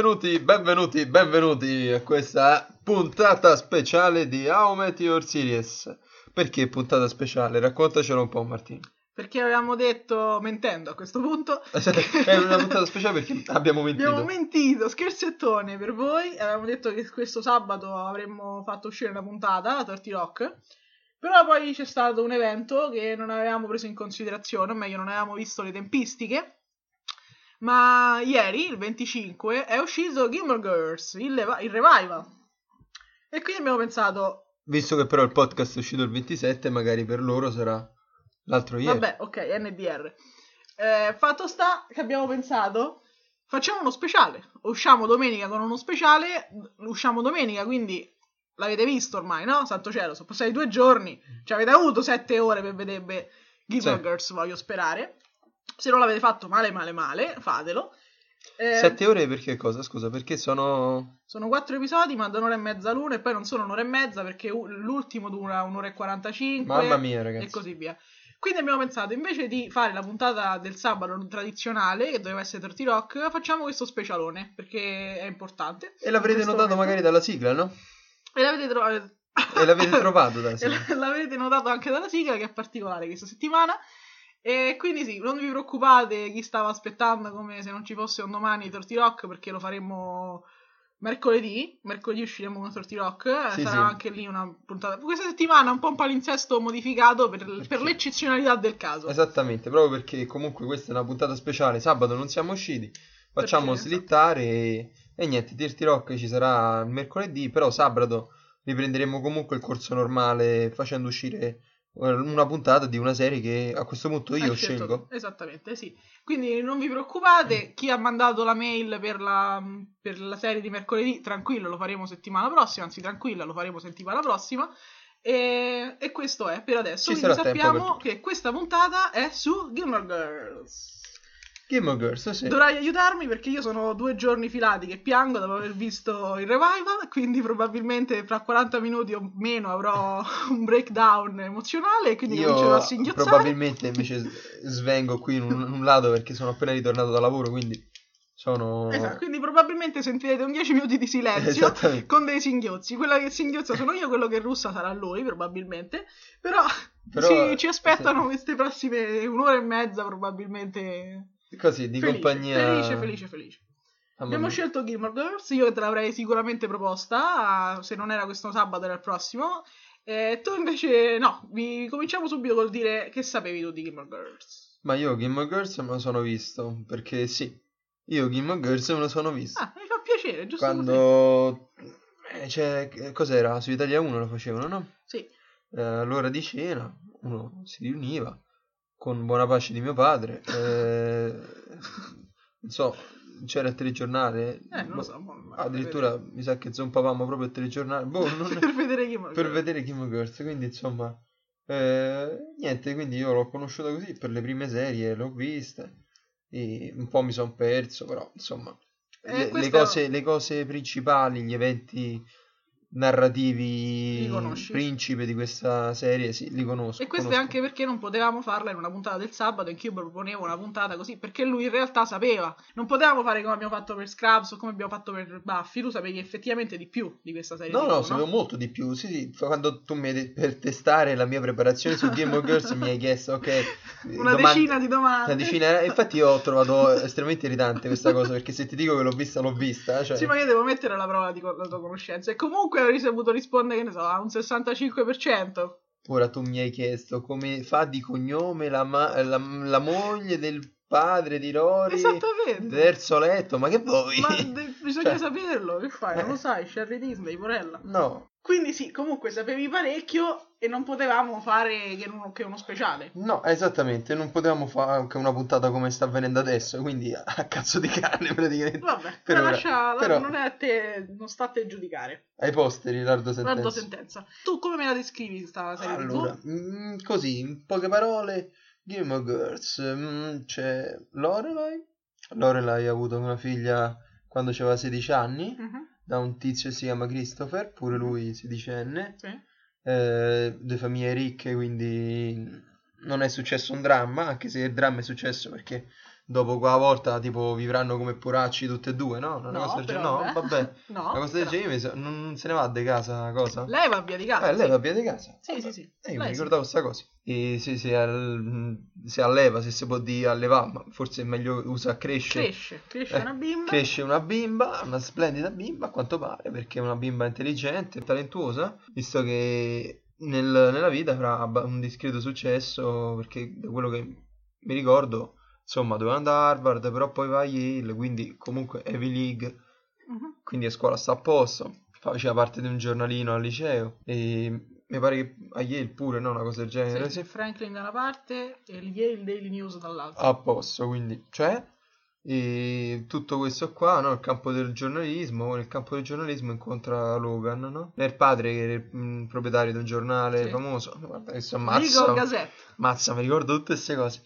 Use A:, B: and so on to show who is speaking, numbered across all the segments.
A: Benvenuti, benvenuti, benvenuti a questa puntata speciale di How Met Your Series. Perché puntata speciale? Raccontacelo un po', Martino.
B: Perché avevamo detto, mentendo a questo punto,
A: È una puntata speciale perché abbiamo mentito.
B: abbiamo mentito, scherzettone per voi, avevamo detto che questo sabato avremmo fatto uscire una puntata, la Torti Rock, però poi c'è stato un evento che non avevamo preso in considerazione, o meglio non avevamo visto le tempistiche, ma ieri, il 25, è uscito Gilmore Girls, il, leva- il revival. E quindi abbiamo pensato,
A: Visto che però il podcast è uscito il 27, magari per loro sarà l'altro ieri.
B: Vabbè, ok, NDR. Eh, fatto sta che abbiamo pensato, facciamo uno speciale. Usciamo domenica con uno speciale, usciamo domenica, quindi l'avete visto ormai, no? Santo cielo, sono passati due giorni, ci avete avuto sette ore per vedere Gilmore
A: Sì.
B: Girls, voglio sperare. Se non l'avete fatto male, male, male, fatelo. Eh,
A: Sette ore perché cosa? Scusa, perché sono...
B: Sono quattro episodi, ma da un'ora e mezza l'uno, e poi non sono un'ora e mezza perché l'ultimo dura un'ora e 45.
A: Mamma mia, ragazzi.
B: e così via. Quindi abbiamo pensato, invece di fare la puntata del sabato tradizionale, che doveva essere 30 Rock, facciamo questo specialone, perché è importante.
A: E l'avrete notato
B: momento.
A: magari dalla sigla, no?
B: E l'avete trovato...
A: E l'avete trovato dalla
B: E
A: sigla.
B: l- l'avrete notato anche dalla sigla, che è particolare questa settimana. E quindi sì, non vi preoccupate chi stava aspettando come se non ci fosse un domani 30 Rock, perché lo faremo mercoledì. Mercoledì usciremo con 30 Rock.
A: Sì,
B: Sarà
A: sì.
B: anche lì una puntata. Questa settimana un po' un palinsesto modificato per, per l'eccezionalità del caso.
A: Esattamente, proprio perché comunque questa è una puntata speciale, sabato non siamo usciti, facciamo
B: Perché?
A: slittare e, e niente, Dirty Rock ci sarà mercoledì, però sabato riprenderemo comunque il corso normale facendo uscire eh, una puntata di una serie che a questo punto io
B: Hai scelto
A: scelgo.
B: Esattamente, sì. Quindi non vi preoccupate, chi ha mandato la mail per la, per la serie di mercoledì, tranquillo, lo faremo settimana prossima, anzi tranquilla, lo faremo settimana prossima. E, e questo è per adesso.
A: Ci
B: Quindi sappiamo che questa puntata è su Gilmore Girls.
A: Game of Girls, sì.
B: Dovrai aiutarmi perché io sono due giorni filati che piango dopo aver visto il revival, quindi probabilmente fra 40 minuti o meno avrò un breakdown emozionale e quindi comincerò
A: Io
B: a singhiozzare.
A: probabilmente invece svengo qui in un, un lato perché sono appena ritornato da lavoro, quindi sono...
B: Esatto, quindi probabilmente sentirete un 10 minuti di silenzio con dei singhiozzi. Quella che singhiozza sono io, quello che russa sarà lui, probabilmente. Però,
A: Però,
B: ci, ci aspettano queste prossime un'ora e mezza, probabilmente.
A: Così, di
B: felice,
A: compagnia...
B: Felice, felice, felice.
A: Mamma
B: Abbiamo
A: mia.
B: scelto Gilmore Girls, io te l'avrei sicuramente proposta, se non era questo sabato era il prossimo. E tu invece no, vi cominciamo subito col dire che sapevi tu di Gilmore Girls.
A: Ma io of Girls me lo sono visto, perché sì, io of Girls me lo sono visto.
B: Ah, mi fa piacere, giusto.
A: Quando... eh, cioè, cos'era? Su Italia 1 lo facevano, no?
B: Sì,
A: Eh, all'ora di cena uno si riuniva con buona pace di mio padre. eh, non so, c'era il telegiornale.
B: eh,
A: boh,
B: so. ma-
A: Addirittura mi sa che zompavamo proprio il telegiornale. Boh, non-
B: per vedere Gilmore
A: per vedere of Girls. Quindi insomma, eh, niente, quindi io l'ho conosciuta così per le prime serie, l'ho vista. E un po' mi sono perso, però insomma,
B: Eh,
A: le, le cose, le cose principali, gli eventi narrativi principe di questa serie, sì, li conosco.
B: E questo è
A: conosco.
B: anche perché non potevamo farla in una puntata del sabato in cui io proponevo una puntata così, perché lui in realtà sapeva. Non potevamo fare come abbiamo fatto per Scrubs o come abbiamo fatto per Buffy, tu sapevi effettivamente di più di questa serie.
A: No,
B: TV,
A: no, sapevo molto di più. Sì, sì, quando tu mi per testare la mia preparazione su Game of Girls mi hai chiesto, ok,
B: Una
A: domande-
B: decina di domande.
A: Una decina, infatti io ho trovato estremamente irritante questa cosa perché se ti dico che l'ho vista, l'ho vista. Cioè,
B: Sì, ma io devo mettere alla prova di la tua conoscenza. E comunque ho ricevuto rispondere, che ne so, a un 65%.
A: ora tu mi hai chiesto come fa di cognome la, ma- la- la moglie del padre di Rory
B: Esattamente.
A: terzo letto, ma che vuoi?
B: Ma de- bisogna
A: Cioè,
B: saperlo, che fai? Non lo sai, Sherry Disney, porella.
A: No,
B: Quindi sì, comunque sapevi parecchio e non potevamo fare che uno, che uno speciale.
A: no, esattamente, non potevamo fare anche una puntata come sta avvenendo adesso, quindi a a cazzo di cane praticamente.
B: Vabbè,
A: Per
B: lascia, la-
A: Però-
B: non è a te, non sta a te giudicare.
A: Ai posteri, lardo sentenza.
B: Guardo sentenza. Tu come me la descrivi sta serie?
A: Allora, mm, così, in poche parole, Of Girls, mm, c'è Lorelai. Lorelai ha avuto una figlia quando aveva 16 anni,
B: Mhm,
A: da un tizio che si chiama Christopher, pure
B: Mhm.
A: lui sedicenne,
B: sì.
A: eh, due famiglie ricche, quindi non è successo un dramma, anche se il dramma è successo perché dopo quella volta tipo vivranno come poracci tutte e due, no? Una
B: No,
A: cosa del
B: però
A: genere. No,
B: vabbè. No,
A: Una cosa del genere, so- non, non se ne va di casa una cosa?
B: Lei va via di casa.
A: Eh, lei
B: sì.
A: va via di casa.
B: Sì,
A: Vabbè.
B: sì, sì.
A: Eh, io
B: Lei
A: mi
B: sì.
A: ricordavo sta cosa. E se, se, al- se alleva, se si può dire allevare, ma forse è meglio usa cresce.
B: Cresce, cresce
A: Eh,
B: una bimba.
A: Cresce una bimba, una splendida bimba, a quanto pare, perché è una bimba intelligente, talentuosa, visto che nel- nella vita avrà un discreto successo, perché da quello che mi ricordo, insomma, doveva andare a Harvard, però poi va a Yale, quindi comunque Ivy League,
B: Mhm.
A: quindi a scuola sta a posto, faceva parte di un giornalino al liceo, e mi pare che a Yale pure, no? Una cosa del genere,
B: Sì,
A: sì.
B: Franklin da una parte e il Yale Daily News dall'altra.
A: a posto, quindi cioè e tutto questo qua, no? Il campo del giornalismo, nel campo del giornalismo incontra Logan, no? Il padre che è il mm, proprietario di un giornale
B: Sì.
A: famoso, guarda che si ammazza,
B: Gazette.
A: mazza, mi ricordo tutte queste cose.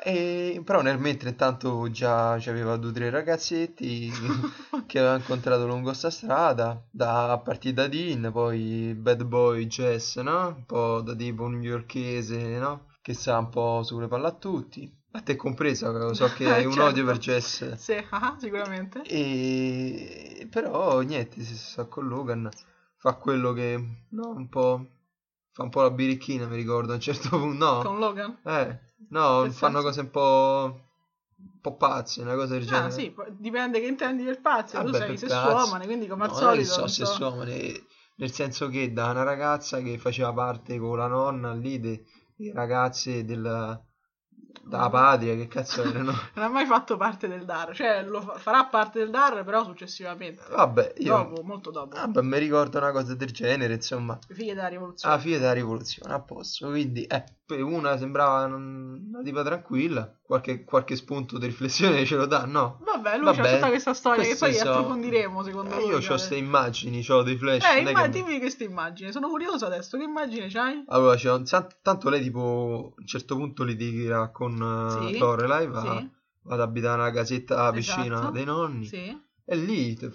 A: E, però nel mentre intanto già aveva due o tre ragazzetti che aveva incontrato lungo sta strada, da, a partire da Dean, poi Bad Boy Jess, no? Un po' da tipo newyorkese, no? Che sa un po' sulle palle a tutti. A te compresa, so che hai un
B: Certo.
A: odio per Jess.
B: Sì, ah, sicuramente.
A: E però niente, si sta con Logan, fa quello che no, un po' fa un po' la birichina, mi ricordo a un certo punto. No,
B: Con Logan.
A: eh, no,
B: Che
A: fanno
B: senso?
A: cose un po' un po' pazze, una cosa del genere.
B: Ah, sì, poi dipende che intendi per pazzo. tu
A: Vabbè,
B: sei
A: per
B: sessuomane, quindi come al
A: No, non è che
B: solito.
A: so
B: non so.
A: sessuomane, nel senso che da una ragazza che faceva parte con la nonna lì de- delle ragazze della, della patria, che cazzo erano?
B: Non ha mai fatto parte del DAR, cioè lo fa- farà parte del DAR, però successivamente.
A: Vabbè, io
B: Dopo, molto dopo.
A: vabbè, mi ricordo una cosa del genere, insomma.
B: Le figlie della rivoluzione.
A: alla fine della rivoluzione a posto quindi eh, una sembrava un- una tipa tranquilla qualche, qualche spunto di riflessione ce lo dà no
B: Vabbè, lui c'ha
A: Vabbè,
B: tutta questa storia che poi
A: so-
B: approfondiremo secondo
A: Eh,
B: lui.
A: io ho
B: cioè.
A: queste immagini ho dei flash
B: Eh,
A: non è
B: imma-
A: che-
B: dimmi questa immagine, sono curioso adesso, che immagine c'hai?
A: allora c'è tanto lei tipo a un certo punto litigherà con
B: Sì,
A: uh, Lorelai va,
B: Sì,
A: va ad abitare nella casetta vicina
B: Esatto.
A: dei nonni
B: sì.
A: e lì t-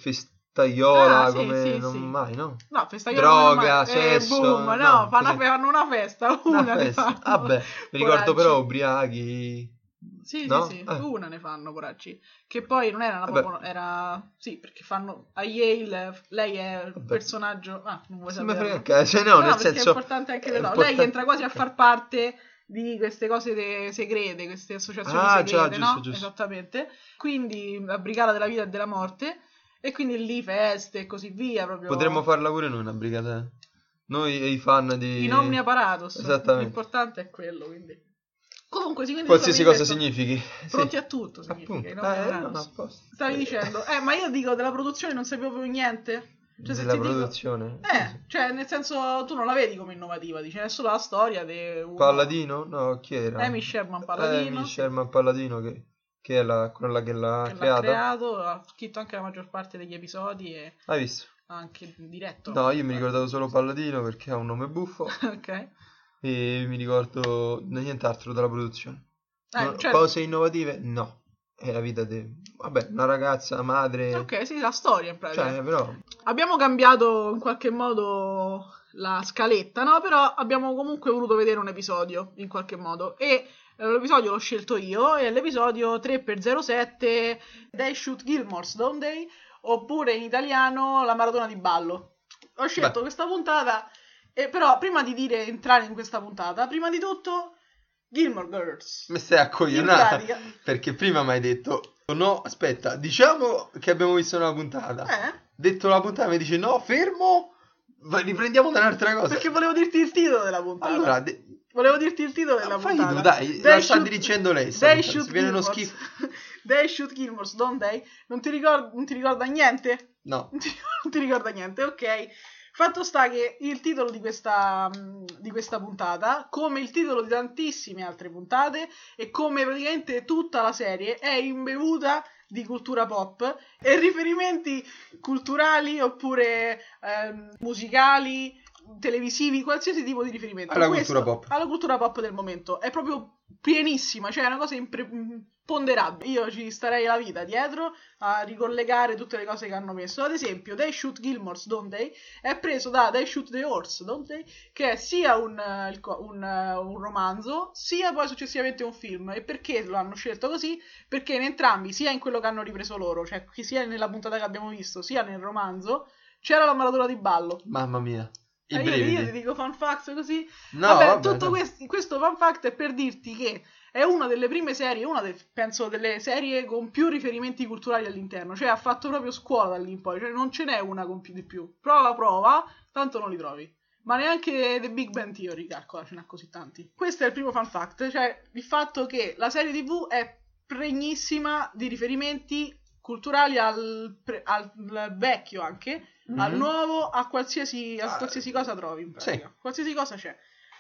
A: festaiola
B: Ah, sì,
A: come
B: sì,
A: non
B: sì.
A: mai no
B: No, festa
A: Droga,
B: eh,
A: sesso,
B: boom, no,
A: no,
B: fanno, fanno una festa,
A: Una
B: una ne
A: festa.
B: fanno.
A: vabbè mi ricordo però ubriachi
B: Sì,
A: no?
B: sì, sì,
A: Eh.
B: una ne fanno, poracci. Che poi non era una proprio, era... Sì, perché fanno... A Yale, lei è
A: Vabbè.
B: personaggio... Ah, non vuoi sapere.
A: frega un cazzo, no, nel
B: perché
A: senso
B: è importante anche le no.
A: importante-
B: Lei entra quasi a far parte di queste cose de- segrete, queste associazioni
A: Ah, già,
B: segrete,
A: giusto,
B: no?
A: giusto.
B: Esattamente. Quindi la brigata della vita e della morte. E quindi lì feste e così via, proprio...
A: Potremmo farla pure noi una brigata. Noi e i fan di...
B: In omnia parados.
A: Esattamente.
B: L'importante è quello, quindi... Comunque, sì,
A: Qualsiasi cosa
B: detto-
A: significhi.
B: Pronti
A: Sì.
B: a tutto, significa.
A: Appunto. Eh, no.
B: Stavi
A: Eh,
B: dicendo, eh, ma io dico della produzione non sai proprio niente. Cioè,
A: della
B: ti dico-
A: produzione.
B: Eh, cioè, nel senso, tu non la vedi come innovativa, dici, è solo la storia di uno-
A: Palladino? No, chi era?
B: Amy Sherman Palladino,
A: Amy Sherman Palladino che, che è la, quella che l'ha
B: che l'ha creato, ha scritto anche la maggior parte degli episodi e
A: Hai visto?
B: anche diretto.
A: No, io mi ricordavo solo Palladino perché ha un nome buffo
B: ok.
A: e mi ricordo nient'altro dalla produzione.
B: Eh,
A: No,
B: cioè-
A: Cose innovative? No. È la vita di... Vabbè, una ragazza, madre...
B: Ok, sì, la storia in pratica.
A: Cioè, però...
B: Abbiamo cambiato in qualche modo la scaletta, no? Però abbiamo comunque voluto vedere un episodio in qualche modo. E l'episodio l'ho scelto io, è l'episodio 3x07 They Shoot Gilmore's Don't They? Oppure in italiano La maratona di ballo. Ho scelto
A: Beh.
B: questa puntata, e però prima di dire entrare in questa puntata, prima di tutto Gilmore Girls.
A: Mi stai a
B: In
A: coglionare
B: pratica,
A: perché prima mi hai detto no, aspetta, diciamo che abbiamo visto una puntata.
B: eh?
A: Detto la puntata mi dice no, fermo, riprendiamo da un'altra cosa.
B: Perché volevo dirti il titolo della puntata.
A: Allora, de-
B: Volevo dirti il titolo della
A: fai
B: puntata.
A: tu, dai,
B: They
A: la sta dirigendo lei.
B: They shoot
A: viene uno schifo.
B: They shoot Gilmores, don't they? Non ti, ricorda, non ti ricorda niente?
A: No,
B: Non ti, non ti ricorda niente, ok. Fatto sta che il titolo di questa, mh, di questa puntata, come il titolo di tantissime altre puntate, e come praticamente tutta la serie, è imbevuta di cultura pop e riferimenti culturali oppure ehm, musicali televisivi, qualsiasi tipo di riferimento.
A: Alla
B: Questo-
A: cultura pop.
B: Alla cultura pop del momento. È proprio pienissima, cioè è una cosa imponderabile. Io ci starei la vita dietro a ricollegare tutte le cose che hanno messo. Ad esempio, They Shoot Gilmore's Don't They è preso da They Shoot the Horse, Don't They? Che è sia un, eh, un, eh, un romanzo, sia poi successivamente un film. E perché lo hanno scelto così? Perché in entrambi, sia in quello che hanno ripreso loro, cioè sia nella puntata che abbiamo visto, sia nel romanzo, c'era la maratura di ballo.
A: Mamma mia. I
B: io, io ti dico fun facts così.
A: No,
B: vabbè,
A: vabbè,
B: tutto
A: no.
B: questi- questo fun fact è per dirti che è una delle prime serie, una de- penso delle serie con più riferimenti culturali all'interno. Cioè ha fatto proprio scuola da lì in poi. Cioè non ce n'è una con più di più. Prova prova, tanto non li trovi. Ma neanche The Big Bang Theory, calcola, ce n'ha così tanti. Questo è il primo fun fact, cioè il fatto che la serie TV è pregnissima di riferimenti culturali al, pre- al vecchio anche, al
A: Mhm.
B: nuovo, a qualsiasi, a
A: Ah,
B: qualsiasi cosa trovi
A: sì.
B: Qualsiasi cosa c'è.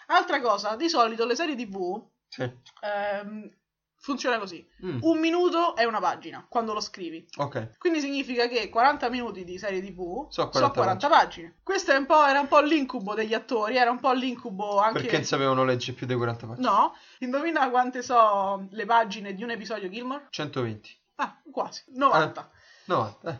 B: Altra cosa, di solito le serie TV
A: Sì.
B: ehm, funziona così.
A: Mm,
B: Un minuto è una pagina quando lo scrivi.
A: Ok.
B: Quindi significa che 40 minuti di serie TV
A: So
B: sono
A: 40
B: 40 pagine. Questo è un po', era un po' l'incubo degli attori, era un po' l'incubo anche...
A: Perché non sapevano leggere più di 40 pagine?
B: No, indovina quante so le pagine di un episodio Gilmore?
A: 120.
B: Ah, quasi, 90.
A: No, eh.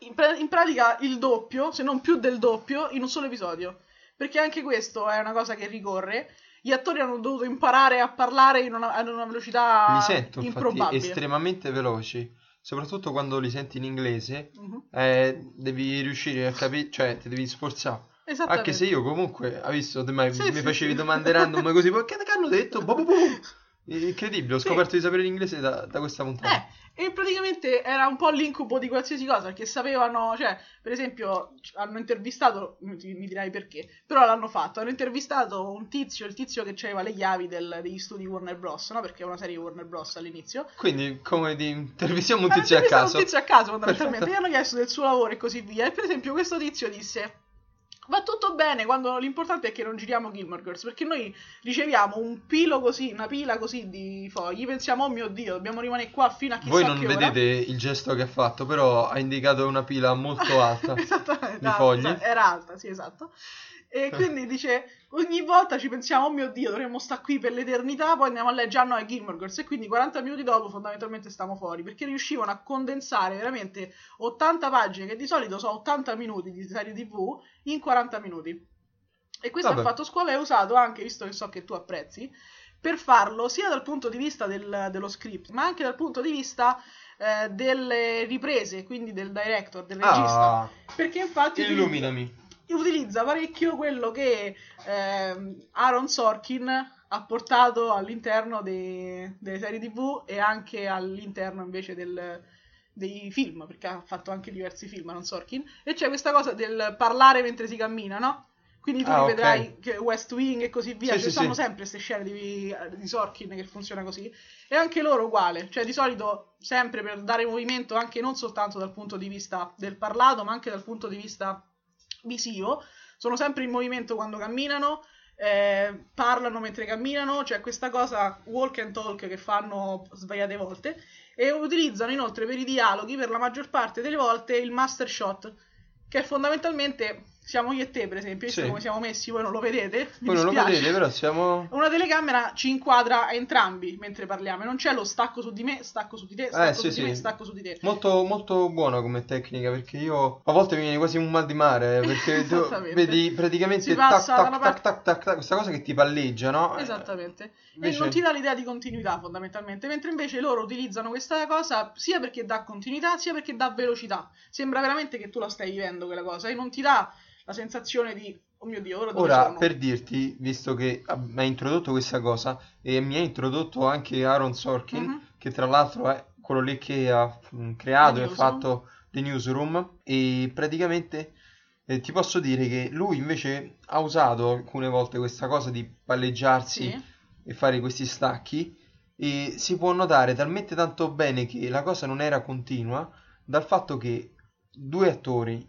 B: in, pra- in pratica il doppio, se non più del doppio, in un solo episodio. Perché anche questo è una cosa che ricorre. Gli attori hanno dovuto imparare a parlare in una, ad una velocità
A: Li sento infatti
B: improbabile.
A: estremamente veloci, soprattutto quando li senti in inglese,
B: Mhm.
A: eh, devi riuscire a capire, cioè ti devi sforzare. Anche se io comunque, hai visto, te mai-
B: Sì,
A: mi
B: sì,
A: facevi
B: sì.
A: domande random così, che che hanno detto? Boh, boh, boh. Incredibile, ho
B: Sì.
A: scoperto di sapere l'inglese da, da questa puntata.
B: Eh, e praticamente era un po' l'incubo di qualsiasi cosa, perché sapevano, cioè, per esempio, hanno intervistato, mi mi dirai perché, però l'hanno fatto, hanno intervistato un tizio, il tizio che aveva le chiavi del- degli studi Warner Bros., no? Perché è una serie Warner Bros. all'inizio.
A: Quindi, come di intervistiamo un tizio a caso.
B: un tizio a caso, fondamentalmente.
A: Perfetto.
B: Gli hanno chiesto del suo lavoro e così via. E per esempio questo tizio disse... Va tutto bene quando l'importante è che non giriamo Gilmore Girls perché noi riceviamo un pilo così, una pila così di fogli, pensiamo oh mio dio, dobbiamo rimanere qua fino a chissà
A: Voi non
B: che ora."
A: vedete il gesto che ha fatto, però ha indicato una pila molto alta. Di fogli.
B: Era alta, sì, esatto. E quindi dice, ogni volta ci pensiamo, oh mio Dio, dovremmo stare qui per l'eternità, poi andiamo a leggere, ah no, è Gilmore Girls, e quindi 40 minuti dopo fondamentalmente stiamo fuori, perché riuscivano a condensare veramente 80 pagine, che di solito sono 80 minuti di serie tv, in 40 minuti. E questo
A: Vabbè.
B: ha fatto scuola è usato anche, visto che so che tu apprezzi, per farlo sia dal punto di vista del- dello script, ma anche dal punto di vista eh, delle riprese, quindi del director, del regista.
A: Ah,
B: Perché infatti
A: illuminami.
B: Utilizza parecchio quello che ehm, Aaron Sorkin ha portato all'interno dei- delle serie TV e anche all'interno invece del- dei film, perché ha fatto anche diversi film Aaron Sorkin. E c'è questa cosa del parlare mentre si cammina, no? Quindi tu
A: Ah,
B: vedrai che West Wing e così via,
A: Sì,
B: ci
A: sì,
B: stanno
A: sì.
B: sempre queste scene di, di Sorkin che funziona così. E anche loro uguale, cioè di solito sempre per dare movimento anche non soltanto dal punto di vista del parlato, ma anche dal punto di vista visivo, sono sempre in movimento quando camminano, eh, parlano mentre camminano, c'è questa cosa walk and talk che fanno svariate volte e utilizzano inoltre per i dialoghi per la maggior parte delle volte il master shot, che è fondamentalmente siamo io e te per esempio,
A: Sì.
B: come siamo messi, voi non lo vedete,
A: Voi non lo vedete, però siamo...
B: Una telecamera ci inquadra entrambi mentre parliamo, e non c'è lo stacco su di me, stacco su di te, stacco
A: Eh, sì,
B: su di
A: sì.
B: me, stacco su di te.
A: Molto, molto buona come tecnica perché io a volte mi viene quasi un mal di mare eh, perché tu vedi praticamente tac, tac,
B: parte-
A: tac, tac, tac, questa cosa che ti palleggia, no? Eh,
B: Esattamente.
A: invece-
B: E non ti dà l'idea di continuità fondamentalmente, mentre invece loro utilizzano questa cosa sia perché dà continuità sia perché dà velocità. Sembra veramente che tu la stai vivendo quella cosa e non ti dà la sensazione di oh mio dio, ora dove
A: Ora,
B: sono?
A: per dirti, visto che mi hai introdotto questa cosa e mi ha introdotto anche Aaron Sorkin,
B: Mhm.
A: che tra l'altro è quello lì che ha mm, creato e fatto The Newsroom, e praticamente eh, ti posso dire che lui invece ha usato alcune volte questa cosa di palleggiarsi
B: Sì.
A: e fare questi stacchi e si può notare talmente tanto bene che la cosa non era continua dal fatto che due attori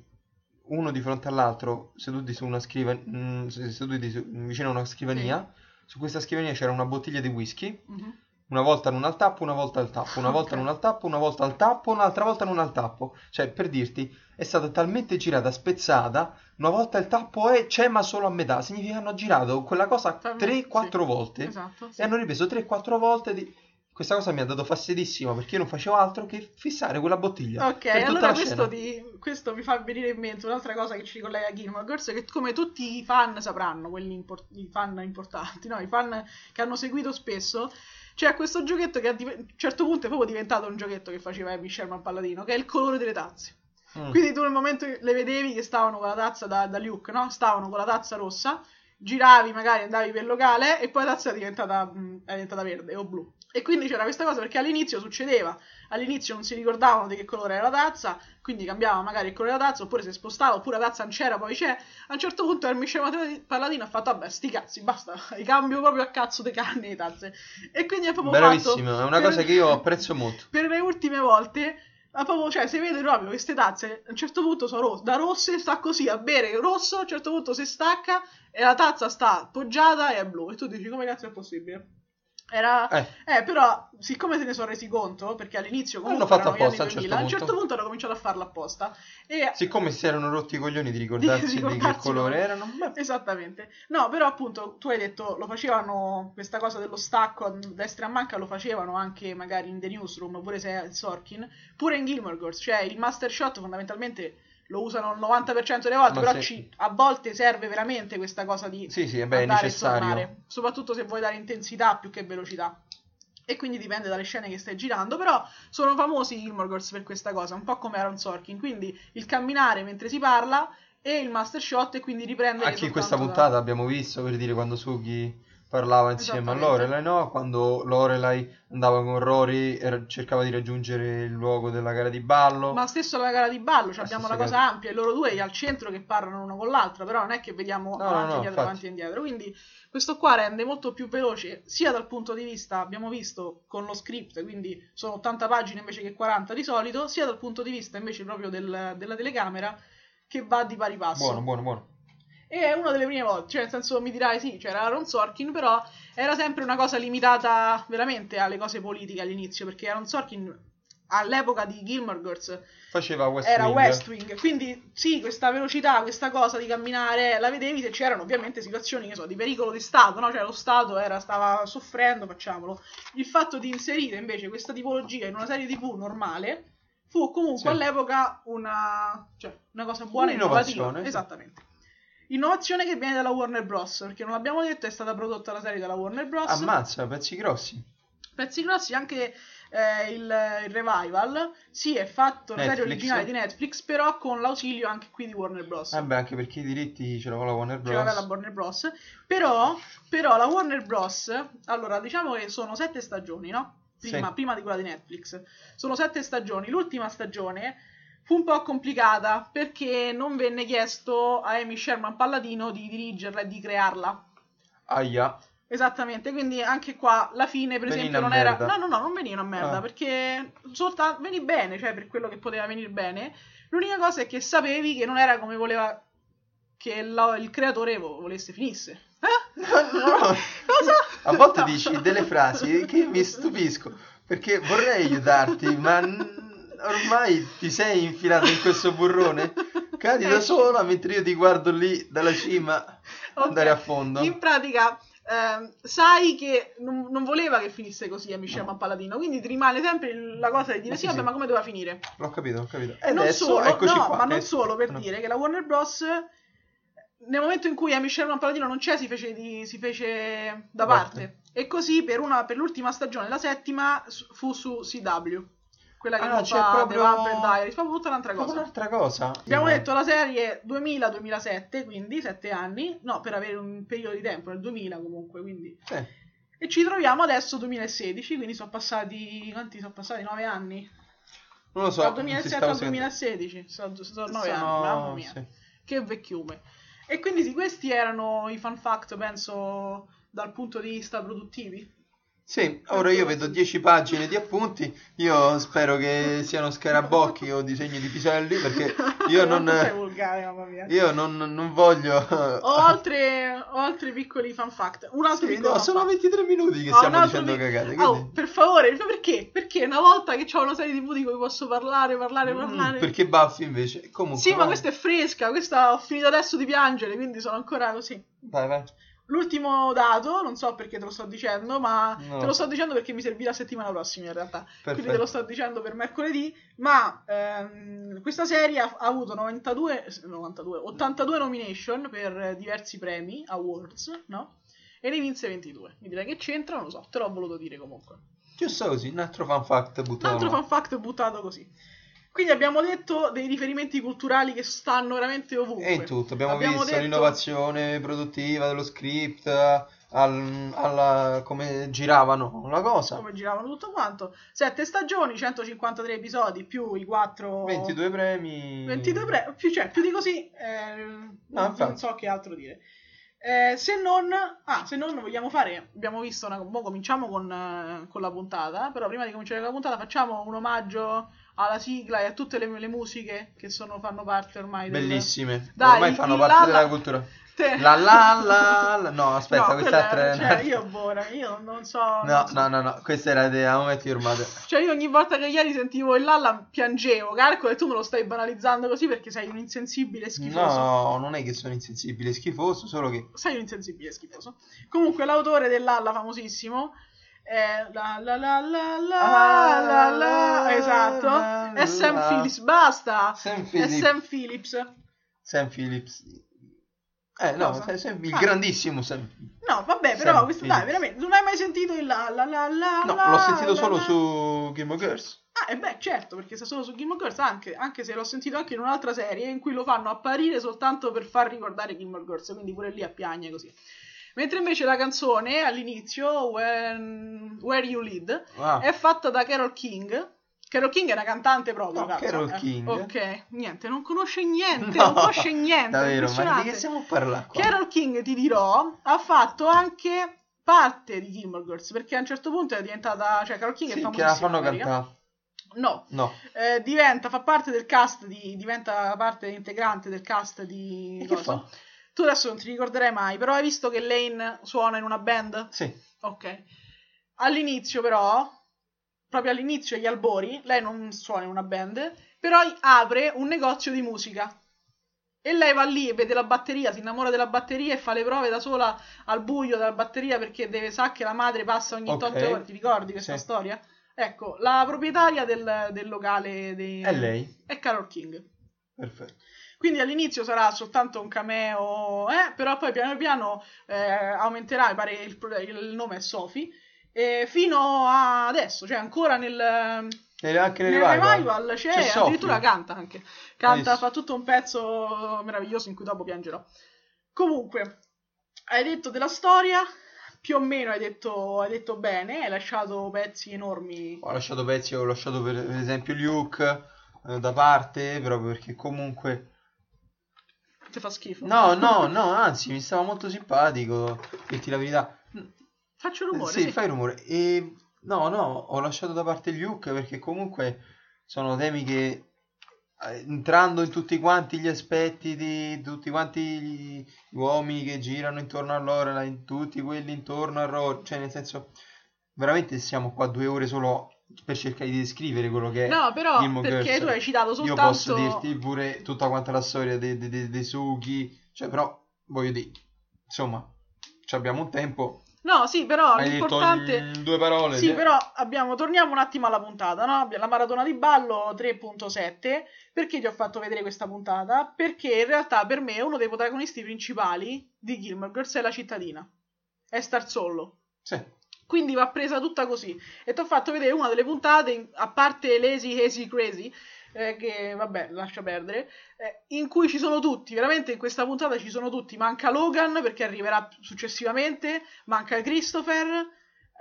A: uno di fronte all'altro seduti su una scrivania seduti su- vicino a una scrivania su questa scrivania c'era una bottiglia di whisky
B: Mhm.
A: una volta non al tappo, una volta al tappo, una volta
B: Ok.
A: non al tappo, una volta al tappo, un'altra volta non al tappo. Cioè, per dirti, è stata talmente girata, spezzata, una volta il tappo è, c'è ma solo a metà. Significa che hanno girato quella cosa
B: Fa-
A: 3-4
B: sì,
A: volte
B: Esatto. sì.
A: e hanno ripreso 3-4 volte di... Questa cosa mi ha dato fastidissimo perché io non facevo altro che fissare quella bottiglia
B: Ok, allora questo, ti- questo mi fa venire in mente un'altra cosa che ci ricollega a Gilmore Girls, che come tutti i fan sapranno, quelli impor- i fan importanti, no? i fan che hanno seguito spesso, c'è questo giochetto che a, un certo punto è proprio diventato un giochetto che faceva Amy Sherman Palladino, che è il colore delle tazze.
A: Mm.
B: Quindi tu nel momento che le vedevi che stavano con la tazza da, da Luke, no? Stavano con la tazza rossa, giravi, magari andavi per locale e poi la tazza è diventata, mh, è diventata verde o blu. E quindi c'era questa cosa perché all'inizio succedeva, all'inizio non si ricordavano di che colore era la tazza, quindi cambiava magari il colore della tazza, oppure si spostava, oppure la tazza non c'era, poi c'è. A un certo punto il Michele Palladino ha fatto, vabbè, sti cazzi, basta, ricambio proprio a cazzo di carne le tazze. E quindi è proprio
A: Bravissimo, è una cosa che io apprezzo molto.
B: per le ultime volte ma proprio, cioè, si vede proprio queste tazze a un certo punto sono rosse, da rosse sta così a bere rosso, a un certo punto si stacca e la tazza sta appoggiata e è blu. E tu dici come cazzo è possibile? Era...
A: Eh,
B: Eh, però, siccome se ne sono resi conto, perché all'inizio comunque
A: Hanno fatto
B: erano gli anni
A: apposta a un certo
B: 2000, a un certo
A: punto.
B: punto hanno cominciato a farlo apposta. E
A: siccome si erano rotti i coglioni di ricordarsi di, che
B: ricordarsi
A: colore
B: no.
A: erano, beh,
B: Esattamente. No, però appunto tu hai detto lo facevano questa cosa dello stacco a destra e a manca lo facevano anche magari in The Newsroom, pure se è Sorkin, pure in Gilmore Girls, cioè il master shot fondamentalmente lo usano il 90% delle volte,
A: Ma
B: però
A: se-
B: ci- a volte serve veramente questa cosa di
A: sì, sì, beh,
B: andare e tornare, soprattutto se vuoi dare intensità più che velocità. E quindi dipende dalle scene che stai girando, però sono famosi i Gilmore Girls per questa cosa, un po' come Aaron Sorkin, quindi il camminare mentre si parla e il master shot e quindi riprendere
A: Anche in questa
B: soltanto da-
A: puntata abbiamo visto per dire quando Sugi parlava insieme a. Lorelai, no? Quando Lorelai andava con Rory e cercava di raggiungere il luogo della gara di ballo.
B: Ma stesso la gara di ballo, cioè abbiamo la cosa
A: gara.
B: ampia e loro due al centro che parlano uno con l'altra, però non è che vediamo
A: No,
B: avanti
A: no,
B: e
A: no,
B: indietro,
A: infatti.
B: avanti e indietro. Quindi questo qua rende molto più veloce, sia dal punto di vista, abbiamo visto, con lo script, quindi sono 80 pagine invece che 40 di solito, sia dal punto di vista invece proprio del- della telecamera, che va di pari passo.
A: Buono, buono, buono.
B: E è una delle prime volte, cioè nel senso mi dirai sì, c'era Aaron Sorkin, però era sempre una cosa limitata veramente alle cose politiche all'inizio, perché Aaron Sorkin all'epoca di Gilmore Girls
A: Faceva West
B: era
A: Wing.
B: West Wing, quindi sì, questa velocità, questa cosa di camminare, la vedevi se c'erano ovviamente situazioni, che so, di pericolo di Stato, no? Cioè lo Stato era, stava soffrendo, facciamolo. Il fatto di inserire invece questa tipologia in una serie TV normale fu comunque
A: Sì.
B: all'epoca una, cioè, una cosa buona e innovativa. Esattamente. Innovazione che viene dalla Warner Bros. Perché non l'abbiamo detto, è stata prodotta la serie dalla Warner Bros.
A: Ammazza, pezzi grossi.
B: Pezzi grossi, anche eh, il, il revival. Sì, è fatto la serie originale di Netflix, però con l'ausilio anche qui di Warner Bros.
A: Vabbè, anche perché i diritti ce l'aveva la Warner
B: Ce l'aveva
A: Bros.
B: la Warner Bros. Però, però la Warner Bros. Allora, diciamo che sono sette stagioni, no? Prima,
A: Sì.
B: prima di quella di Netflix. Sono sette stagioni. L'ultima stagione fu un po' complicata perché non venne chiesto a Amy Sherman Palladino di dirigerla e di crearla.
A: Aia.
B: Esattamente, quindi anche qua la fine, per
A: Venì
B: esempio, non era.
A: merda.
B: No, no, no, non veniva una merda
A: Ah.
B: perché soltanto veni bene, cioè per quello che poteva venire bene. L'unica cosa è che sapevi che non era come voleva che la- il creatore vo- volesse finisse. Eh?
A: No, no.
B: Cosa?
A: A volte
B: No.
A: dici delle frasi che mi stupisco perché vorrei aiutarti, ma ormai ti sei infilato in questo burrone. Cadi da
B: Eh,
A: sola mentre io ti guardo lì dalla cima
B: Ok.
A: andare a fondo.
B: In pratica, ehm, sai che non, non voleva che finisse così a Michel
A: No.
B: Palladino, quindi ti rimane sempre la cosa di dire
A: Eh,
B: sì,
A: sì,
B: vabbè, ma come doveva finire?
A: L'ho capito, ho capito. E
B: non
A: adesso
B: solo,
A: eccoci
B: no,
A: qua.
B: ma non
A: Eh,
B: solo per
A: no.
B: dire che la Warner Bros. nel momento in cui Amy Sherman Palladino non c'è, si fece, di- si fece da parte.
A: parte.
B: E così per, una, per l'ultima stagione, la settima, fu su CW. Quella che
A: Ah,
B: non
A: c'è
B: fa
A: proprio-
B: The Vampire Diaries, proprio tutta un'altra cosa.
A: un'altra cosa.
B: Abbiamo
A: Sì,
B: detto la serie 2000-2007, quindi 7 anni, no, per avere un periodo di tempo, nel 2000 comunque, quindi.
A: Sì.
B: E ci troviamo adesso 2016, quindi sono passati, quanti sono passati? 9 anni?
A: Non lo so.
B: Dal
A: ti
B: 2007
A: stavo
B: al
A: seguendo.
B: 2016, sono, sono 9
A: Sono-
B: anni, mamma mia.
A: sì.
B: Che vecchiume. E quindi sì, questi erano i fun fact, penso, dal punto di vista produttivi.
A: Sì, ora io vedo 10 pagine di appunti, io spero che siano scarabocchi o disegni di piselli perché io non,
B: sei volgare, mamma mia.
A: io non, non voglio...
B: Ho altre, ho altri piccoli fan fact. Un altro
A: Sì,
B: piccolo
A: no, sono
B: fact.
A: 23 minuti che
B: Ho
A: stiamo dicendo
B: pic-
A: cagate.
B: Oh,
A: quindi-
B: per favore, ma perché? Perché una volta che ho una serie TV di cui posso parlare, parlare,
A: Mm,
B: parlare.
A: perché Buffy invece? Comunque,
B: Sì, ma questa è fresca, questa ho finito adesso di piangere, quindi sono ancora così.
A: Vai, vai.
B: L'ultimo dato, non so perché te lo sto dicendo, ma
A: No.
B: te lo sto dicendo perché mi servirà settimana prossima in realtà. Quindi te
A: Perfetto.
B: lo sto dicendo per mercoledì, ma ehm, questa serie ha, ha avuto 92, 92, 82 nomination per diversi premi, awards, no? E ne vinse 22. Mi direi che c'entra, non lo so, te l'ho voluto dire comunque.
A: Giusto così, un altro fan fact
B: Un
A: buttato.
B: altro fan fact buttato così. Quindi abbiamo detto dei riferimenti culturali che stanno veramente ovunque.
A: E in tutto, abbiamo,
B: Abbiamo
A: visto
B: detto-
A: l'innovazione produttiva dello script, al- alla, come giravano la cosa.
B: come giravano tutto quanto. Sette stagioni, 153 episodi più i 4
A: 22 premi.
B: 22 pre- più, cioè, più di così eh, non,
A: infatti.
B: non so che altro dire. Eh, se non, ah, se non vogliamo fare, abbiamo visto una, mo cominciamo con, eh, con la puntata, però prima di cominciare con la puntata facciamo un omaggio alla sigla e a tutte le, le musiche che sono, fanno parte ormai del...
A: Bellissime.
B: Dai,
A: Ormai fanno parte
B: la-
A: della
B: la-
A: cultura.
B: Te-
A: La la la la. No, aspetta,
B: No,
A: questa è
B: cioè, io, buona, io non so...
A: No,
B: non so.
A: no, no, no, questa era di Aumenti Urmate.
B: Cioè io ogni volta che ieri sentivo il Lalla piangevo, calcolo e tu me lo stai banalizzando così perché sei un insensibile schifoso.
A: No, non è che sono insensibile, schifoso, solo che
B: Sei un insensibile schifoso. Comunque l'autore dell'Alla famosissimo è la la la la la
A: Ah,
B: la la esatto.
A: la,
B: È Sam
A: la.
B: Phillips, basta.
A: Sam
B: È
A: Phillips.
B: Sam Phillips.
A: Sam Phillips. Eh, no,
B: Cosa?
A: Sam- il
B: Ah.
A: grandissimo Sam.
B: No, vabbè, però
A: Sam
B: questo, dai, veramente, non hai mai sentito il la la la la
A: No,
B: la,
A: l'ho sentito solo su Gilmore Girls.
B: Ah, e beh, certo, perché sta solo su Gilmore Girls, anche, anche se l'ho sentito anche in un'altra serie in cui lo fanno apparire soltanto per far ricordare Gilmore Girls, quindi pure lì a piagne così. Mentre invece la canzone all'inizio, When, Where You Lead,
A: Ah,
B: è fatta da Carol King. Carol King è una cantante proprio,
A: No,
B: cazzo,
A: Carol
B: eh.
A: King?
B: Ok, niente, non conosce niente,
A: no,
B: non conosce niente.
A: Davvero, ma di che stiamo qua?
B: Carol King, ti dirò, ha fatto anche parte di Gilmore Girls, perché a un certo punto è diventata, cioè Carol King è
A: Sì, che
B: famosissima.
A: la fanno cantare.
B: No,
A: No.
B: eh, diventa, fa parte del cast di, diventa parte integrante del cast di
A: E che
B: cosa?
A: fa?
B: Tu adesso non ti ricorderai mai, però hai visto che Lane suona in una band?
A: Sì.
B: Ok. All'inizio però, proprio all'inizio, agli albori, lei non suona in una band, però apre un negozio di musica. E lei va lì e vede la batteria, si innamora della batteria e fa le prove da sola al buio della batteria perché deve, sa che la madre passa ogni
A: Ok.
B: tot ore. Ti ricordi questa
A: Sì.
B: storia? Ecco, la proprietaria del, del locale dei-
A: È lei.
B: è Carol King.
A: Perfetto.
B: Quindi all'inizio sarà soltanto un cameo, eh, però poi piano piano eh, aumenterà, pare il, il nome è Sophie, e fino a adesso, cioè ancora nel,
A: E anche nel
B: nel
A: revival.
B: revival c'è,
A: C'è
B: addirittura canta anche, canta, fa tutto un pezzo meraviglioso in cui dopo piangerò. Comunque, hai detto della storia, più o meno hai detto, hai detto bene, hai lasciato pezzi enormi.
A: Ho lasciato pezzi, ho lasciato per per esempio Luke eh, da parte, proprio perché comunque...
B: Ti fa schifo.
A: No, no, no, anzi, mi stava molto simpatico, dirti la verità.
B: Faccio rumore,
A: sì,
B: sì.
A: fai rumore. E no, no, ho lasciato da parte Luke perché comunque sono temi che eh, entrando in tutti quanti gli aspetti di tutti quanti gli uomini che girano intorno a in tutti quelli intorno a Rory, cioè nel senso veramente siamo qua due ore solo per cercare di descrivere quello che è
B: No, però
A: Gilmore
B: perché
A: Girls.
B: tu hai citato
A: Io
B: soltanto...
A: posso dirti pure tutta quanta la storia dei, dei, dei, dei Suki, cioè però voglio dire, insomma, ci abbiamo un tempo.
B: No, sì, però
A: Hai detto
B: l'importante...
A: mm, due parole.
B: Sì,
A: sì.
B: però abbiamo, torniamo un attimo alla puntata, no? La maratona di ballo 3.7. Perché ti ho fatto vedere questa puntata? Perché in realtà per me uno dei protagonisti principali di Gilmore Girls è la cittadina. È Star Solo.
A: Sì.
B: Quindi va presa tutta così. E ti ho fatto vedere una delle puntate, in- a parte Lazy Hazy Crazy, eh, che vabbè, lascia perdere, eh, in cui ci sono tutti, veramente in questa puntata ci sono tutti. Manca Logan perché arriverà successivamente, manca Christopher.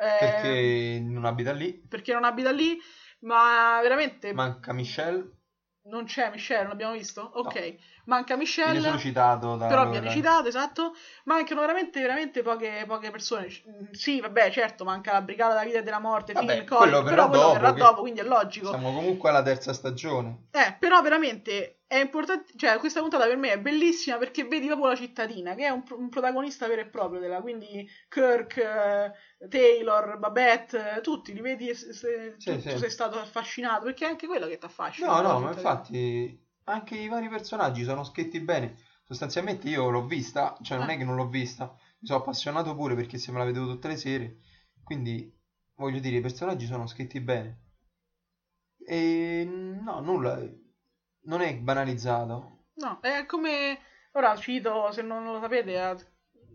B: eh,
A: Perché non abita lì.
B: perché non abita lì, ma veramente
A: Manca Michelle.
B: Non c'è Michelle, non l'abbiamo visto? Ok, manca
A: Viene
B: Michelle.
A: solo citato da
B: Però viene citato, esatto. Mancano veramente, veramente poche, poche persone. Mm, Sì, vabbè, certo, manca la Brigata della Vita e della Morte,
A: Vabbè,
B: Finn,
A: quello
B: Coy,
A: verrà
B: però quello
A: dopo,
B: verrà dopo, quindi è logico.
A: Siamo comunque alla terza stagione.
B: Eh, però veramente è importante, cioè questa puntata per me è bellissima perché vedi proprio la cittadina, che è un, un protagonista vero e proprio della, quindi Kirk, eh, Taylor, Babette, eh, tutti li vedi se, se-
A: Sì,
B: tu,
A: sì.
B: tu sei stato affascinato, perché è anche quello che ti affascina.
A: No, no, ma
B: cittadina.
A: infatti anche i vari personaggi sono scritti bene. Sostanzialmente io l'ho vista, cioè non
B: Eh.
A: è che non l'ho vista, mi sono appassionato pure perché se me la vedevo tutte le sere. Quindi voglio dire, i personaggi sono scritti bene. E no, nulla, non è banalizzato.
B: No, è come... Ora cito, se non lo sapete, a-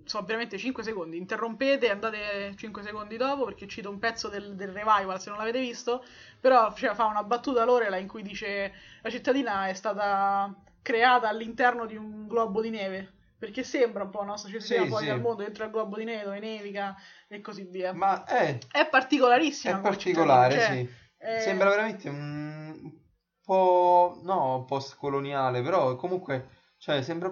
B: sono veramente 5 secondi. Interrompete e andate 5 secondi dopo perché cito un pezzo del, del revival se non l'avete visto. Però cioè, fa una battuta Lorela in cui dice la cittadina è stata creata all'interno di un globo di neve. Perché sembra un po' la nostra cittadina
A: Sì,
B: fuori
A: sì.
B: dal mondo, dentro al globo di neve dove nevica e così via.
A: Ma è,
B: È particolarissima
A: è particolare,
B: cittadina,
A: sì.
B: cioè, è-
A: Sembra veramente un po', no, post-coloniale, però comunque, cioè, sembra...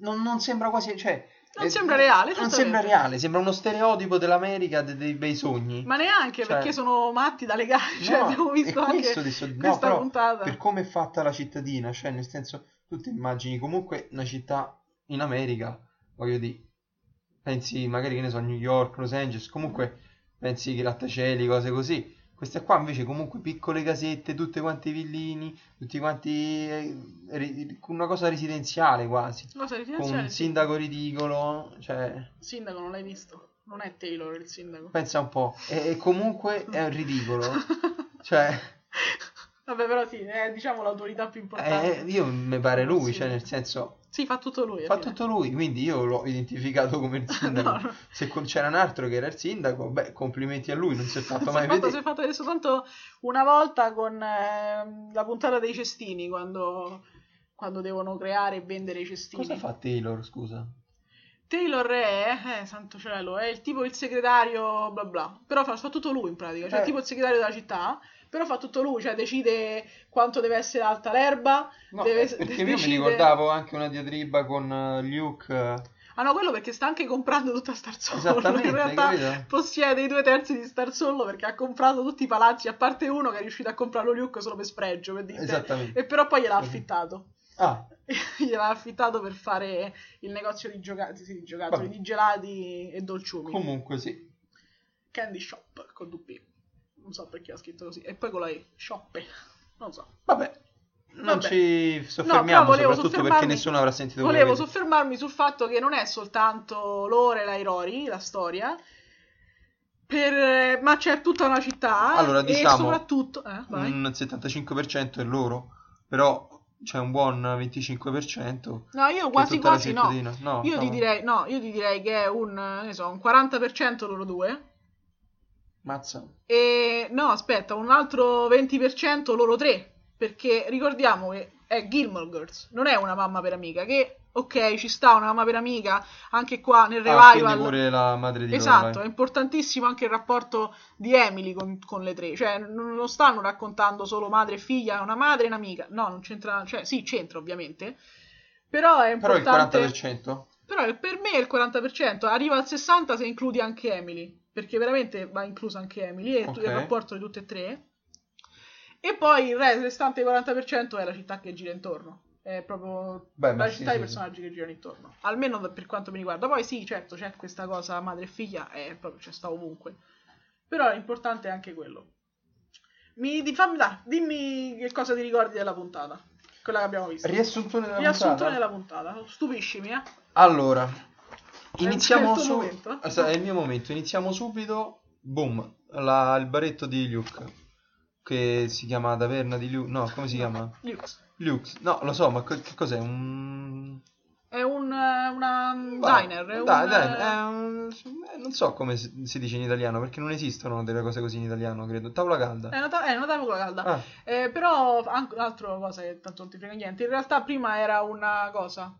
A: Non, non sembra quasi, cioè...
B: Non
A: eh,
B: sembra reale,
A: Non sembra reale, sembra uno stereotipo dell'America de- dei bei sogni.
B: Ma neanche
A: Cioè-
B: perché sono matti da legare. Cioè,
A: No,
B: abbiamo visto anche
A: questo no,
B: questa
A: però
B: puntata.
A: Per come è fatta la cittadina, cioè, nel senso, tu ti immagini comunque una città in America, voglio dire, pensi magari che ne so, New York, Los Angeles, comunque pensi grattacieli, cose così. Queste qua invece comunque piccole casette, tutte quante villini, tutti quanti eh, una cosa residenziale quasi,
B: Cosa
A: con
B: residenziale?
A: un
B: sì.
A: sindaco ridicolo, cioè
B: sindaco non l'hai visto. Non è Taylor il sindaco.
A: pensa un po', e, e comunque è ridicolo, cioè
B: Vabbè, però sì, è diciamo l'autorità più importante.
A: eh, io mi pare lui,
B: Sì.
A: cioè nel senso
B: Sì, fa tutto lui.
A: fa tutto lui, quindi io l'ho identificato come il sindaco.
B: No.
A: Se c'era un altro che era il sindaco, beh, complimenti a lui, non si è fatto
B: Si
A: mai
B: fatto,
A: vedere.
B: si è fatto vedere soltanto una volta con ehm, la puntata dei cestini, quando, quando devono creare e vendere i cestini.
A: Cosa fa Taylor, scusa?
B: Taylor è, eh, santo cielo, è il tipo il segretario, bla bla. Però fa, fa tutto lui in pratica, cioè
A: Eh.
B: tipo il segretario della città, però fa tutto lui, cioè decide quanto deve essere alta l'erba,
A: No,
B: deve,
A: eh, perché io mi
B: decide-
A: ricordavo anche una diatriba con eh, Luke. eh,
B: Ah no, quello perché sta anche comprando tutta Star Solo. In realtà
A: capito?
B: possiede i due terzi di Star Solo perché ha comprato tutti i palazzi, a parte uno che è riuscito a comprarlo Luke solo per spregio, per dire. E però poi gliel'ha affittato.
A: Ah,
B: gliel'ha affittato per fare il negozio di giocattoli, sì, di, giocattoli,
A: Vabbè.
B: di gelati e dolciumi.
A: comunque sì.
B: Candy Shop con P. Non so perché ha scritto così. E poi con la E. Shoppe. Non so.
A: Vabbè, non
B: Vabbè.
A: ci
B: No,
A: soffermiamo
B: volevo
A: soprattutto perché nessuno avrà sentito
B: Volevo soffermarmi sul fatto che non è soltanto Lorela e Rory, la storia, per- ma c'è tutta una città
A: Allora,
B: e
A: diciamo,
B: soprattutto... Eh.
A: Un 75% è loro, però c'è un buon 25%.
B: No, io quasi quasi no.
A: no.
B: Io ti
A: no.
B: direi, no, io ti direi che è un, ne so, un 40% loro due.
A: Mazza.
B: E no, aspetta, un altro 20% loro tre. Perché ricordiamo che è Gilmore Girls, non è una mamma per amica. Che ok, ci sta una mamma per amica anche qua nel
A: Ah,
B: revival.
A: pure la madre di
B: Esatto,
A: vai.
B: è importantissimo anche il rapporto di Emily con, con le tre, cioè non non stanno raccontando solo madre e figlia, una madre e un'amica, no, non c'entra, cioè sì, c'entra ovviamente, però è
A: Però il
B: importante,
A: 40%?
B: però per me è il 40%, arriva al 60% se includi anche Emily, perché veramente va incluso anche Emily e
A: Ok.
B: il rapporto di tutte e tre, e poi il re- il restante 40% è la città che gira intorno. È proprio
A: Beh,
B: la
A: sì,
B: città e i
A: sì,
B: personaggi che girano intorno. Almeno da- per quanto mi riguarda. Poi sì, certo, c'è questa cosa madre e figlia, è proprio, c'è sta ovunque. Però l'importante è anche quello. Mi, di, fammi, dai, dimmi che cosa ti ricordi della puntata. Quella che abbiamo visto.
A: Riassuntone della
B: Riassuntone
A: puntata?
B: della puntata. Stupiscimi, eh.
A: Allora, iniziamo
B: il tuo
A: su... Esatto, È il mio momento. Iniziamo subito. Boom. La- il baretto di Luke. Che si chiama Taverna di Luke. No, come si chiama?
B: Lux.
A: Luke. No, lo so, ma che cos'è? Un...
B: È un, eh, una un
A: Bah,
B: diner. È
A: dai,
B: un, eh,
A: è un- eh, non so come si, si dice in italiano, perché non esistono delle cose così in italiano, credo. Tavola calda.
B: È una, ta- è una tavola calda.
A: Ah,
B: Eh, però, anche un'altra cosa che tanto non ti frega niente. In realtà prima era una cosa.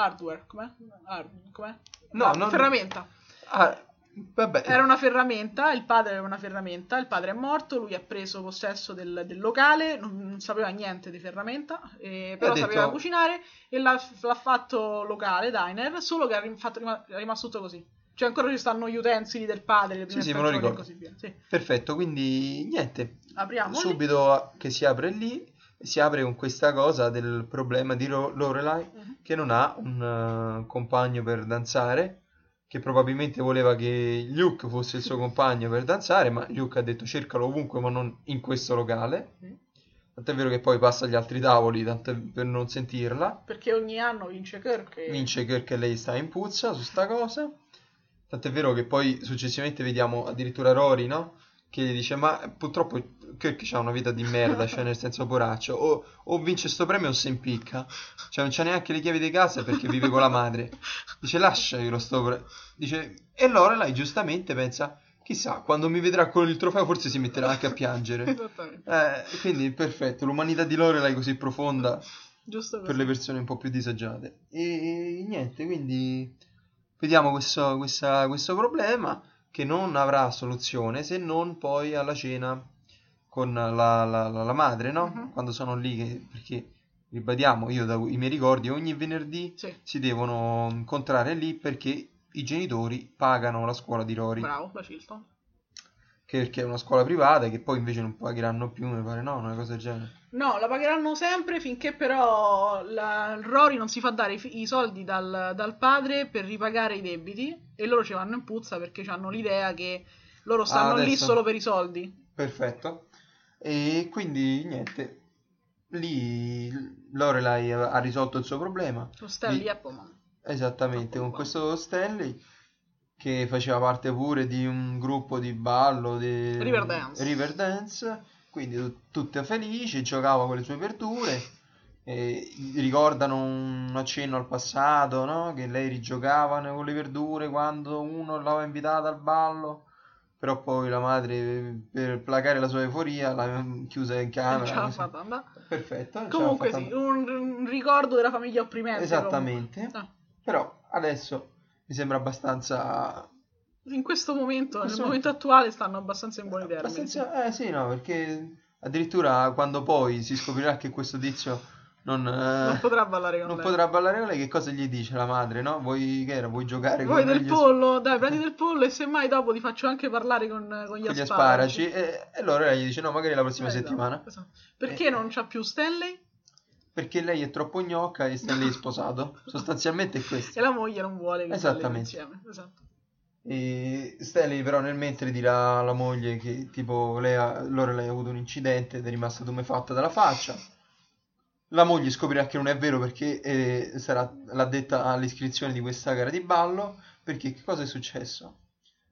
B: Hardware, com'è? Hard- com'è?
A: No,
B: Una
A: non-
B: ferramenta.
A: ah, Vabbè,
B: Era una ferramenta, il padre era una ferramenta, il padre è morto, lui ha preso possesso del, del locale, non, non sapeva niente di ferramenta, eh, però
A: detto-
B: sapeva cucinare e l'ha, l'ha fatto locale, diner, solo che è rim- fatto- rima- è rimasto tutto così. Cioè ancora ci stanno gli utensili del padre, le prime
A: sì, me lo
B: stagioni e
A: ricordo.
B: così via. Sì.
A: perfetto, quindi niente,
B: Apriamo
A: subito che si apre lì, si apre con questa cosa del problema di Lorelai
B: Mhm.
A: Che non ha un eh, compagno per danzare, che probabilmente voleva che Luke fosse il suo compagno per danzare, ma Luke ha detto cercalo ovunque ma non in questo locale.
B: Mhm.
A: Tant'è vero che poi passa agli altri tavoli, tanto per non sentirla.
B: Perché ogni anno vince Kirk. e-
A: Vince Kirk e lei sta in puzza su sta cosa. Tant'è vero che poi successivamente vediamo addirittura Rory, no? Che gli dice, ma purtroppo Kirk ha una vita di merda, cioè nel senso poraccio, o, o vince sto premio o si impicca. Cioè non c'ha neanche le chiavi di casa perché vive con la madre. Dice, lascialo sto premio. Dice, e Lorelai giustamente pensa, chissà, quando mi vedrà con il trofeo forse si metterà anche a piangere.
B: Esattamente.
A: Eh, quindi perfetto, l'umanità di Lorelai così profonda per le persone un po' più disagiate. E niente, quindi vediamo questo, questa- questo problema che non avrà soluzione se non poi alla cena con la, la- la- la madre, no?
B: Mhm.
A: Quando sono lì, che- perché ribadiamo, io dai miei ricordi, ogni venerdì
B: Sì,
A: si devono incontrare lì perché i genitori pagano la scuola di Rory,
B: bravo, la Chilton.
A: che perché è una scuola privata che poi invece non pagheranno più, mi pare, no? Una cosa del genere.
B: No, la pagheranno sempre finché però la, Rory non si fa dare i, i soldi dal, dal padre per ripagare i debiti e loro ci vanno in puzza perché hanno l'idea che loro stanno lì
A: adesso-
B: solo per i soldi.
A: Perfetto. E quindi niente, lì Lorelai ha risolto il suo problema.
B: Lo Stanley
A: Lì-
B: Appleman.
A: Esattamente, con
B: Appunto.
A: questo Stanley che faceva parte pure di un gruppo di ballo di
B: Riverdance.
A: Riverdance, quindi tu- tutte felici, giocava con le sue verdure. e ricordano un accenno al passato, no? Che lei rigiocava con le verdure quando uno l'aveva invitata al ballo, però poi la madre per placare la sua euforia l'ha chiusa in camera.
B: fatta.
A: Perfetto,
B: Comunque
A: fatta
B: sì, un, un ricordo della famiglia opprimente.
A: Esattamente.
B: Ah,
A: Però adesso mi sembra abbastanza
B: in questo momento, nel
A: Questo-
B: momento attuale, stanno abbastanza in buoni termini.
A: Abbastanza, eh sì, no, perché addirittura quando poi si scoprirà che questo tizio non, eh,
B: Non potrà ballare con
A: non
B: lei.
A: potrà ballare con lei, che cosa gli dice la madre, no? Vuoi, che era, vuoi giocare
B: Vuoi
A: con
B: del
A: gli,
B: pollo? Dai, prendi del pollo e semmai dopo ti faccio anche parlare con, con gli
A: con gli
B: asparagi.
A: asparaci? E, e allora lei gli dice no, magari la prossima
B: Eh, esatto,
A: settimana.
B: esatto. Perché
A: Eh.
B: non c'ha più Stanley
A: Perché lei è troppo gnocca e Stanley è sposato. Sostanzialmente è
B: e
A: questo.
B: la moglie non vuole che
A: Esattamente.
B: insieme. Esatto.
A: E Stanley però nel mentre dirà alla moglie che tipo lei ha, Lorelai ha avuto un incidente ed è rimasta tumefatta dalla faccia. La moglie scoprirà che non è vero perché eh, sarà l'addetta all'iscrizione di questa gara di ballo. Perché che cosa è successo?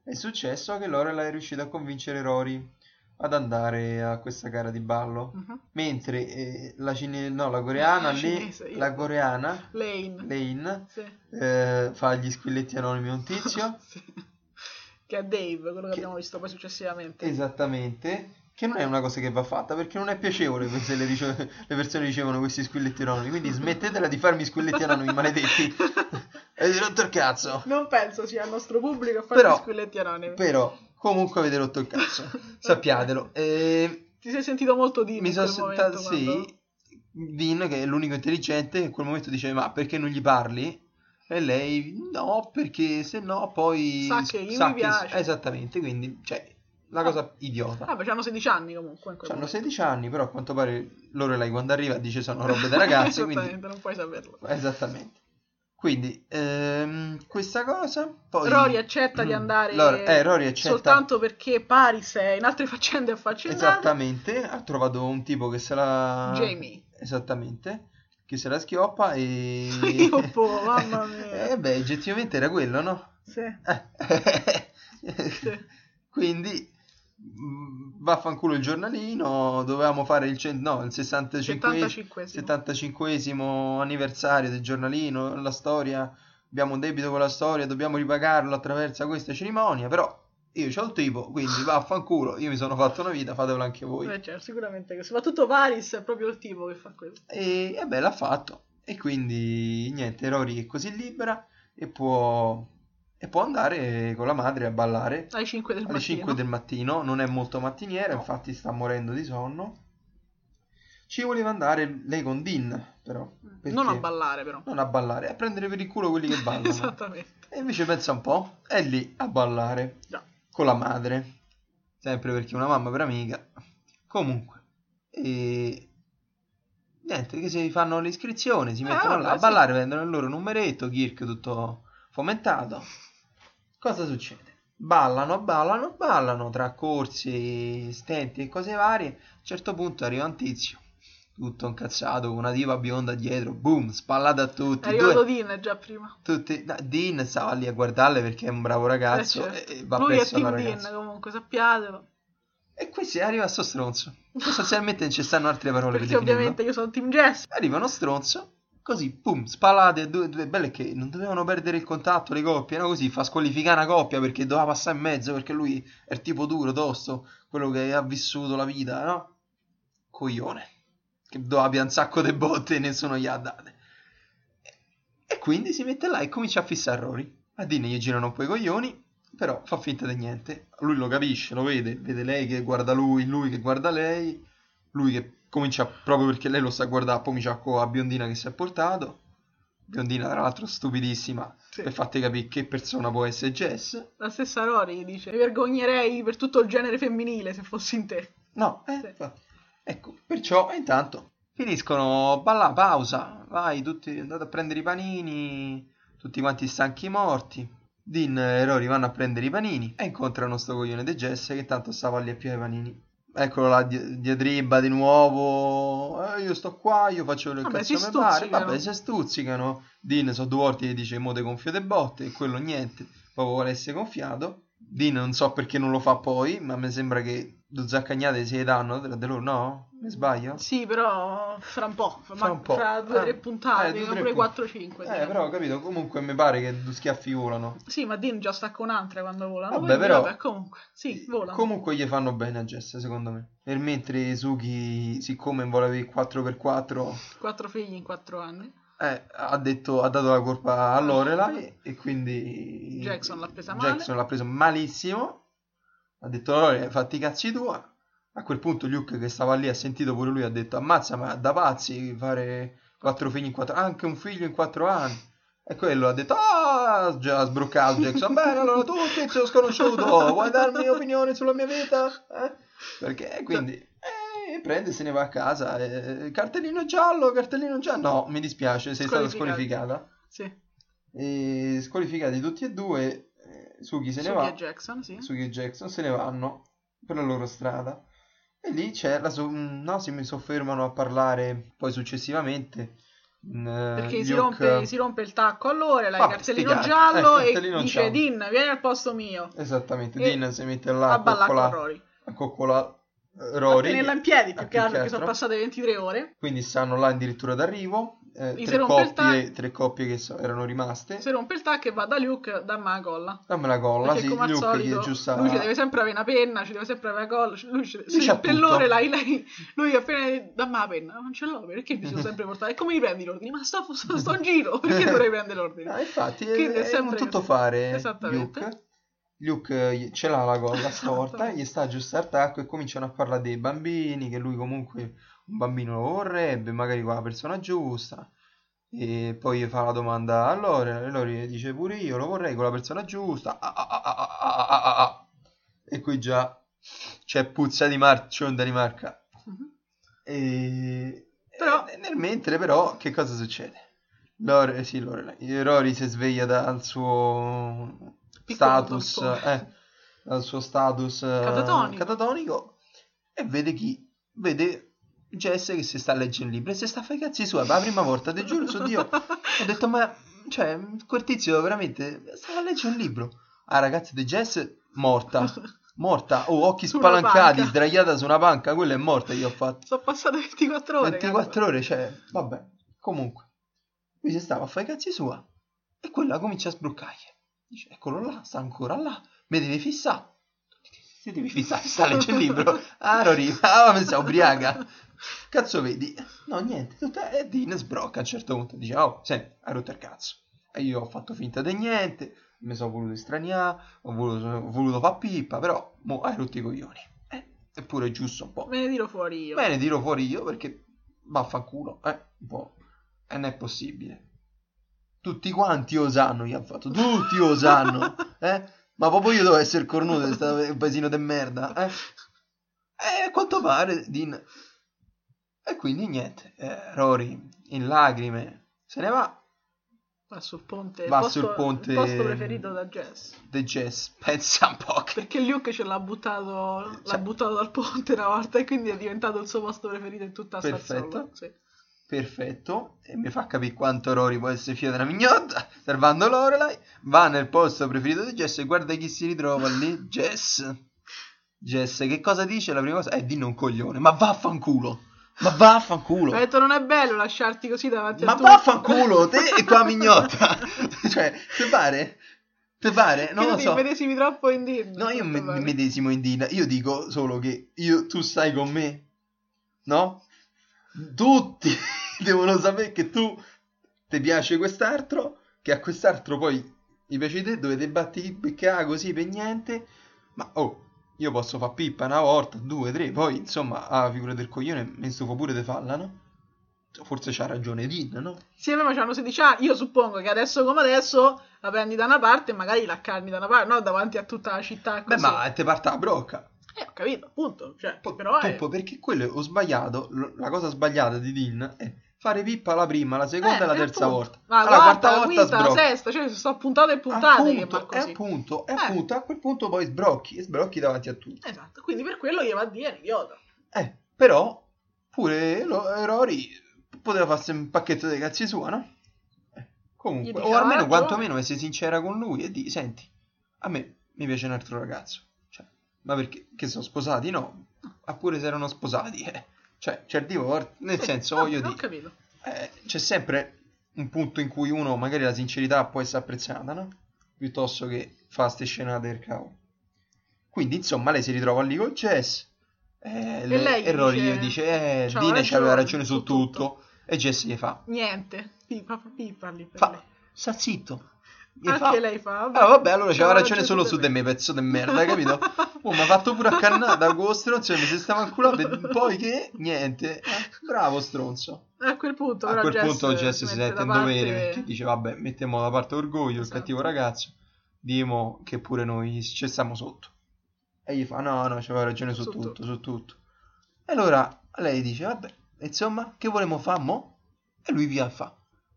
A: È successo che Lorelai è riuscita a convincere Rory ad andare a questa gara di ballo.
B: Mhm.
A: Mentre eh, la, cine- no, la coreana
B: La cinese, io.
A: la coreana,
B: Lane.
A: Lane,
B: Sì.
A: eh, fa gli squilletti anonimi a un tizio.
B: Sì. Che è Dave, quello che,
A: Che-
B: abbiamo visto poi successivamente.
A: Esattamente, che non è una cosa che va fatta perché non è piacevole se le, rice- le persone ricevono questi squilletti anonimi. Quindi smettetela di farmi squilletti anonimi, maledetti. Avete rotto il cazzo.
B: Non penso sia il nostro pubblico a fare
A: Però-
B: squilletti anonimi.
A: Però, comunque avete rotto il cazzo. Sappiatelo. E
B: Ti sei sentito molto Dean
A: mi sono sentato,
B: momento quando-
A: sì, Dean, che è l'unico intelligente, in quel momento dice, ma perché non gli parli? E lei, no, perché se no poi...
B: Sa che gli mi piace.
A: Esattamente, quindi, cioè, la
B: Ah.
A: cosa idiota.
B: Ah, hanno 16 anni comunque.
A: Hanno
B: momento.
A: 16 anni, però a quanto pare Lorelai quando arriva dice sono robe da ragazzi, quindi
B: Esattamente, non puoi saperlo.
A: esattamente. Quindi ehm, questa cosa, poi
B: Rory accetta di andare
A: Lor- eh, Rory accetta
B: soltanto perché Paris è in altre faccende affaccendate.
A: esattamente, ha trovato un tipo che se la
B: Jamie.
A: Esattamente, che se la schioppa e
B: Io, po', mamma mia.
A: Eh beh, oggettivamente era quello, no?
B: Sì.
A: Eh.
B: Sì.
A: Quindi vaffanculo il giornalino, dovevamo fare il, cen- no, il 65
B: 75esimo.
A: 75esimo anniversario del giornalino, la storia, abbiamo un debito con la storia, dobbiamo ripagarlo attraverso questa cerimonia, però io c'ho il tipo, quindi vaffanculo, io mi sono fatto una vita, fatelo anche voi.
B: Beh, certo, sicuramente soprattutto Paris è proprio il tipo che fa questo.
A: E, e beh, l'ha fatto. E quindi niente, Rory è così libera e può, e può andare con la madre a ballare
B: Alle 5 del
A: alle
B: mattino.
A: 5 del mattino, non è molto mattiniera,
B: No.
A: infatti sta morendo di sonno. Ci voleva andare lei con Dean, però. perché-
B: Non a ballare però.
A: Non a ballare, a prendere per il culo quelli che ballano.
B: Esattamente.
A: E invece pensa un po', è lì a ballare
B: Già.
A: con la madre. Sempre perché una mamma per amica. Comunque. E... Niente, che si fanno l'iscrizione, si
B: Eh,
A: mettono là
B: vabbè,
A: a
B: sì.
A: ballare, vendono il loro numeretto, Kirk tutto fomentato. Cosa succede? Ballano, ballano, ballano tra corsi, stenti e cose varie. A un certo punto arriva un tizio, tutto incazzato, una diva bionda dietro, boom, spallata a tutti.
B: È arrivato
A: due-
B: Dean già prima.
A: tutti, no, Dean stava lì a guardarle perché è un bravo ragazzo
B: Eh, certo.
A: e, va
B: Lui è
A: presso alla
B: Team
A: ragazza.
B: Dean comunque, sappiatelo.
A: E qui si arriva a sto stronzo. Sostanzialmente non ci stanno altre parole
B: Perché
A: per
B: ovviamente io sono Team Jess.
A: Arriva uno stronzo, così, pum, spallate, due, due belle che non dovevano perdere il contatto le coppie, no? Così fa squalificare una coppia perché doveva passare in mezzo, perché lui è il tipo duro, tosto, quello che ha vissuto la vita, no? Coglione. Che doveva un sacco di botte e nessuno gli ha date. E quindi si mette là e comincia a fissare Rory. A Dean gli girano un po' i coglioni, però fa finta di niente. Lui lo capisce, lo vede, vede lei che guarda lui, lui che guarda lei, lui che comincia proprio perché lei lo sta guardando, comincia con la biondina che si è portato. Biondina, tra l'altro, stupidissima,
B: Sì.
A: per farti capire che persona può essere Jess.
B: La stessa Rory dice: Mi vergognerei per tutto il genere femminile se fossi in te.
A: No, eh,
B: Sì.
A: Ecco, perciò intanto finiscono, balla, pausa, vai, tutti andate a prendere i panini, tutti quanti stanchi morti. Dean e Rory vanno a prendere i panini e incontrano sto coglione di Jess che tanto stava lì a più i panini. Eccolo là, di- diatriba di nuovo, eh, io sto qua, io faccio il
B: Vabbè,
A: cazzo mi pare, vabbè, si stuzzicano. Dean sono due volte che dice mo te gonfio de botte e quello niente, proprio vuole essere gonfiato. Dean non so perché non lo fa poi, ma mi sembra che due zaccagnate si danno tra di loro, no? Mi sbaglio?
B: Sì, però fra un po', fra,
A: Fra un po'.
B: fra due o
A: Eh,
B: tre puntate,
A: eh, o tre
B: pure
A: puntate.
B: 4-5.
A: Eh, però ho capito, comunque mi pare che due schiaffi volano.
B: Sì, ma Dean già sta con un'altra quando volano.
A: Vabbè, però-
B: vabbè, comunque, sì, volano.
A: Comunque gli fanno bene a Jess, secondo me. E mentre Suki, siccome vuole avere 4x4,
B: Quattro figli in quattro anni.
A: Eh, ha, detto, ha dato la colpa a Lorelai e quindi
B: Jackson l'ha presa male.
A: Jackson l'ha preso malissimo. Ha detto Lorelai, fatti i cazzi tua. A quel punto Luke che stava lì ha sentito pure lui ha detto ammazza ma da pazzi fare quattro figli in quattro anche un figlio in quattro anni. E quello ha detto ah già sbroccato Jackson bene allora tu tizio sconosciuto vuoi darmi opinione sulla mia vita? Eh? Perché quindi prende e se ne va a casa eh, cartellino giallo cartellino giallo no mi dispiace sei stata squalificata
B: Sì.
A: e squalificati tutti e due eh, Suki se ne
B: Suki
A: va
B: e Jackson, sì.
A: Suki e Jackson se ne vanno per la loro strada e lì c'è la so- mm, no, si mi soffermano a parlare poi successivamente mm,
B: Perché si rompe, si rompe il tacco allora, la
A: Vabbè,
B: cartellino
A: sti cazzi.
B: giallo
A: Eh,
B: e
A: cartellino
B: dice
A: giallo.
B: Dean, vieni al posto mio.
A: esattamente
B: E-
A: Dean si mette là
B: a
A: a
B: ballare con
A: coccola a coccola
B: A
A: Rory
B: tenerla in piedi
A: a
B: più che altro,
A: che
B: sono passate 23 ore.
A: quindi stanno là addirittura d'arrivo eh, tre,
B: il
A: coppie, tre coppie che so- erano rimaste
B: Si rompe il tacco e va da Luke, dammi la colla.
A: dammi la colla
B: Perché
A: sì, Luke
B: solito
A: aggiusta
B: lui ci deve sempre avere una penna, ci deve sempre avere la colla, lui ci
A: tutto.
B: l'ore lei, lei, lui appena dammi la penna, non ce l'ho, perché mi sono sempre portato? E come li prendi l'ordine? Ma sto, sto, sto in giro, perché dovrei prendere l'ordine?
A: Ah, infatti
B: Quindi è
A: è,
B: sempre
A: tutto fare
B: Esattamente.
A: Luke. Luke eh, ce l'ha la colla storta, gli sta a aggiustare il tacco e cominciano a parlare dei bambini, che lui comunque un bambino lo vorrebbe, magari con la persona giusta. E poi gli fa la domanda a Lore, e Lore dice pure io lo vorrei con la persona giusta. Ah, ah, ah, ah, ah, ah, ah, ah. E qui già c'è puzza di marcio in Danimarca.
B: Mhm.
A: E...
B: Però-
A: e nel mentre però che cosa succede? Lore, sì, Lorelai. Rory si sveglia dal suo status, eh, dal suo status eh,
B: Catatonico.
A: catatonico e vede chi? Vede Jess che si sta a leggere un libro e si sta a fare i cazzi suoi per la prima volta, ti giuro su Dio. Ho detto, ma cioè, quel tizio veramente stava a leggere un libro. Ah, ragazzi, di Jess morta. Morta, oh, occhi
B: Su
A: spalancati, sdraiata su una panca, quella è morta, io ho fatto.
B: Sono passate 24 ore.
A: 24 ore, cioè, vabbè, comunque. Lui si stava a fare i cazzi sua e quella comincia a sbroccargli. Dice, eccolo là, sta ancora là, mi devi fissare. Si devi fissare, sta a leggere il libro. Ah, Rory, ah, mi sa ubriaca. Cazzo vedi? No, niente, tutta... e Dean sbrocca a un certo punto. Dice, oh, senti, hai rotto il cazzo. E io ho fatto finta di niente, mi sono voluto estraniare, ho voluto, ho voluto fare pippa, però mo hai rotto i coglioni. Eh, eppure è giusto un po'.
B: Me ne tiro fuori io.
A: Me ne tiro fuori io perché vaffanculo, eh, un po'. E non è possibile. Tutti quanti lo sanno, gli ha fatto, tutti lo sanno, eh? Ma proprio io devo essere cornuto di questo paesino de merda, eh? E a quanto pare, Din... E quindi niente, eh, Rory, in lacrime, se ne va,
B: Va sul ponte.
A: Va
B: posto,
A: sul ponte-
B: Il posto preferito da Jess.
A: The Jazz, pensa un po' che...
B: Perché Luke ce l'ha buttato, l'ha
A: Cioè-
B: buttato dal ponte una volta e quindi è diventato il suo posto preferito in tutta
A: Perfetto.
B: Sassuolo. Sì.
A: Perfetto, e mi fa capire quanto Rory può essere figlio della mignotta, servando Lorelai, va nel posto preferito di Jess e guarda chi si ritrova lì, Jess. Jess, che cosa dice la prima cosa? Eh, dinne un coglione, ma vaffanculo, ma vaffanculo,
B: Ha detto non è bello lasciarti così davanti
A: ma
B: a tutti.
A: vaffanculo, te e tua mignotta, cioè, te pare? Te pare? Non
B: Che
A: lo
B: tu
A: so.
B: ti medesimi troppo in Disney.
A: No, io mi medesimo in Dina. Io dico solo che io, tu stai con me, no? Tutti devono sapere che tu ti piace quest'altro, che a quest'altro poi gli piace te, dovete batti beccare così per niente. Ma oh, io posso fare pippa una volta, due, tre, poi insomma, a figura del coglione mi stufo pure di falla, no? Forse c'ha ragione Din, no?
B: Sì, ma c'hanno 16 anni. Io suppongo che adesso come adesso la prendi da una parte e magari la carni da una parte, no? Davanti a tutta la città
A: Beh,
B: così.
A: ma te parta la brocca.
B: Eh, ho capito, appunto. Cioè,
A: Po-
B: però è...
A: Tuppo, perché quello ho sbagliato. l- La cosa sbagliata di Dean è fare pippa la prima, la seconda e la
B: Eh,
A: terza
B: appunto.
A: volta.
B: Ma
A: Alla
B: la
A: quarta
B: la
A: volta
B: quinta, la
A: sbrocchi.
B: sesta, cioè sono puntate e puntate che
A: Appunto,
B: va
A: e
B: così.
A: appunto, e
B: Eh.
A: appunto, a quel punto poi sbrocchi e sbrocchi davanti a tutti.
B: Esatto, quindi per quello gli va a dire idiota.
A: Eh, però, pure lo, Rory poteva farsi un pacchetto dei cazzi sua, no? Eh, comunque, o almeno quantomeno essere sincera con lui e di, senti, a me mi piace un altro ragazzo. Cioè, ma perché? Che sono sposati? No. Ah, pure se erano sposati, eh. Cioè, c'è il divorzio, nel
B: Sì,
A: senso, voglio dire, eh, c'è sempre un punto in cui uno, magari la sincerità può essere apprezzata, no? Piuttosto che fa ste scenate del cavolo. Quindi, insomma, lei si ritrova lì con Jess. Eh, le-
B: lei
A: e Rory
B: dice,
A: gli dice, eh,
B: "C'ha
A: Dina
B: ragione
A: aveva ragione su
B: su
A: tutto. E Jess gli fa,
B: Niente. Pippa, pippa lì per
A: fa,
B: lei.
A: sta zitto.
B: Anche
A: fa,
B: lei fa.
A: Ah, vabbè, allora c'aveva ragione solo su di
B: me.
A: pezzo di merda, capito? Oh, mi ha fatto pure accannata con lo stronzo mi si stava anculato e poi che? Niente. Bravo stronzo.
B: A quel punto,
A: A quel
B: Jess
A: punto Jess si sente in
B: parte-
A: dovere perché dice vabbè mettiamo da parte orgoglio il
B: Esatto.
A: cattivo ragazzo dimo che pure noi ci stiamo sotto e gli fa no no c'aveva ragione su,
B: Su
A: tutto,
B: tutto.
A: su tutto e allora lei dice vabbè insomma che volemo fare mo? e lui via fa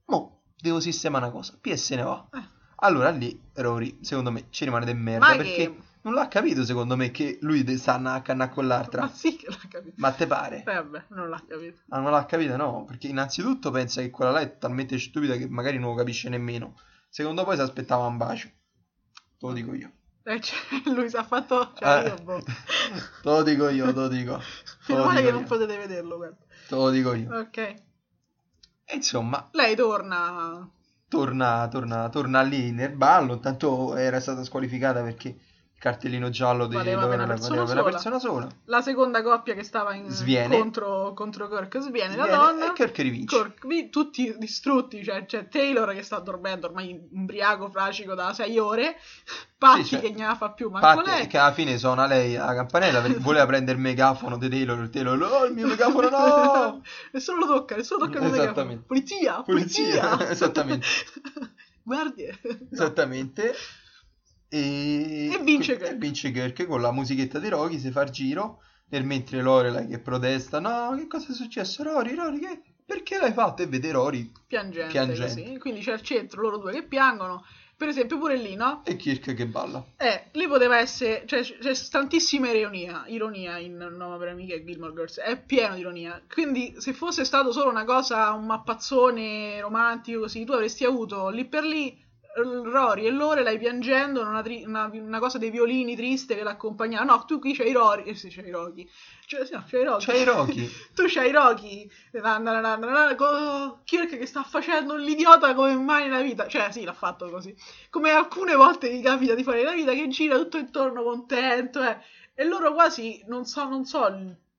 A: mo devo sistemare una cosa P se ne va
B: Eh.
A: Allora lì Rory secondo me ci rimane de merda
B: Ma
A: perché
B: che-
A: non l'ha capito secondo me che lui sta a cannà con l'altra
B: Ma sì che l'ha capito.
A: ma te pare?
B: Eh, vabbè, non l'ha capito.
A: Ah, non l'ha capita, no, perché innanzitutto pensa che quella là è talmente stupida che magari non lo capisce nemmeno. Secondo poi si aspettava un bacio. Te lo dico io.
B: Eh, cioè, lui si ha fatto... Cioè,
A: Eh,
B: io, boh.
A: te lo dico io, te lo dico.
B: Meno male che
A: dico
B: non
A: io.
B: potete vederlo, guarda.
A: Te lo dico io.
B: Ok.
A: E insomma,
B: Lei torna...
A: torna, torna, torna lì nel ballo. Tanto era stata squalificata perché il cartellino giallo di
B: Valeva
A: dove
B: per una persona
A: valeva per persona sola.
B: La seconda coppia che stava in...
A: Sviene.
B: contro, contro Kirk sviene, la
A: Viene
B: donna.
A: E Kirk rivince.
B: Kirk, tutti distrutti, cioè c'è Taylor che sta dormendo ormai ubriaco, fracico da 6 ore, Patti
A: Sì, cioè,
B: che non la fa più, manco
A: Infatti,
B: lei.
A: che alla fine suona lei la campanella, voleva prendere il megafono di Taylor, Taylor, no, il mio megafono no!
B: nessuno lo tocca, nessuno tocca il megafono. Polizia,
A: Polizia,
B: polizia.
A: esattamente.
B: Guardie. No.
A: Esattamente. E,
B: E vince
A: e
B: Kirk.
A: vince Kirk con la musichetta di Rocky, si fa il giro, nel mentre Lorelai che protesta, no, che cosa è successo? Rory, Rory, che... perché l'hai fatto? E vede Rory
B: Piangente,
A: Piangente.
B: così. Quindi c'è al centro loro due che piangono. Per esempio pure lì, no?
A: e Kirk che balla.
B: Eh, lì poteva essere, cioè c'è tantissima ironia, ironia in Nome per Amiche e Gilmore Girls, è pieno di ironia. Quindi se fosse stato solo una cosa, un mappazzone romantico così, tu avresti avuto lì per lì Rory e Lorelai piangendo, una, tri- una- una cosa dei violini triste che l'accompagnava. No, tu qui c'hai Rory, eh sì, c'hai Rocky. Cioè, no, c'hai Rocky.
A: C'hai Rocky.
B: tu c'hai Rocky, na- na- na- na- con Kirk che sta facendo l'idiota come mai nella vita. Cioè, sì, l'ha fatto così. Come alcune volte gli capita di fare nella vita che gira tutto intorno contento, eh. E loro quasi, non so, non so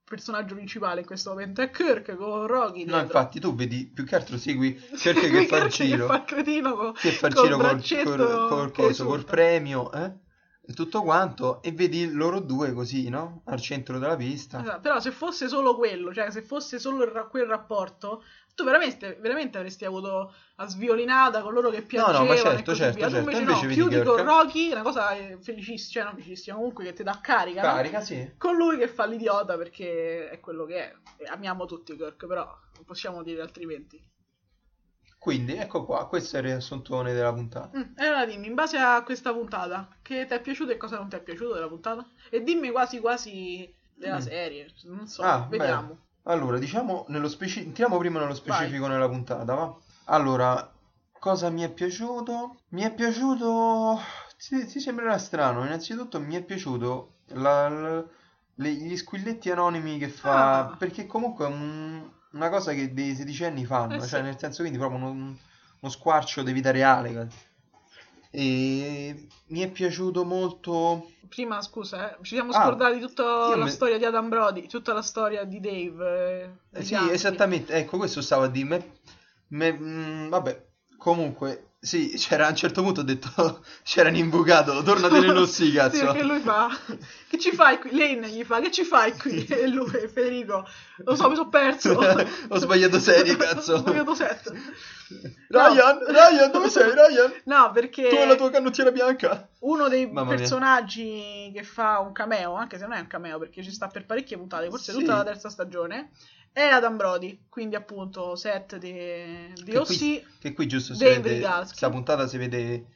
B: personaggio principale in questo momento è Kirk con Rocky.
A: No,
B: dietro.
A: infatti tu vedi più che altro segui Kirk che fa il giro.
B: Che fa cretino con,
A: che fa il
B: col
A: giro col, col, coso, col premio, eh? E tutto quanto, e vedi loro due così, no? Al centro della pista.
B: Esatto, Però se fosse solo quello, cioè se fosse solo ra- quel rapporto, tu veramente, veramente avresti avuto la sviolinata con loro che
A: no,
B: piangevano
A: ma
B: e
A: certo,
B: così
A: certo, certo.
B: invece,
A: Invece
B: no, chiudi con Rocky, una cosa eh, felicissima, cioè non felicissima, comunque che ti dà carica, no?
A: Carica, sì.
B: Con lui che fa l'idiota perché è quello che è. Amiamo tutti Kirk, però non possiamo dire altrimenti.
A: Quindi, ecco qua, questo è il riassuntone della puntata.
B: Mm, e allora dimmi, in base a questa puntata, che ti è piaciuto e cosa non ti è piaciuto della puntata? E dimmi quasi quasi della
A: Mm.
B: serie, non so,
A: Ah,
B: vediamo.
A: Allora, diciamo, nello speci- entriamo prima nello specifico nella puntata, va? Allora, cosa mi è piaciuto? Mi è piaciuto... Ti, ti sembrerà strano, innanzitutto mi è piaciuto la- la- le- gli squilletti anonimi che fa...
B: Ah.
A: Perché comunque è un- una cosa che dei sedicenni fanno,
B: Eh
A: cioè
B: sì.
A: nel senso quindi proprio uno, uno squarcio di vita reale. E mi è piaciuto molto...
B: Prima, scusa, eh, ci siamo
A: Ah,
B: scordati tutta
A: io
B: la
A: me-
B: storia di Adam Brody, tutta la storia di Dave. eh,
A: Eh, sì,
B: altri.
A: esattamente, ecco, questo stavo a dire. Me- me- mm, vabbè, comunque, sì, c'era a un certo punto ho detto, c'era un imbucato, tornatene non sì,
B: Sì,
A: cazzo.
B: perché lui fa, che ci fai qui? Lane gli fa, che ci fai qui? E lui, Federico, lo so, mi sono perso.
A: Ho sbagliato serie, cazzo.
B: Ho sbagliato set.
A: Ryan, Ryan, dove sei, Ryan?
B: No, perché
A: Tu e la tua canottiera bianca.
B: uno dei
A: Mamma mia.
B: personaggi che fa un cameo, anche se non è un cameo perché ci sta per parecchie puntate, forse
A: Sì.
B: tutta la terza stagione, è Adam Brody, quindi appunto set di, di
A: Che qui, che qui giusto si vede, questa puntata si vede,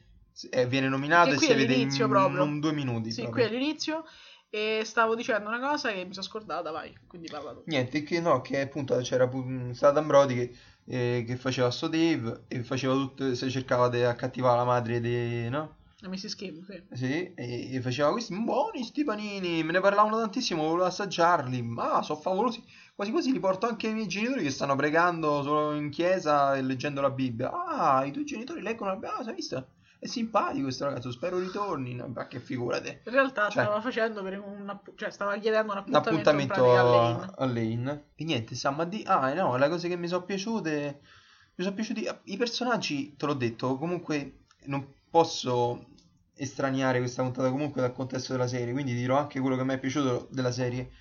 A: eh, viene nominato
B: Che
A: e si vede in
B: proprio.
A: due minuti.
B: Sì,
A: proprio.
B: qui all'inizio. E stavo dicendo una cosa che mi sono scordata, vai, quindi parla tu.
A: Niente, che no, che appunto c'era pu- stato Ambrodi che, eh, che faceva sto Dave e faceva tutto, se cercava di accattivare la madre di, no?
B: La Mrs. Kim, sì.
A: Sì, e, e faceva questi buoni sti panini, me ne parlavano tantissimo, volevo assaggiarli, ma sono favolosi, quasi quasi li porto anche ai miei genitori che stanno pregando solo in chiesa e leggendo la Bibbia. Ah, i tuoi genitori leggono la Bibbia, ah, sai visto? È simpatico questo ragazzo, spero ritorni, no, ma che figurate.
B: In realtà
A: Cioè-
B: stava facendo per un cioè stava chiedendo un
A: un
B: appuntamento,
A: appuntamento
B: in pratica a
A: a,
B: Lane.
A: a Lane. E niente, siamo a di... Ah, no, le cose che mi sono piaciute... Mi sono piaciuti... I personaggi, te l'ho detto, comunque non posso estraniare questa puntata comunque dal contesto della serie, quindi dirò anche quello che mi è piaciuto della serie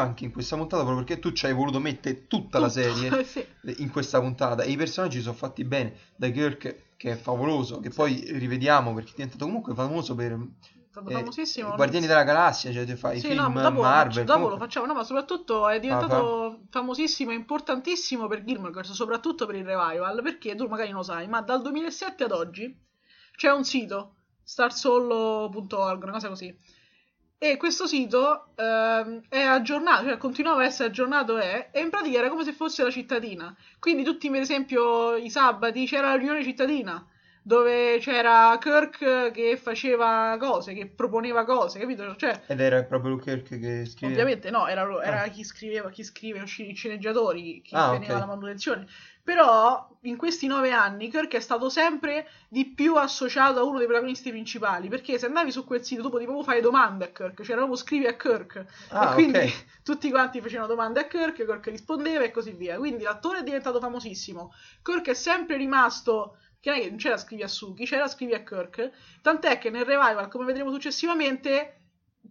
A: anche in questa puntata proprio perché tu ci hai voluto mettere tutta la serie
B: sì.
A: in questa puntata. E i personaggi sono fatti bene. Da Kirk che è favoloso che poi rivediamo perché è diventato comunque famoso per eh,
B: famosissimo.
A: i Guardiani della Galassia cioè ti fa i
B: Sì,
A: film
B: no, dopo, lo
A: Marvel
B: dopo lo
A: comunque-
B: facciamo, no, ma soprattutto è diventato famosissimo e importantissimo per Gilmore Girls, soprattutto per il revival, perché tu magari non lo sai, ma dal 2007 ad oggi c'è un sito, starsolo.org, una cosa così, e questo sito ehm, è aggiornato, cioè continuava a essere aggiornato è, e in pratica era come se fosse la cittadina, quindi tutti per esempio i sabati c'era la riunione cittadina, dove c'era Kirk che faceva cose, che proponeva cose, capito? Cioè,
A: ed era proprio Kirk che scriveva
B: Ovviamente no, era, era
A: Ah.
B: chi scriveva, chi scrive, i sceneggiatori, chi
A: Ah,
B: teneva
A: ok.
B: la manutenzione. Però in questi nove anni Kirk è stato sempre di più associato a uno dei protagonisti principali. Perché se andavi su quel sito tu potevi proprio fare domande a Kirk, cioè proprio scrivi a Kirk.
A: Ah,
B: e quindi
A: ok.
B: tutti quanti facevano domande a Kirk, Kirk rispondeva e così via. Quindi l'attore è diventato famosissimo. Kirk è sempre rimasto. Che non è che non c'era scrivi a Suki, c'era scrivi a Kirk. Tant'è che nel revival, come vedremo successivamente,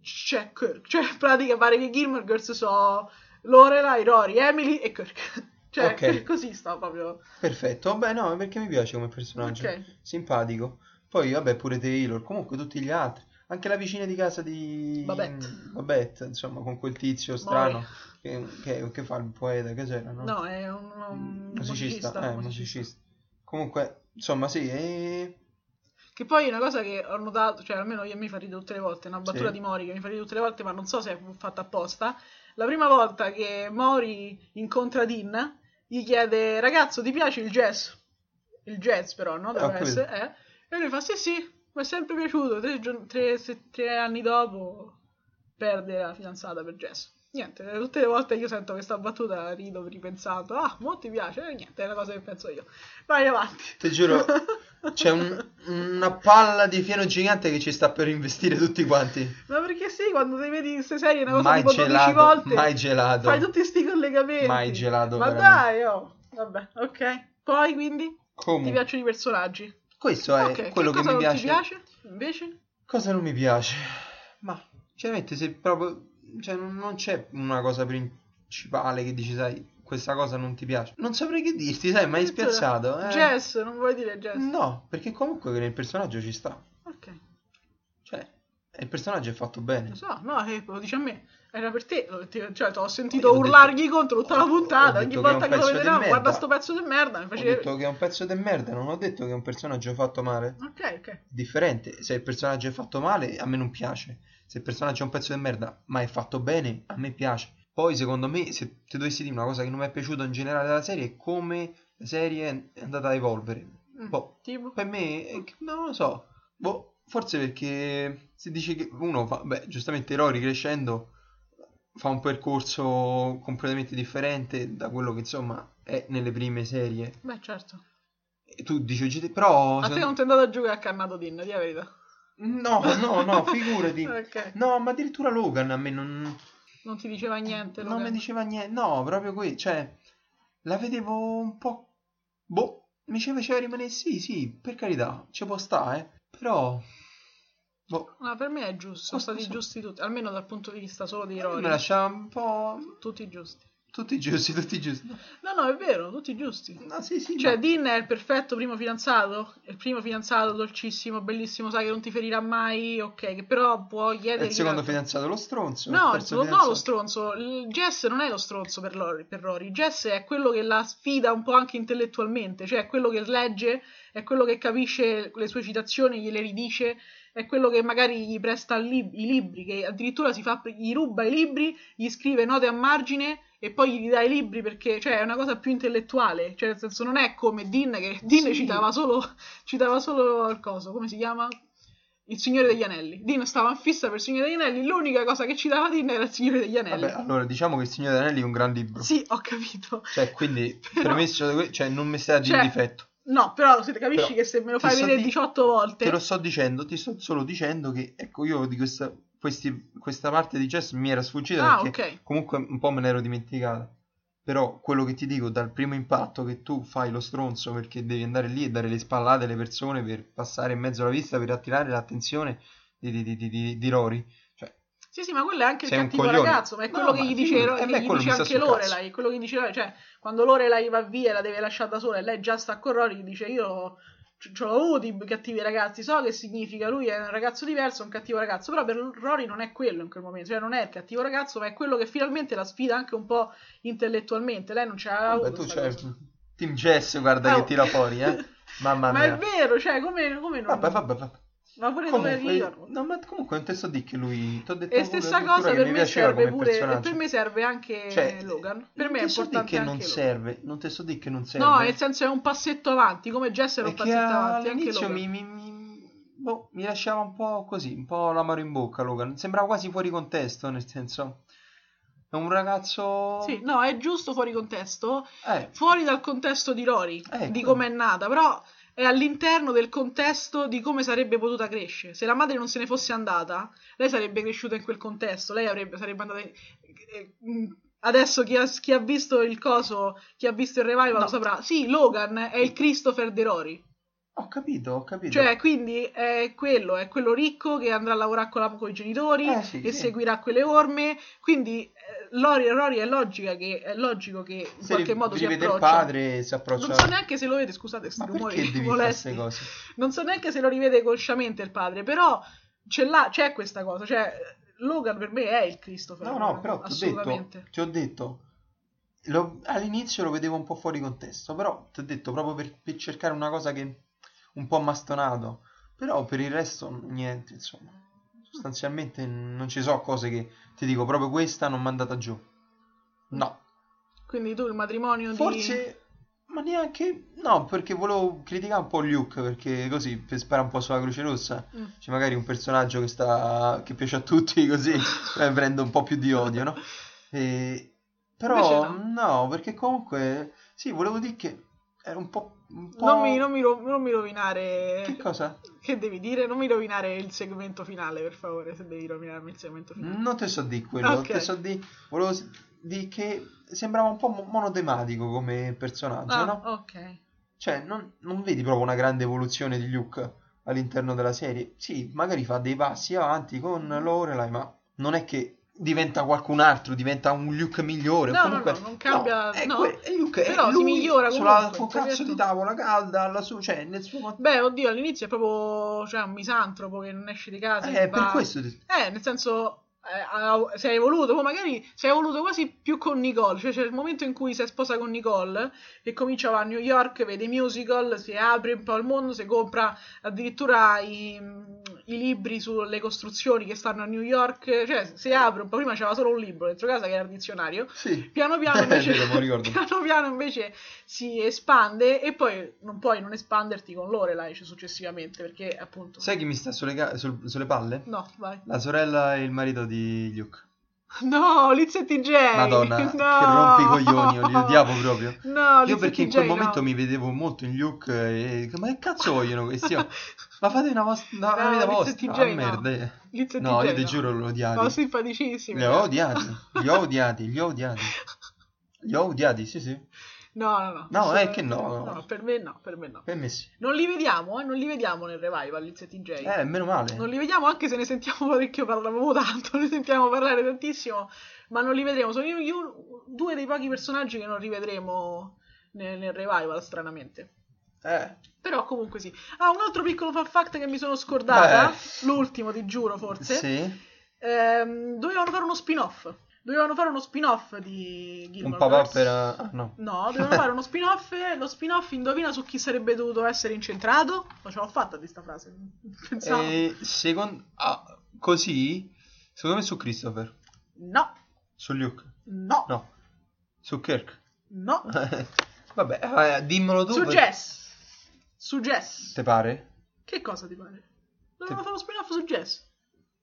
B: c'è Kirk. Cioè, in pratica pare che Gilmore Girls so Lorelai, Rory, Emily e Kirk. Cioè,
A: Ok.
B: così sta proprio.
A: perfetto vabbè no perché mi piace come personaggio
B: Ok.
A: simpatico poi vabbè pure Taylor comunque tutti gli altri anche la vicina di casa di
B: Babette.
A: Babette, insomma con quel tizio strano che, che- che fa il poeta che c'era no?
B: No, è un, un
A: musicista,
B: musicista,
A: eh,
B: un
A: musicista. Comunque, insomma, sì, e...
B: Che poi è una cosa che ho notato, cioè almeno io mi fa ridere tutte le volte, una battuta
A: Sì.
B: di Mori che mi fa ridere tutte le volte, ma non so se è fatta apposta. La prima volta che Mori incontra Dean, gli chiede, ragazzo, ti piace il jazz? Il jazz però, no? Deve
A: capito.
B: essere, eh? E lui fa, sì, sì, mi è sempre piaciuto. Tre, tre- tre anni dopo perde la fidanzata per jazz. Niente, tutte le volte che io sento questa battuta rido ripensando, ah, mo ti piace? E niente, è una cosa che penso io. Vai avanti.
A: Ti giuro, C'è un- una palla di fieno gigante che ci sta per investire tutti quanti.
B: Ma perché sì, quando ti vedi in queste serie una cosa
A: Mai
B: tipo 12
A: gelato,
B: volte,
A: mai gelato.
B: fai tutti sti collegamenti.
A: Mai gelato,
B: Ma
A: veramente.
B: dai, oh. Vabbè, ok. Poi, quindi, ti
A: Comunque,
B: piacciono i personaggi?
A: questo è
B: Ok,
A: quello
B: che
A: che mi piace.
B: ti piace? Invece?
A: Cosa non mi piace? Ma, sinceramente, se proprio... Cioè, non non c'è una cosa principale che dici, sai, questa cosa non ti piace. Non saprei che dirti, sai, mi hai spiazzato. eh.
B: Jess, non vuoi dire Jess?
A: No, perché comunque nel personaggio ci sta.
B: Ok,
A: Cioè, il personaggio è fatto bene.
B: lo so, no, eh, lo dici a me. Era per te, cioè, ti ho sentito
A: ho
B: urlargli contro tutta la
A: ho
B: puntata,
A: detto
B: ogni
A: che
B: volta
A: un
B: che lo vedevamo, guarda sto pezzo di merda, mi
A: Ho
B: facevi...
A: detto che è un pezzo di merda, non ho detto che è un personaggio fatto male.
B: Ok, ok.
A: Differente, se il personaggio è fatto male, a me non piace. Se il personaggio è un pezzo di merda, ma è fatto bene, a me piace. Poi, secondo me, se ti dovessi dire una cosa che non mi è piaciuta in generale della serie, è come la serie è andata a evolvere.
B: Mm,
A: Boh,
B: Tipo?
A: per me, è non lo so. Boh, forse perché se dici che uno fa, beh, giustamente Rory crescendo fa un percorso completamente differente da quello che insomma è nelle prime serie.
B: Beh, certo.
A: E tu dici, "Oggi te- però...
B: A te non ti è andato a giocare a Cannato Din, di la verità.
A: No, no, no, figurati.
B: ok.
A: No, ma addirittura Logan a me non,
B: Non ti diceva niente,
A: non mi diceva niente. No, proprio qui, cioè, la vedevo un po'... Boh, mi ci faceva rimanere sì, sì, per carità, ci può stare, eh. Però... Boh,
B: No, per me è giusto, sono
A: So-
B: stati giusti tutti, almeno dal punto di vista solo di
A: mi
B: Rory.
A: lasciava un po'...
B: Tutti giusti.
A: Tutti giusti, tutti giusti.
B: No, no, è vero, tutti giusti.
A: No, sì, sì,
B: Cioè,
A: no.
B: Dean è il perfetto primo fidanzato, il primo fidanzato dolcissimo, bellissimo, sai che non ti ferirà mai, ok, che però può chiedere...
A: il secondo fidanzato, lo stronzo. il
B: No,
A: terzo
B: lo- no, lo stronzo. Il Jess non è lo stronzo per Rory, per Rory. Jess è quello che la sfida un po' anche intellettualmente, cioè è quello che legge, è quello che capisce le sue citazioni, gliele ridice, è quello che magari gli presta il lib- i libri, che addirittura si fa, gli ruba i libri, gli scrive note a margine e poi gli dà i libri perché cioè, è una cosa più intellettuale, cioè nel senso non è come Dean che Dean
A: Sì.
B: citava solo citava solo il coso, come si chiama? Il Signore degli Anelli. Dean stava in fissa per il Signore degli Anelli, l'unica cosa che citava Dean era il Signore degli Anelli.
A: Vabbè, allora diciamo che il Signore degli Anelli è un gran libro.
B: Sì, ho capito.
A: Cioè, quindi,
B: Però-
A: premesso cioè, non mi stai a dire
B: Cioè,
A: difetto.
B: No, però se capisci
A: Però
B: che se me lo fai vedere
A: di-
B: 18 volte...
A: Te lo sto dicendo, ti sto solo dicendo che, ecco, io di questa, questi- questa parte di Jess mi era sfuggita
B: Ah,
A: perché
B: ok.
A: comunque un po' me l'ero dimenticata. Però quello che ti dico dal primo impatto che tu fai lo stronzo perché devi andare lì e dare le spallate alle persone per passare in mezzo alla vista per attirare l'attenzione di, di, di, di, di- di Rory. Cioè,
B: Sì, sì, ma quello è anche il cattivo ragazzo, ma è
A: No,
B: quello che
A: ma
B: gli dice,
A: figurati,
B: che
A: me
B: gli dice anche Lorelai, quello che dice Lorelai, cioè quando Lorelai va via e la deve lasciare da sola e lei già sta con Rory, gli dice io ce ce l'ho avuto i cattivi ragazzi, so che significa, lui è un ragazzo diverso, un cattivo ragazzo, però per Rory non è quello in quel momento, cioè non è il cattivo ragazzo, ma è quello che finalmente la sfida anche un po' intellettualmente, lei non ce l'aveva
A: vabbè,
B: avuto
A: tu c'hai
B: cosa.
A: Team Jess, guarda
B: Oh.
A: che tira fuori, eh. Mamma
B: Ma è
A: mia.
B: vero, cioè come, come non...
A: Vabbè, vabbè, vabbè.
B: Ma pure dove
A: Comunque,
B: arrivano?
A: no, ma comunque non te so di che lui. T'ho detto
B: E stessa cosa per me serve pure,
A: personaggio.
B: per me serve anche
A: Cioè,
B: Logan. Per me è
A: te so di
B: importante
A: che
B: anche
A: non
B: Logan.
A: serve, non te so di che non serve.
B: No, nel senso è un passetto avanti, come Jess era
A: È
B: un passetto avanti, anche Logan.
A: mi, mi, mi- boh, mi lasciava un po' così, un po' l'amaro in bocca Logan. Sembrava quasi fuori contesto, nel senso. È un ragazzo.
B: Sì, no, è giusto fuori contesto,
A: Eh,
B: fuori dal contesto di Rory,
A: Eh,
B: di come è nata, però è all'interno del contesto di come sarebbe potuta crescere. Se la madre non se ne fosse andata, lei sarebbe cresciuta in quel contesto, lei avrebbe, sarebbe andata in... eh, mm, Adesso chi ha, chi ha visto il coso, chi ha visto il revival
A: No.
B: lo saprà. Sì, Logan è il Christopher De Rory.
A: ho capito, ho capito.
B: Cioè, quindi è quello, è quello ricco che andrà a lavorare con, la- con i genitori
A: Eh, sì,
B: e
A: sì.
B: seguirà quelle orme. Quindi Lori, Rory è, logica che, è logico che in
A: Se
B: qualche modo si
A: rivede il
B: approccia.
A: padre si approccia.
B: Non so neanche se lo vede, scusate, sti rumori molesti.
A: queste cose?
B: Non so neanche se lo rivede consciamente il padre, però ce l'ha, c'è questa cosa. Cioè, Logan per me è il Christopher.
A: No, no, però ti ho detto, ti ho detto, lo- all'inizio lo vedevo un po' fuori contesto, però ti ho detto proprio per, per cercare una cosa che un po' mastonato, però per il resto niente, insomma. Sostanzialmente non ci so cose che ti dico, proprio questa non mi è andata giù. No,
B: Quindi tu il matrimonio di...
A: forse, ma neanche, no, perché volevo criticare un po' Luke, perché così, per sparare un po' sulla Croce Rossa,
B: Mm.
A: c'è magari un personaggio che sta che piace a tutti così eh, prende un po' più di odio no? E- però
B: Invece
A: no. perché comunque sì volevo dire che È un po'... Un po'...
B: Non, mi, non, mi, non mi rovinare.
A: Che cosa?
B: Che devi dire? Non mi rovinare il segmento finale, per favore, se devi rovinarmi il segmento finale.
A: Non te so di quello,
B: Ok.
A: te so di... Volevo di che sembrava un po' mo- monotematico come personaggio,
B: Ah,
A: no?
B: ok.
A: Cioè, non, non vedi proprio una grande evoluzione di Luke all'interno della serie. Sì, magari fa dei passi avanti con Lorelai, ma non è che diventa qualcun altro, diventa un Luke migliore.
B: No, no,
A: comunque,
B: no, non cambia-
A: è
B: no.
A: que- è Luke,
B: Però
A: è
B: si
A: lui
B: migliora
A: sulla
B: comunque,
A: cazzo di tavola calda, alla sua, cioè, nel suo...
B: Beh, oddio, all'inizio è proprio cioè, un misantropo che non esce di casa.
A: Eh, per
B: va-
A: questo...
B: Eh, nel senso, eh, si è evoluto, poi magari si è evoluto quasi più con Nicole, cioè c'è il momento in cui si è sposa con Nicole e comincia a va a New York, vede i musical, si apre un po' al mondo, si compra addirittura i, i libri sulle costruzioni che stanno a New York, cioè si apre un po', prima c'era solo un libro dentro casa che era il dizionario,
A: Sì.
B: piano piano
A: È
B: invece, piano piano invece si espande e poi non puoi non espanderti con Lorelai cioè, successivamente perché appunto...
A: Sai chi mi sta sulle, ga- sul- sulle palle?
B: No, vai.
A: La sorella e il marito di Luke.
B: No, Liz e TJ.
A: Madonna,
B: no.
A: che rompi i coglioni, li odiavo proprio.
B: No,
A: Io perché in
B: TJ
A: quel
B: no.
A: momento mi vedevo molto in Luke e... Ma che cazzo vogliono questi? Ma fate una, vostra, una
B: No,
A: vita vostra.
B: TJ
A: Ah,
B: no.
A: merda. eh.
B: Liz e
A: No,
B: TJ
A: io ti giuro l'ho odiati.
B: No, simpaticissimi.
A: Li ho odiati, li ho odiati, li ho odiati. Li ho odiati, sì sì.
B: No, no, no.
A: No, è che
B: assolutamente
A: no.
B: No, per me no, per me no.
A: Per me sì.
B: Non li vediamo, eh, non li vediamo nel revival, e TJ.
A: Eh, meno male.
B: Non li vediamo anche se ne sentiamo parecchio, parlavamo tanto, ne sentiamo parlare tantissimo, ma non li vedremo. Sono io, io- due dei pochi personaggi che non rivedremo nel, nel revival, stranamente.
A: Eh,
B: Però comunque sì. Ah, un altro piccolo fun fact che mi sono scordata,
A: Eh.
B: l'ultimo ti giuro forse.
A: sì.
B: Ehm, dovevano fare uno spin-off. Dovevano fare uno spin-off di
A: Un
B: Gilmore
A: papà
B: Girls.
A: per... Ah, no.
B: No, dovevano fare uno spin-off. Lo spin-off indovina su chi sarebbe dovuto essere incentrato? Ma ce l'ho fatta di sta frase. Pensavo.
A: E secondo... Ah, così? Secondo me su Christopher.
B: No,
A: Su Luke.
B: no,
A: No. Su Kirk.
B: no.
A: Vabbè, eh, dimmelo tu.
B: Su
A: per-
B: Jess. Su Jess.
A: Te pare?
B: Che cosa ti pare? Dovevano
A: Te-
B: fare uno spin-off su Jess.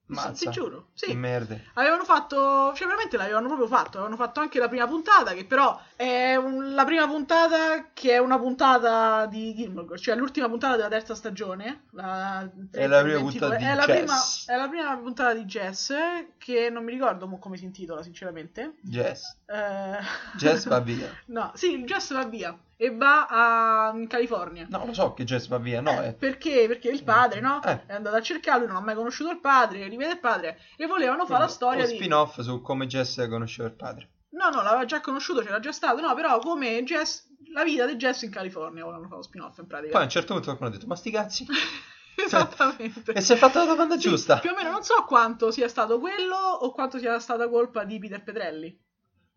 A: Mazza.
B: Ti giuro. Sì.
A: Che merda.
B: Avevano fatto, cioè veramente l'avevano proprio fatto, avevano fatto anche la prima puntata, che però è un- la prima puntata che è una puntata di Gilmore cioè l'ultima puntata della terza stagione. La
A: È la prima
B: 22,
A: puntata di
B: è la
A: Jess.
B: Prima, è la prima puntata di Jess, che non mi ricordo come si intitola sinceramente.
A: Jess.
B: Eh,
A: Jess va via.
B: no, sì, Jess va via e va a, in California.
A: No, lo so che Jess va via, no,
B: Eh,
A: eh.
B: perché? Perché il padre, no?
A: Eh.
B: È andato a cercarlo, non ha mai conosciuto il padre, rivede il padre e volevano fare la storia di...
A: spin-off su come Jess conosceva il padre.
B: No, no, l'aveva già conosciuto, c'era già stato, no, però come Jess, la vita di Jess in California volevano fare lo spin-off in pratica.
A: Poi a un certo punto qualcuno ha detto, ma sti cazzi.
B: Esattamente.
A: E si è fatta la domanda
B: Sì,
A: giusta.
B: Più o meno non so quanto sia stato quello o quanto sia stata colpa di Peter Petrelli.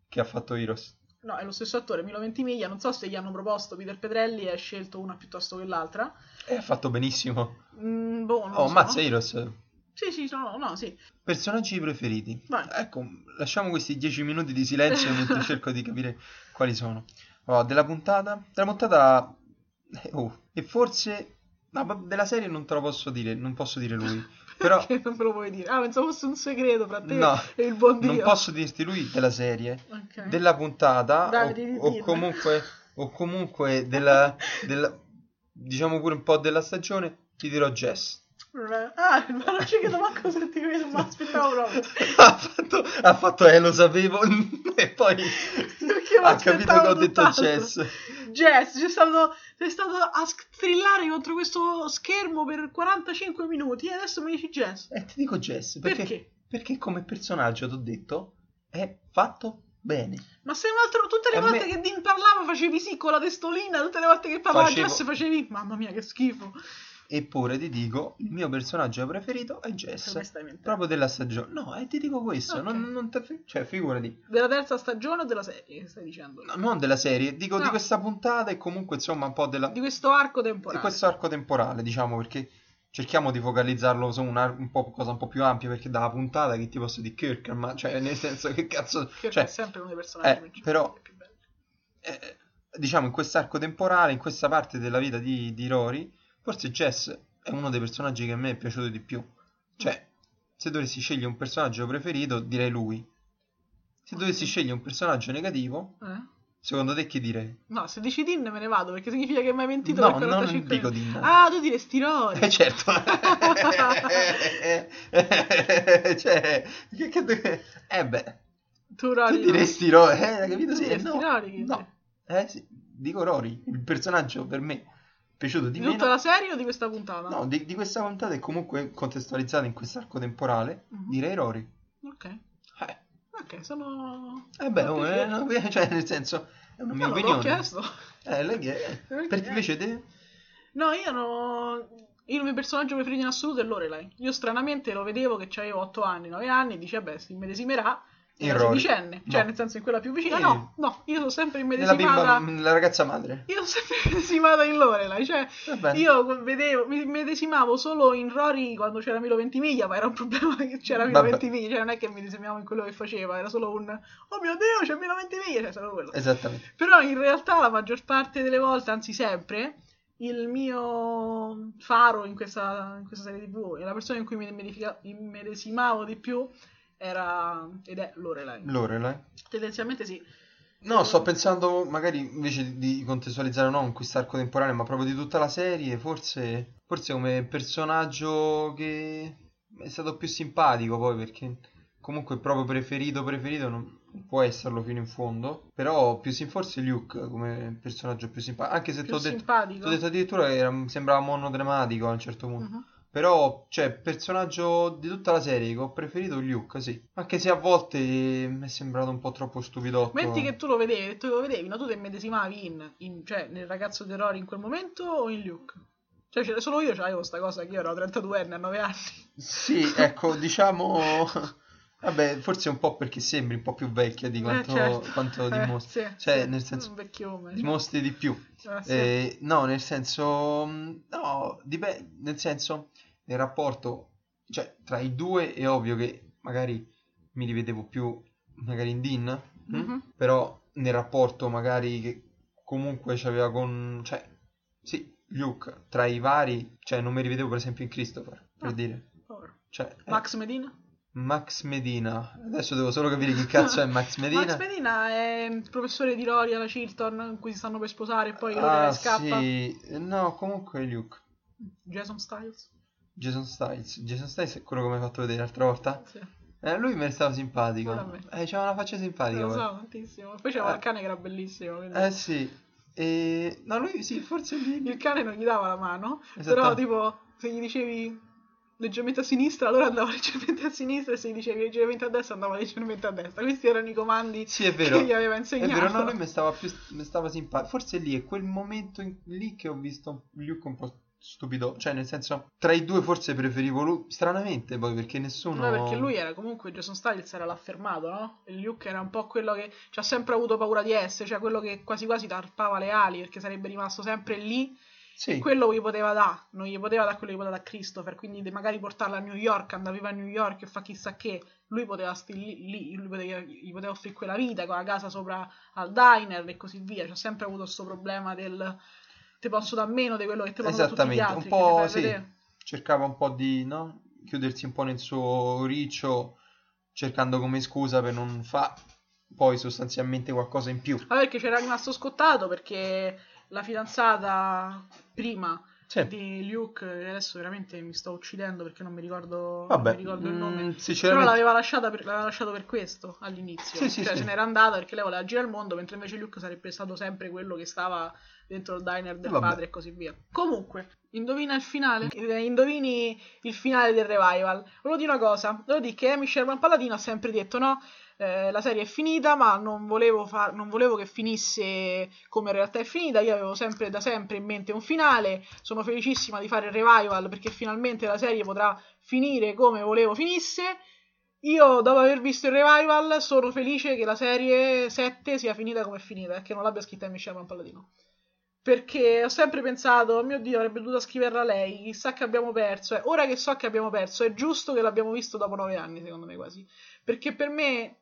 A: Che ha fatto Heroes.
B: No, è lo stesso attore, Milo Ventimiglia, non so se gli hanno proposto Peter Petrelli e ha scelto una piuttosto che l'altra.
A: E ha fatto benissimo.
B: Mm, boh, non
A: Oh,
B: so.
A: mazza Heroes.
B: Sì, sì, no, no, sì.
A: Personaggi preferiti.
B: Vai.
A: Ecco, lasciamo questi 10 minuti di silenzio mentre cerco di capire quali sono. Allora, della puntata... Della puntata... eh, Oh, e forse... No, della serie non te lo posso dire, non posso dire lui. Però
B: Perché non me lo puoi dire? Ah, pensavo fosse un segreto fra te
A: No,
B: e il buon Dio.
A: non posso dirti lui della serie.
B: Ok.
A: della puntata
B: Dai,
A: o, o comunque o comunque della, della- diciamo pure un po' della stagione ti dirò Jess
B: Ah, ma non ci credo manco se ti vedo, ma aspettavo proprio.
A: ha fatto, ha fatto eh lo sapevo e poi ha capito che ho detto. Jess
B: Jess, c'è stato, sei stato a strillare contro questo schermo per 45 minuti e adesso mi dici Jess.
A: e ti dico Jess perché,
B: Perché?
A: perché come personaggio ti ho detto è fatto bene
B: Ma sei un altro, tutte le
A: A
B: volte
A: me-
B: che Dean parlava facevi sì con la testolina, tutte le volte che parlava
A: Facevo-
B: Jess facevi, mamma mia che schifo.
A: Eppure ti dico il mio personaggio preferito è Jess
B: mentendo.
A: proprio della stagione no e ti dico questo
B: Ok.
A: non, non te cioè figurati
B: Della terza stagione o della serie che stai dicendo?
A: No, non della serie, dico di
B: No.
A: questa puntata e comunque insomma un po' della,
B: Di questo arco
A: di
B: temporale.
A: questo arco temporale, diciamo, perché cerchiamo di focalizzarlo su un, ar- un po' cosa un po' più ampia, perché dalla puntata che ti posso dire Kirk, ma cioè nel senso che cazzo,
B: Che
A: cioè,
B: è sempre uno dei personaggi
A: eh,
B: principali
A: però-
B: più belli.
A: eh, diciamo in quest'arco temporale, in questa parte della vita di, di Rory, forse Jess è uno dei personaggi che a me è piaciuto di più. Cioè, se dovessi scegliere un personaggio preferito, direi lui. Se dovessi scegliere un personaggio negativo,
B: Eh?
A: Secondo te che direi?
B: No, se dici Din me ne vado perché significa che mi hai mentito
A: No,
B: per
A: non
B: 45
A: dico
B: minuti.
A: Din.
B: Ah, tu diresti Rory.
A: Eh certo. cioè, che, che, eh beh,
B: tu Rory.
A: tu diresti Rory, eh, capito? Sì, no,
B: Rory,
A: no. Eh, sì, dico Rory, il personaggio per me piaciuto di
B: Di tutta
A: meno.
B: la serie o di questa puntata?
A: No, di, di questa puntata è comunque contestualizzata in quest'arco temporale,
B: Mhm.
A: direi Rory.
B: Ok.
A: Eh,
B: Ok, sono...
A: eh beh, oh, eh, no, cioè, nel senso, è una mia
B: No, l'ho
A: opinione.
B: chiesto.
A: Eh, lei che...
B: Perché?
A: Per invece te?
B: No, io no... Il mio personaggio preferito in assoluto è Lorelai. Io stranamente lo vedevo che avevo 8 anni, 9 anni, e dice, vabbè, si immedesimerà
A: Rory.
B: sedicenne. Cioè,
A: No.
B: nel senso, in quella più vicina.
A: Sì.
B: No, no, io sono sempre immedesimata...
A: bimba, la ragazza madre.
B: Io sono sempre immedesimata in Lorelai, cioè... Io vedevo, mi medesimavo solo in Rory quando c'era Milo Ventimiglia, ma era un problema che c'era Milo
A: Vabbè.
B: Ventimiglia, cioè non è che mi medesimavo in quello che faceva, era solo un oh mio Dio, c'è Milo Ventimiglia, cioè solo quello.
A: Esattamente.
B: Però in realtà la maggior parte delle volte, anzi sempre, il mio faro in questa, in questa serie TV e la persona in cui mi immedesimavo di più era ed è Lorelai.
A: Lorelai.
B: Tendenzialmente sì.
A: No, sto pensando magari invece di, contestualizzare non quest'arco temporale, ma proprio di tutta la serie, forse, forse come personaggio che è stato più simpatico poi, perché comunque proprio preferito, preferito non può esserlo fino in fondo, però più sim- forse Luke come personaggio più simpatico, anche se ti ho detto, detto addirittura che era- sembrava monodramatico a un certo punto.
B: Mhm.
A: Però, cioè, personaggio di tutta la serie che ho preferito Luke, sì. Anche se a volte mi è sembrato un po' troppo stupidotto.
B: Metti che tu lo vedevi, tu lo vedevi, no? Tu ti immedesimavi in, in- cioè, nel ragazzo di Rory in quel momento o in Luke? Cioè, c'era- solo io c'avevo sta cosa che io ero 32enne a 9 anni.
A: Sì, ecco, diciamo... Vabbè, forse un po' perché sembri un po' più vecchia di quanto,
B: Eh, certo.
A: quanto
B: Eh,
A: dimostri.
B: sì,
A: Cioè,
B: sì,
A: nel senso,
B: vecchione.
A: dimostri di più.
B: Ah, sì.
A: Eh, no, nel senso... No, dipende, nel senso, nel rapporto... Cioè, tra i due è ovvio che magari mi rivedevo più magari in Dean, hm?
B: Mhm.
A: però nel rapporto magari che comunque c'aveva con... Cioè, sì, Luke, tra i vari... Cioè, non mi rivedevo per esempio in Christopher, per
B: Ah.
A: dire. Cioè, eh,
B: Max Medina?
A: Max Medina. Adesso devo solo capire chi cazzo è Max Medina.
B: Max Medina è il professore di Rory alla Chilton in cui si stanno per sposare e poi
A: Ah,
B: Lorelai scappa.
A: sì. No, comunque è Luke.
B: Jason Styles?
A: Jason Styles. Jason Styles è quello che mi hai fatto vedere l'altra volta.
B: Sì.
A: Eh, lui mi stava simpatico. Eh, c'aveva una faccia simpatica.
B: Lo
A: poi.
B: so, tantissimo. Poi c'era
A: Eh.
B: il cane che era bellissimo. quindi-
A: Eh sì. E... No, lui sì, forse.
B: Il cane non gli dava la mano,
A: Esatto.
B: però tipo se gli dicevi leggermente a sinistra, allora andava leggermente a sinistra e se gli dicevi leggermente a destra andava leggermente a destra. Questi erano i comandi
A: Sì, è
B: che gli aveva
A: È
B: insegnato.
A: vero, no, lui mi stava più mi stava simpatico. Forse lì è quel momento in- lì che ho visto Luke un po' stupido. Cioè, nel senso, tra i due forse preferivo lui. Stranamente poi, perché nessuno.
B: No, perché lui era comunque Jason Styles era l'affermato, no? E Luke era un po' quello che ci ha sempre avuto paura di essere, cioè quello che quasi quasi tarpava le ali perché sarebbe rimasto sempre lì
A: Sì.
B: quello gli poteva dare, non gli poteva dare quello che gli poteva dare Christopher, quindi magari portarla a New York, andava a New York e fa chissà che, lui poteva stare lì, lì, lui poteva, gli poteva offrire quella vita con la casa sopra al diner e così via, c'ha sempre avuto questo problema del ti posso dar meno di quello che ti possono dare
A: Esattamente, un po' sì. Cercava un po' di, no? Chiudersi un po' nel suo riccio, cercando come scusa per non fare poi sostanzialmente qualcosa in più.
B: Ma perché c'era rimasto scottato perché la fidanzata prima
A: Sì.
B: di Luke, e adesso veramente mi sto uccidendo perché non mi ricordo, non
A: Vabbè,
B: mi ricordo il nome.
A: mm,
B: Però l'aveva lasciata per, l'aveva lasciato per questo all'inizio.
A: Sì, sì,
B: cioè se n'era andata perché lei voleva girare il mondo, mentre invece Luke sarebbe stato sempre quello che stava dentro il diner del
A: Vabbè.
B: padre e così via. Comunque, indovina il finale? Eh, Indovini il finale del revival. Volevo dire una cosa, volevo dire che Amy Sherman Paladino ha sempre detto no, eh, la serie è finita, ma non volevo, far- non volevo che finisse come in realtà è finita. Io avevo sempre da sempre in mente un finale. Sono felicissima di fare il revival perché finalmente la serie potrà finire come volevo finisse. Io, dopo aver visto il revival, sono felice che la serie 7 sia finita come è finita e che non l'abbia scritta Amy Sherman Paladino. Perché ho sempre pensato, oh mio Dio, avrebbe dovuto scriverla lei, chissà che abbiamo perso. E ora che so che abbiamo perso, è giusto che l'abbiamo visto dopo nove anni, secondo me quasi. Perché per me,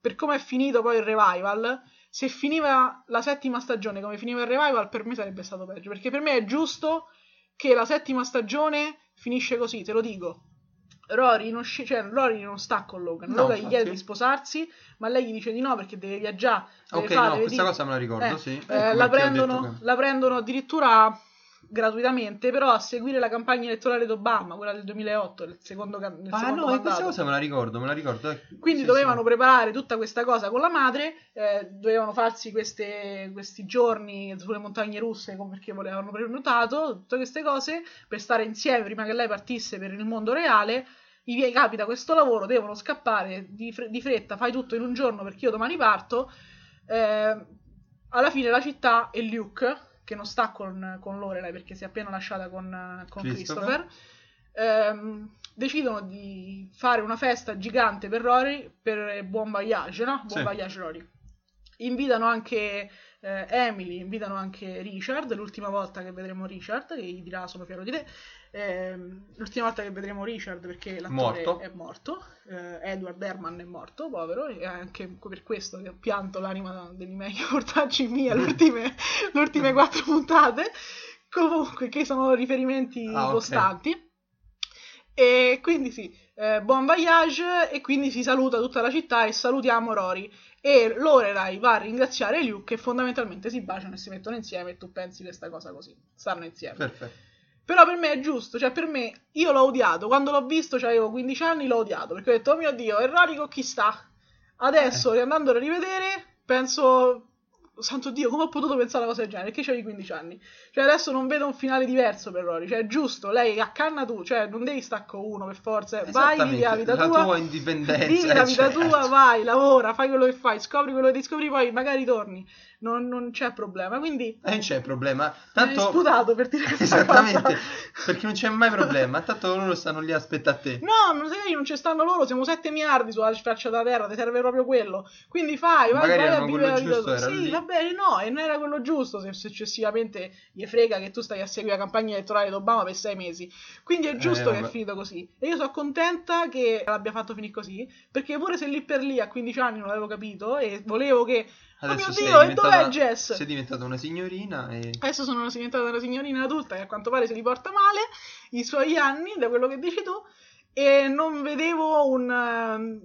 B: per come è finito poi il revival, se finiva la settima stagione come finiva il revival, per me sarebbe stato peggio. Perché per me è giusto che la settima stagione finisce così, te lo dico. Rory non, sci- cioè, Rory non sta con Logan.
A: No,
B: Logan gli chiede di sposarsi, ma lei gli dice di no perché deve viaggiare. Deve
A: Ok,
B: fare,
A: no, questa
B: dire-
A: cosa me la ricordo,
B: Eh,
A: sì.
B: eh,
A: Ecco
B: la, prendono,
A: che-
B: la prendono addirittura gratuitamente, però a seguire la campagna elettorale d'Obama, quella del 2008, il secondo, ca- il
A: Ah no, e questa cosa me la ricordo, me la ricordo. eh.
B: Quindi
A: Sì,
B: dovevano
A: sì.
B: preparare tutta questa cosa con la madre, eh, dovevano farsi queste- questi giorni sulle montagne russe perché volevano prenotato, tutte queste cose per stare insieme prima che lei partisse per il mondo reale. Gli capita questo lavoro, devono scappare di, fre- di fretta, fai tutto in un giorno perché io domani parto. Eh, alla fine la città e Luke, che non sta con, con Lorelai perché si è appena lasciata con, con
A: Christopher.
B: Christopher, ehm, decidono di fare una festa gigante per Rory per Buon Voyage, no? Buon
A: Sì.
B: Voyage Rory. Invitano anche eh, Emily, invitano anche Richard, l'ultima volta che vedremo Richard, che gli dirà sono fiero di te. Ehm, l'ultima volta che vedremo Richard perché l'attore
A: Morto.
B: è morto, eh, Edward Herman è morto, povero, e anche per questo che ho pianto l'anima dei miei portaggi mia le ultime, ultime quattro puntate. Comunque, che sono riferimenti
A: Ah,
B: costanti. E quindi sì, eh, buon voyage e quindi si saluta tutta la città e salutiamo Rory. E Lorelai va a ringraziare Luke e fondamentalmente si baciano e si mettono insieme e tu pensi questa cosa così, stanno insieme.
A: Perfetto.
B: Però per me è giusto, cioè per me io l'ho odiato, quando l'ho visto, cioè avevo 15 anni, l'ho odiato perché ho detto, oh mio Dio, e Rory con chi sta? Adesso,
A: Eh.
B: riandandolo a rivedere, penso, santo Dio, come ho potuto pensare a una cosa del genere? Perché c'avevi 15 anni? Cioè adesso non vedo un finale diverso per Rory, cioè è giusto, lei accanna tu, cioè non devi stare con uno per forza, vai, vivi la vita
A: la
B: tua,
A: tua indipendenza.
B: vivi la vita
A: certo.
B: tua, vai, lavora, fai quello che fai, scopri quello che ti scopri, poi magari torni, non, non c'è problema, quindi...
A: E non c'è problema.
B: Mi
A: Tanto...
B: sputato per dire
A: Esattamente,
B: cosa.
A: perché non c'è mai problema. Tanto loro stanno lì a aspettare a te.
B: No, non sai, non ci stanno loro, siamo 7 miliardi sulla faccia della terra, ti serve proprio quello. Quindi fai, vai,
A: Magari
B: vai a vivere la
A: quello
B: vita
A: era
B: Sì,
A: lì.
B: va bene, no, e non era quello giusto se successivamente gli frega che tu stai a seguire la campagna elettorale d'Obama per 6 mesi. Quindi è giusto che è finito così. E io sono contenta che l'abbia fatto finire così, perché pure se lì per lì a 15 anni non l'avevo capito e volevo che...
A: Adesso
B: oh mio
A: sei
B: Dio, e
A: diventata-
B: dov'è Jess?
A: Sei diventata una signorina e...
B: Adesso sono diventata una signorina adulta che a quanto pare se li porta male i suoi anni, da quello che dici tu, e non vedevo un, um,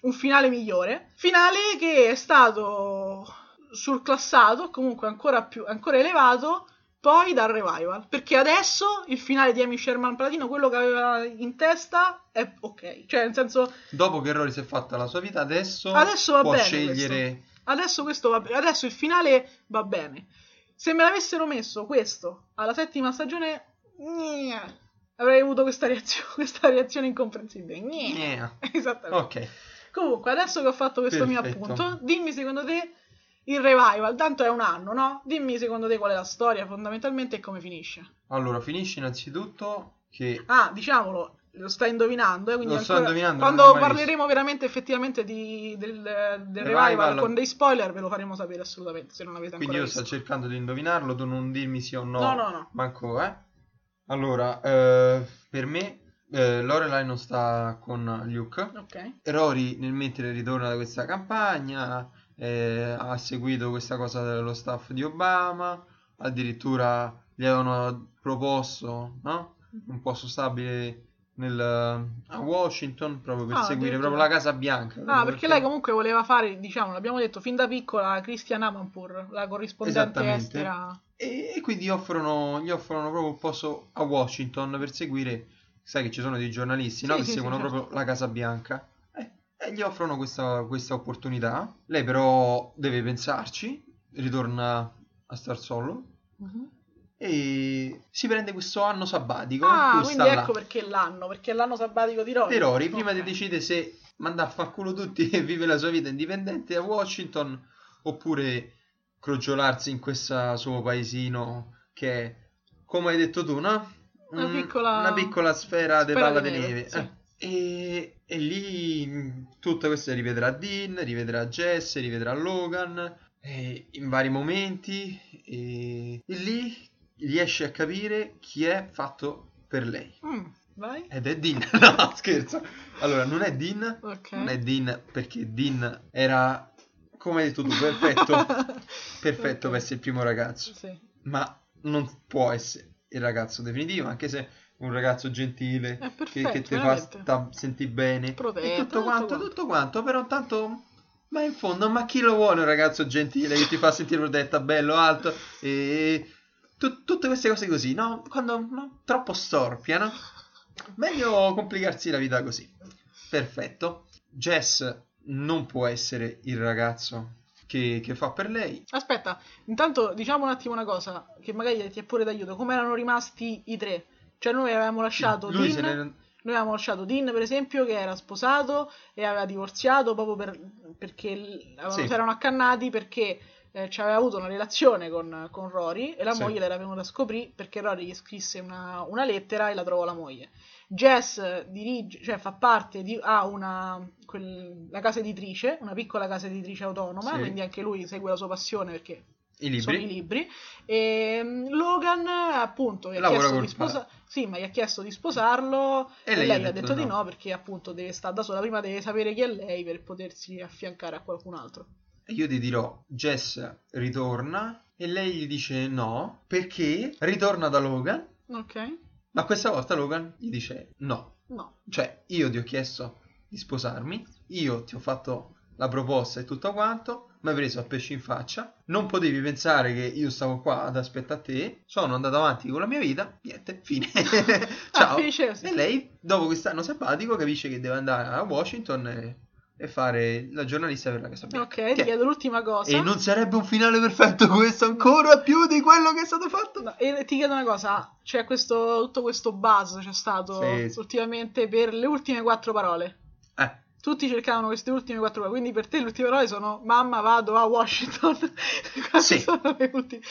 B: un finale migliore. Finale che è stato surclassato, comunque ancora più ancora elevato, poi dal revival. Perché adesso il finale di Amy Sherman Paladino, quello che aveva in testa, è ok. Cioè, nel senso,
A: Dopo che Rory si è fatta la sua vita, adesso,
B: Adesso
A: può scegliere...
B: Adesso questo va bene. Adesso il finale va bene. Se me l'avessero messo questo alla settima stagione, gnè, avrei avuto questa reazione, questa reazione incomprensibile. Gnè.
A: Eh,
B: Esattamente.
A: Ok,
B: Comunque, adesso che ho fatto questo mio
A: Perfetto.
B: appunto, dimmi secondo te il revival. Tanto è un anno, no? Dimmi secondo te qual è la storia fondamentalmente e come finisce.
A: allora finisce innanzitutto che...
B: Ah, diciamolo, lo stai indovinando, eh, quindi
A: sto
B: ancora-
A: indovinando,
B: quando parleremo veramente effettivamente di- del, del
A: Revival.
B: revival, con dei spoiler ve lo faremo sapere assolutamente se non avete
A: Quindi io sto
B: visto.
A: cercando di indovinarlo, tu non dirmi sì o no.
B: No, no, no.
A: Manco, eh. Allora, eh, per me eh, Lorelai non sta con Luke.
B: Ok.
A: Rory nel mentre ritorna da questa campagna eh, ha seguito questa cosa dello staff di Obama, addirittura gli avevano proposto no? un posto stabile nel, a Washington proprio per
B: Ah,
A: seguire proprio la Casa Bianca.
B: Ah,
A: proprio
B: perché lei comunque voleva fare, diciamo, l'abbiamo detto fin da piccola, Christian Amanpour, la corrispondente estera.
A: E, e quindi offrono, gli offrono proprio un posto a Washington per seguire, sai che ci sono dei giornalisti no?
B: Sì,
A: che
B: sì, sì,
A: seguono
B: certo.
A: proprio la Casa Bianca Eh, e gli offrono questa, questa opportunità. Lei però deve pensarci, ritorna a star solo
B: Mhm.
A: E si prende questo anno sabbatico.
B: Ah, quindi
A: là.
B: ecco perché l'anno, perché è l'anno sabbatico di Rory.
A: E Rory prima
B: Ok.
A: di decidere se manda a fanculo tutti e vive la sua vita indipendente a Washington oppure crogiolarsi in questo suo paesino che è, come hai detto tu, no?
B: Una
A: Mm,
B: piccola-
A: una piccola sfera di
B: sfera
A: palla
B: di
A: di
B: neve,
A: neve.
B: sì.
A: eh. E, e lì mh, tutta questa rivedrà Dean, rivedrà Jess, rivedrà Logan eh, in vari momenti e, e lì riesce a capire chi è fatto per lei.
B: Mm, vai.
A: Ed è Dean. No, scherzo. Allora, non è Dean.
B: Ok.
A: Non è Dean perché Dean era, come hai detto tu, perfetto, perfetto
B: Ok.
A: per essere il primo ragazzo.
B: Sì.
A: Ma non può essere il ragazzo definitivo, anche se un ragazzo gentile
B: È
A: che,
B: perfetto,
A: che ti fa sta, senti bene
B: Protetto,
A: e tutto
B: tutto
A: quanto,
B: quanto.
A: tutto quanto, però tanto ma in fondo, ma chi lo vuole un ragazzo gentile che ti fa sentire protetta, bello, alto e tu- tutte queste cose così, no? Quando no? troppo storpia, no? Meglio complicarsi la vita così. Perfetto. Jess non può essere il ragazzo che, che fa per lei.
B: Aspetta, intanto diciamo un attimo una cosa, che magari ti è pure d'aiuto. Come erano rimasti i tre? Cioè noi avevamo lasciato
A: Lui
B: Dean,
A: ne-
B: noi avevamo lasciato Dean per esempio che era sposato e aveva divorziato proprio per- perché avevano-
A: Sì.
B: si erano accannati perché eh, ci aveva avuto una relazione con, con Rory e la
A: Sì.
B: moglie l'era venuta a scoprire perché Rory gli scrisse una, una lettera e la trovò la moglie. Jess dirige, cioè fa parte di ha una quel- la casa editrice, una piccola casa editrice autonoma,
A: Sì.
B: quindi anche lui segue la sua passione perché
A: I
B: sono i
A: libri.
B: libri. E mm, Logan, appunto, gli ha, chiesto di sposa- sì, ma gli ha chiesto di sposarlo
A: E
B: e
A: lei
B: lei,
A: gli ha detto
B: detto di
A: no.
B: no perché appunto deve stare da sola. Prima deve sapere chi è lei per potersi affiancare a qualcun altro.
A: E io ti dirò, Jess ritorna e lei gli dice no perché ritorna da Logan,
B: Ok?
A: ma questa volta Logan gli dice no.
B: No.
A: Cioè, io ti ho chiesto di sposarmi, io ti ho fatto la proposta e tutto quanto, mi hai preso a pesci in faccia, non potevi pensare che io stavo qua ad aspettare te, sono andato avanti con la mia vita, niente, fine. Ciao.
B: Ah.
A: E lei, dopo quest'anno sabbatico, capisce che deve andare a Washington e, e fare la giornalista per la Casa Bianca.
B: Ok,
A: Che-
B: ti chiedo l'ultima cosa.
A: E non sarebbe un finale perfetto questo ancora più di quello che è stato fatto?
B: No, e ti chiedo una cosa, c'è questo, tutto questo buzz c'è stato
A: Sì,
B: ultimamente per le ultime quattro parole.
A: Eh,
B: Tutti cercavano queste ultime quattro parole, quindi per te le ultime parole sono mamma vado a Washington.
A: Sì.
B: sono le ultime.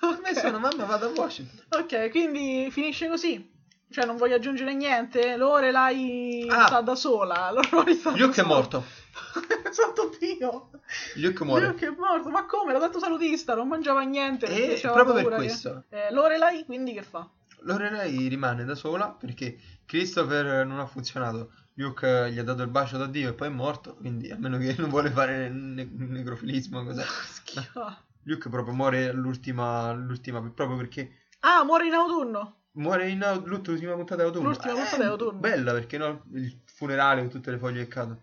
A: a me sono mamma, vado a Washington.
B: Ok, quindi finisce così. Cioè, non voglio aggiungere niente. Lorelai
A: Ah.
B: sta da sola. Lorelai sta da
A: Luke è
B: sola.
A: morto.
B: Santo Dio.
A: Luke muore.
B: Luke è morto. Ma come? L'ha detto salutista, non mangiava niente.
A: E
B: c'aveva
A: proprio per
B: paura che-
A: questo.
B: Eh, Lorelai, quindi che fa?
A: Lorelai rimane da sola perché Christopher non ha funzionato. Luke eh, gli ha dato il bacio da Dio e poi è morto, quindi a meno che non vuole fare ne- necrofilismo, cos'è?
B: Schifo.
A: Luke proprio muore all'ultima, all'ultima, proprio perché
B: Ah, muore in autunno.
A: Muore in au- l'ultima puntata di autunno.
B: L'ultima puntata di autunno.
A: Bella perché no, il funerale con tutte le foglie che cadono.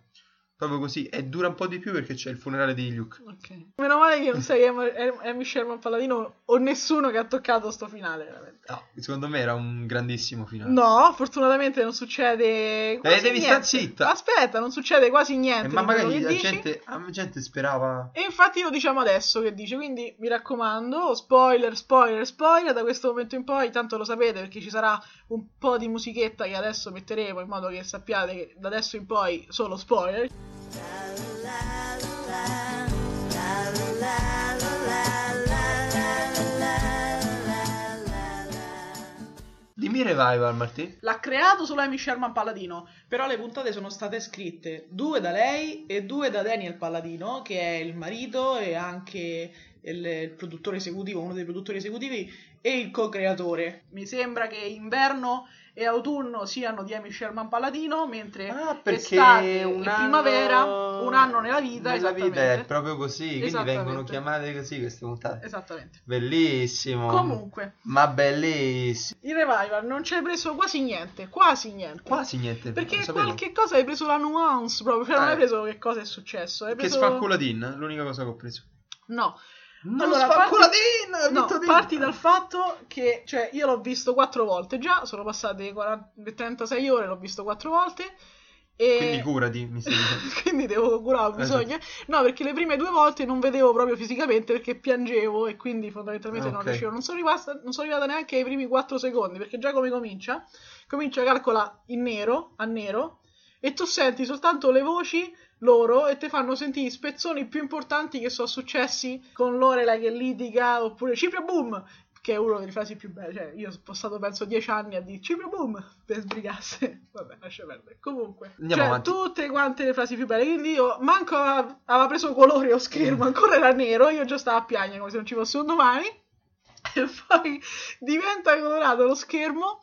A: Proprio così. E dura un po' di più perché c'è il funerale di Luke.
B: Ok. Meno male che non sei Amy Sherman Palladino o nessuno che ha toccato sto finale, veramente.
A: No, secondo me era un grandissimo finale.
B: No, fortunatamente non succede quasi
A: Eh, devi
B: niente.
A: star zitta.
B: Aspetta, non succede quasi
A: Eh,
B: niente.
A: ma
B: di quello
A: magari la gente, la gente sperava...
B: E infatti lo diciamo adesso che dice, quindi mi raccomando, spoiler, spoiler, spoiler, da questo momento in poi, tanto lo sapete perché ci sarà un po' di musichetta che adesso metteremo in modo che sappiate che da adesso in poi solo spoiler.
A: Dimmi revival, Martì.
B: L'ha creato solo Amy Sherman Palladino, però le puntate sono state scritte due da lei e due da Daniel Palladino, che è il marito e anche il, il produttore esecutivo, uno dei produttori esecutivi e il co-creatore. Mi sembra che inverno e autunno siano di Amy Sherman Palladino, mentre
A: Ah,
B: estate
A: un
B: e
A: anno...
B: primavera, un anno nella vita,
A: Nella vita è proprio così, quindi vengono chiamate così queste puntate.
B: Esattamente.
A: Bellissimo.
B: Comunque,
A: Ma bellissimo.
B: il revival non ci hai preso quasi niente, quasi niente.
A: Quasi niente.
B: Perché
A: non
B: qualche cosa hai preso la nuance proprio, cioè non
A: Eh.
B: hai preso che cosa è successo, hai
A: Che
B: preso...
A: sfanculatin, l'unica cosa che ho preso.
B: No,
A: No,
B: Allora,
A: sfanculatin! ho
B: no, parti dal fatto che, cioè, io l'ho visto quattro volte già, sono passate 40 36 ore, l'ho visto quattro volte, e...
A: Quindi curati, mi dicendo.
B: Quindi devo curare, ho bisogno. No, perché le prime due volte non vedevo proprio fisicamente perché piangevo e quindi fondamentalmente
A: Ah,
B: non
A: ok.
B: riuscivo. Non sono, rimasta, non sono arrivata neanche ai primi 4 secondi perché già come comincia, comincia calcola in nero, a nero, e tu senti soltanto le voci loro e ti fanno sentire i spezzoni più importanti che sono successi con Lorelai che litiga oppure Cipria Boom che è una delle frasi più belle cioè io ho passato penso dieci anni a dire Cipria Boom per sbrigarsi. Vabbè lascia perdere. Comunque
A: Andiamo
B: cioè
A: avanti.
B: tutte quante le frasi più belle. Quindi io manco aveva, preso colore o schermo ancora era nero io già stavo a piangere come se non ci fosse un domani. E poi diventa colorato lo schermo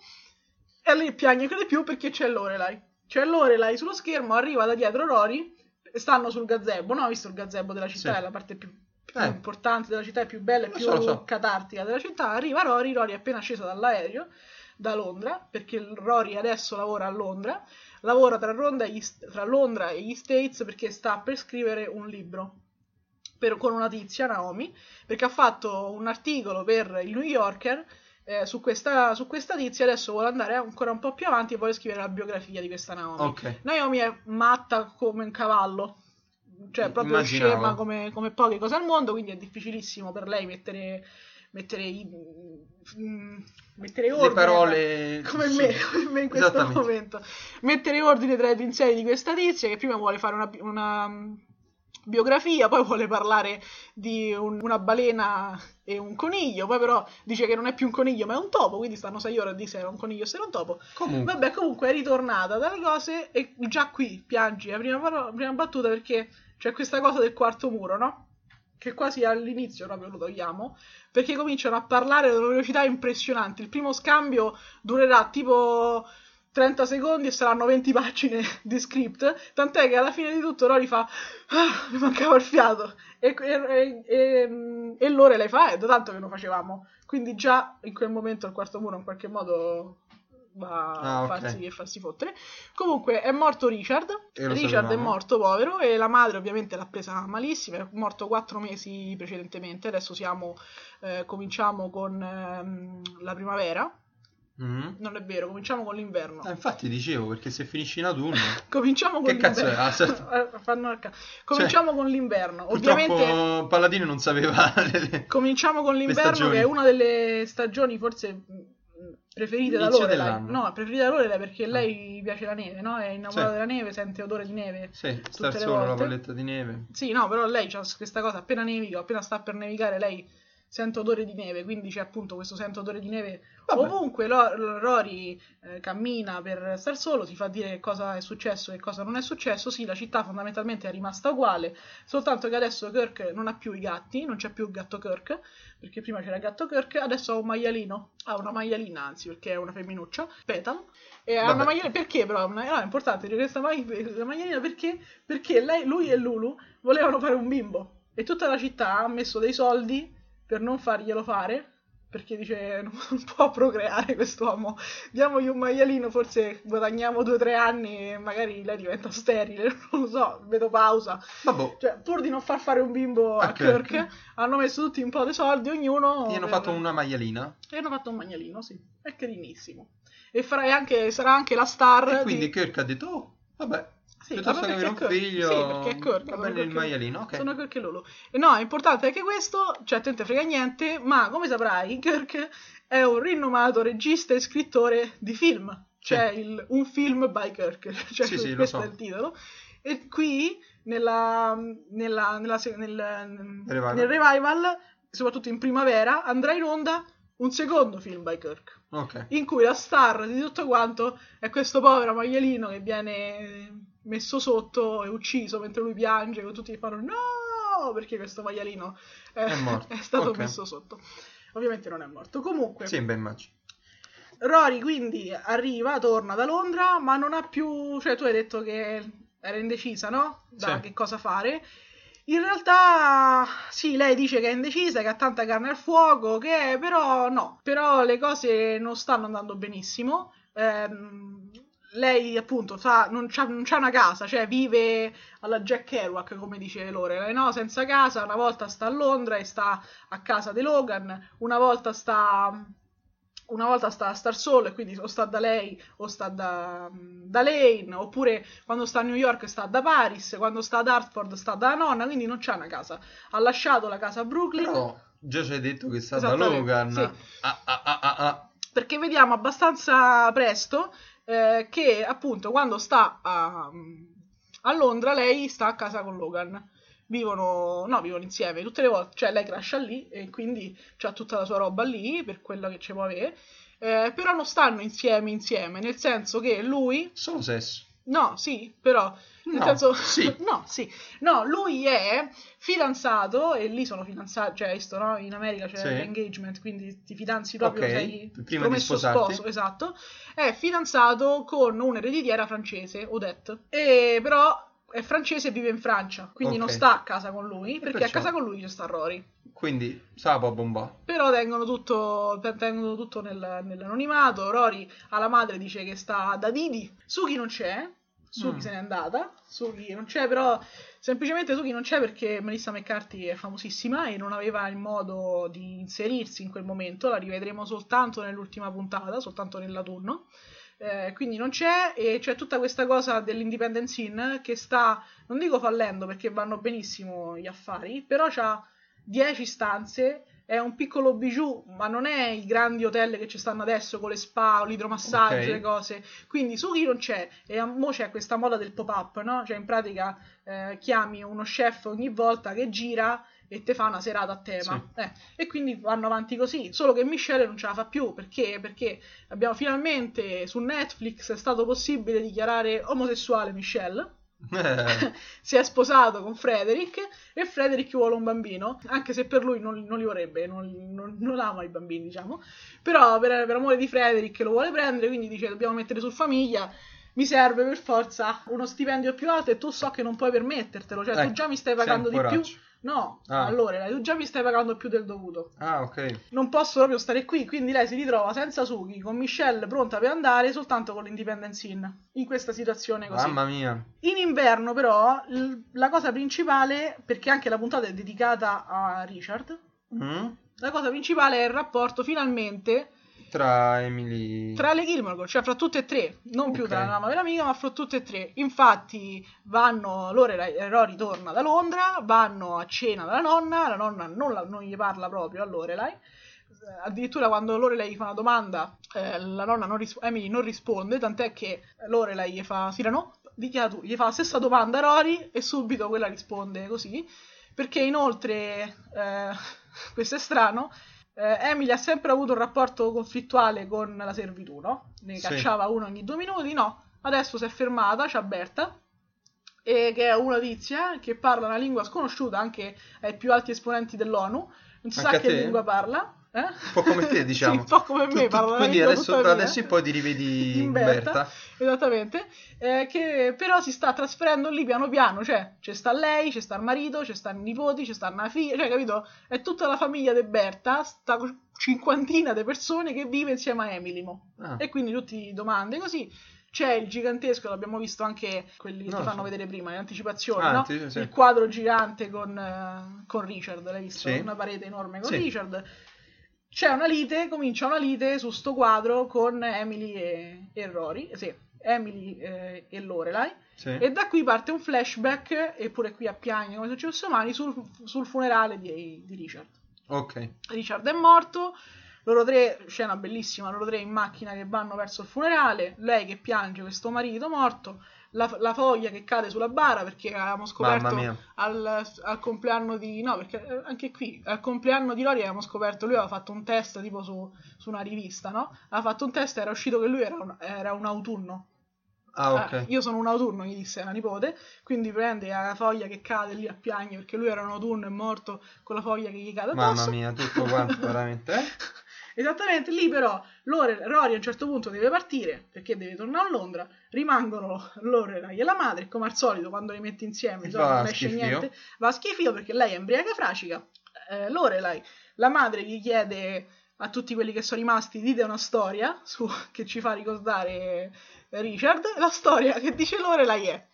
B: e lì piange ancora di più perché c'è Lorelai. C'è Lorelai sullo schermo arriva da dietro Rory stanno sul gazebo no? visto il gazebo della città
A: Sì.
B: è la parte più, più
A: Eh.
B: importante della città e più bella e più
A: so, so.
B: catartica della città arriva Rory Rory è appena scesa dall'aereo da Londra, perché Rory adesso lavora a Londra, lavora tra, gli- tra Londra e gli States perché sta per scrivere un libro per- con una tizia, Naomi, perché ha fatto un articolo per il New Yorker eh, su, questa, su questa tizia, adesso vuole andare ancora un po' più avanti e vuole scrivere la biografia di questa Naomi.
A: Ok.
B: Naomi è matta come un cavallo, cioè proprio
A: Immaginavo.
B: scema come, come poche cose al mondo, quindi è difficilissimo per lei mettere, mettere, i- mm, mettere
A: Le
B: ordine.
A: parole...
B: Come
A: sì.
B: me, come me in questo momento. Mettere ordine tra i pensieri di questa tizia che prima vuole fare una, una, biografia, poi vuole parlare di un- una balena e un coniglio, poi però dice che non è più un coniglio ma è un topo, quindi stanno sei ore a dire se era un coniglio o se era un topo.
A: Comunque,
B: Vabbè, comunque è ritornata dalle cose e già qui piangi la prima, prima battuta perché c'è questa cosa del quarto muro, no? Che quasi all'inizio proprio lo togliamo, perché cominciano a parlare ad una velocità impressionante. Il primo scambio durerà tipo 30 secondi e saranno 20 pagine di script, tant'è che alla fine di tutto Rory fa ah, mi mancava il fiato. E, e, e, e Lore lei fa, è da tanto che lo facevamo, quindi già in quel momento il quarto muro in qualche modo va
A: Ah,
B: a farsi, a farsi fottere. Comunque è morto Richard, Richard è
A: sapevamo.
B: morto povero e la madre ovviamente l'ha presa malissimo, è morto quattro mesi precedentemente, adesso siamo, eh, cominciamo con ehm, la primavera,
A: Mhm.
B: non è vero, cominciamo con l'inverno.
A: Ah, infatti dicevo, perché se finisci in autunno...
B: Cominciamo con
A: Che cazzo
B: l'inverno.
A: è? Ah, certo.
B: Eh, fanno ca- Cominciamo con l'inverno.
A: Purtroppo
B: Ovviamente
A: Paladino non sapeva...
B: cominciamo con l'inverno che è una delle stagioni forse mh, preferite da
A: Inizio
B: Lorelai.
A: dell'anno.
B: No, preferite da Lorelai perché
A: Ah.
B: lei piace la neve, no? È innamorata
A: Sì.
B: della neve, sente odore di neve.
A: sì, star
B: le
A: solo la palletta di neve.
B: Sì, no, però lei ha questa cosa, appena nevica, appena sta per nevicare, lei sente odore di neve, quindi c'è appunto questo sente odore di neve
A: Vabbè.
B: ovunque. Rory eh, cammina per star solo, si fa dire che cosa è successo e cosa non è successo. Sì, la città fondamentalmente è rimasta uguale, soltanto che adesso Kirk non ha più i gatti, non c'è più il gatto Kirk, perché prima c'era il gatto Kirk, adesso ha un maialino, ha una maialina anzi, perché è una femminuccia, Petal. E ha
A: Vabbè.
B: una maialina, perché però? Una- no, è importante questa la maialina perché? Perché lei, lui e Lulu volevano fare un bimbo e tutta la città ha messo dei soldi per non farglielo fare perché dice non non può procreare quest'uomo diamogli un maialino forse guadagniamo due o tre anni e magari lei diventa sterile. Non lo so vedo pausa.
A: Vabbè,
B: cioè pur di non far fare un bimbo a
A: A Kirk.
B: Kirk hanno messo tutti un po' di soldi ognuno
A: hanno
B: per-
A: fatto una maialina.
B: e hanno fatto un maialino sì. È carinissimo. E farai anche, sarà anche la star
A: E quindi
B: di...
A: Kirk ha detto, oh, vabbè,
B: Sì,
A: piuttosto che avere un
B: Kirk.
A: figlio,
B: Sì, perché è Kirk,
A: va bene il maialino, ok.
B: Sono Kirk e Lulu. E no, è importante anche questo, cioè a te non te frega niente, ma come saprai, Kirk è un rinomato regista e scrittore di film. Cioè il- un film by Kirk, cioè
A: Sì, sì,
B: questo
A: so.
B: è il titolo. E qui nella, nella- nella nel,
A: Revival.
B: nel revival, soprattutto in primavera, andrà in onda un secondo film by Kirk
A: Ok.
B: in cui la star di tutto quanto è questo povero maialino che viene messo sotto e ucciso mentre lui piange, con tutti che fanno no, perché questo maialino è,
A: È morto.
B: è stato
A: Ok.
B: messo sotto. Ovviamente non è morto. Comunque,
A: Sì, immagino.
B: Rory quindi arriva, torna da Londra, ma non ha più, cioè tu hai detto che era indecisa, no? Da
A: Sì.
B: che cosa fare. In realtà, sì, lei dice che è indecisa, che ha tanta carne al fuoco, che però no, però le cose non stanno andando benissimo. Ehm, lei appunto fa, non, c'ha, non c'ha una casa, cioè vive alla Jack Kerouac, come dice Lorelai, no? Senza casa, una volta sta a Londra e sta a casa di Logan, una volta sta una volta sta a star solo e quindi o sta da lei o sta da, da Lane, oppure quando sta a New York sta da Paris, quando sta ad Hartford sta da nonna, quindi non c'ha una casa. Ha lasciato la casa a Brooklyn
A: Però già ci hai detto che sta da Logan.
B: sì.
A: Ah, ah, ah, ah, ah.
B: perché vediamo abbastanza presto eh, che appunto quando sta a, a Londra lei sta a casa con Logan. Vivono, no, vivono insieme tutte le volte, cioè lei crasha lì e quindi ha tutta la sua roba lì per quello che ci può avere. Eh, però non stanno insieme insieme, nel senso che lui
A: Solo sesso.
B: No, sì, però nel
A: No,
B: senso
A: sì.
B: no, sì. No, lui è fidanzato e lì sono fidanzati, cioè visto, no? In America c'è
A: Sì.
B: l'engagement, quindi ti fidanzi proprio
A: Ok,
B: sei
A: prima di sposarti.
B: sposo, esatto. È fidanzato con un'ereditiera francese, Odette. E però è francese e vive in Francia, quindi
A: Ok.
B: non sta a casa con lui, perché
A: perciò?
B: a casa con lui c'è sta Rory.
A: Quindi Sapa bomba.
B: Però tengono tutto, tengono tutto nel, nell'anonimato. Rory alla madre dice che sta da Didi. Suki non c'è. Suki
A: Mm.
B: se n'è andata. Suki non c'è, però semplicemente Suki non c'è perché Melissa McCarthy è famosissima e non aveva il modo di inserirsi in quel momento. La rivedremo soltanto nell'ultima puntata, soltanto nell'autunno. Eh, quindi non c'è e c'è tutta questa cosa dell'independent scene che sta, non dico fallendo perché vanno benissimo gli affari, però c'ha 10 stanze, è un piccolo bijou, ma non è i grandi hotel che ci stanno adesso con le spa, l'idromassaggio,
A: Ok.
B: le cose. Quindi Suki non c'è e mo c'è questa moda del pop-up, no? Cioè in pratica eh, chiami uno chef ogni volta che gira e te fa una serata a tema. Eh, e quindi vanno avanti così. Solo che Michelle non ce la fa più perché? Perché abbiamo finalmente su Netflix è stato possibile dichiarare omosessuale Michelle.
A: Eh,
B: si è sposato con Frederick e Frederick vuole un bambino, anche se per lui non, non li vorrebbe, non, non- non ama i bambini, diciamo. Però per, per amore di Frederick lo vuole prendere, quindi dice dobbiamo mettere su famiglia. Mi serve per forza uno stipendio più alto e tu so che non puoi permettertelo, cioè tu
A: Ecco,
B: già mi stai pagando di più. No,
A: Ah.
B: allora tu già mi stai pagando più del dovuto.
A: Ah, ok.
B: Non posso proprio stare qui, quindi lei si ritrova senza Suki, con Michelle pronta per andare, soltanto con l'independent scene, in questa situazione così.
A: Mamma mia.
B: In inverno, però, la cosa principale, perché anche la puntata è dedicata a Richard,
A: Mm?
B: la cosa principale è il rapporto finalmente
A: Tra Emily...
B: tra le Gilmore, cioè fra tutte e tre, non più
A: Ok.
B: tra la mamma e l'amica, ma fra tutte e tre. Infatti, vanno, Lorelai Rory torna da Londra, vanno a cena dalla nonna, la nonna non, la- non gli parla proprio a Lorelai. Eh, Addirittura quando Lorelai gli fa una domanda, eh, la nonna non ris- Emily non risponde, tant'è che Lorelai gli fa, Sirano, dichiara tu, gli fa la stessa domanda a Rory e subito quella risponde così. Perché inoltre, eh, questo è strano, eh, Emily ha sempre avuto un rapporto conflittuale con la servitù, no? Ne
A: Sì.
B: cacciava uno ogni due minuti, no. Adesso si è fermata, c'ha Berta, e che è una tizia che parla una lingua sconosciuta anche ai più alti esponenti dell'ONU, non si sa
A: Anche
B: che
A: te?
B: lingua parla. Eh?
A: Un po' come te, diciamo.
B: sì, un po' come me,
A: Tu-
B: parla una
A: Quindi adesso, da adesso in poi ti rivedi
B: in Berta.
A: Berta.
B: Esattamente, eh, che però si sta trasferendo lì piano piano, cioè c'è sta lei, c'è sta il marito, c'è sta i nipoti, c'è sta una figlia, cioè capito? È tutta la famiglia di Berta, sta cinquantina di persone che vive insieme a Emily mo.
A: Ah.
B: E quindi tutti domande così. C'è il gigantesco, l'abbiamo visto anche quelli che
A: Non
B: ti fanno
A: so.
B: vedere prima, in anticipazione,
A: Ah,
B: no?
A: antici- sì.
B: Il quadro gigante con, eh, con Richard, l'hai visto?
A: Sì.
B: Una parete enorme con
A: Sì.
B: Richard. C'è una lite, comincia una lite su sto quadro con Emily e, e Rory, sì, Emily eh, e Lorelai.
A: Sì.
B: E da qui parte un flashback, e pure qui a piagne come è successo domani, sul, sul funerale di, di Richard.
A: Ok.
B: Richard è morto, loro tre, scena bellissima, loro tre in macchina che vanno verso il funerale, lei che piange questo marito morto, la, la foglia che cade sulla bara perché avevamo scoperto al, al compleanno di... no, perché eh, anche qui, al compleanno di Lori avevamo scoperto, lui aveva fatto un test tipo su, su una rivista, no? Aveva fatto un test e era uscito che lui era un, era un autunno.
A: Ah, ok.
B: Eh, io sono un autunno, gli disse la nipote, quindi prende la foglia che cade lì a piangere perché lui era un autunno e è morto con la foglia che gli cade addosso.
A: Mamma mia, tutto quanto veramente.
B: Esattamente, lì però Lore, Rory a un certo punto deve partire perché deve tornare a Londra, rimangono Lorelai e la madre, come al solito quando li metti insieme di
A: Va
B: solito
A: a
B: non esce niente, va a schifio perché lei è embriaca fracica. Eh, Lorelai, la madre gli chiede a tutti quelli che sono rimasti dite una storia su- che ci fa ricordare Richard, la storia che dice Lorelai è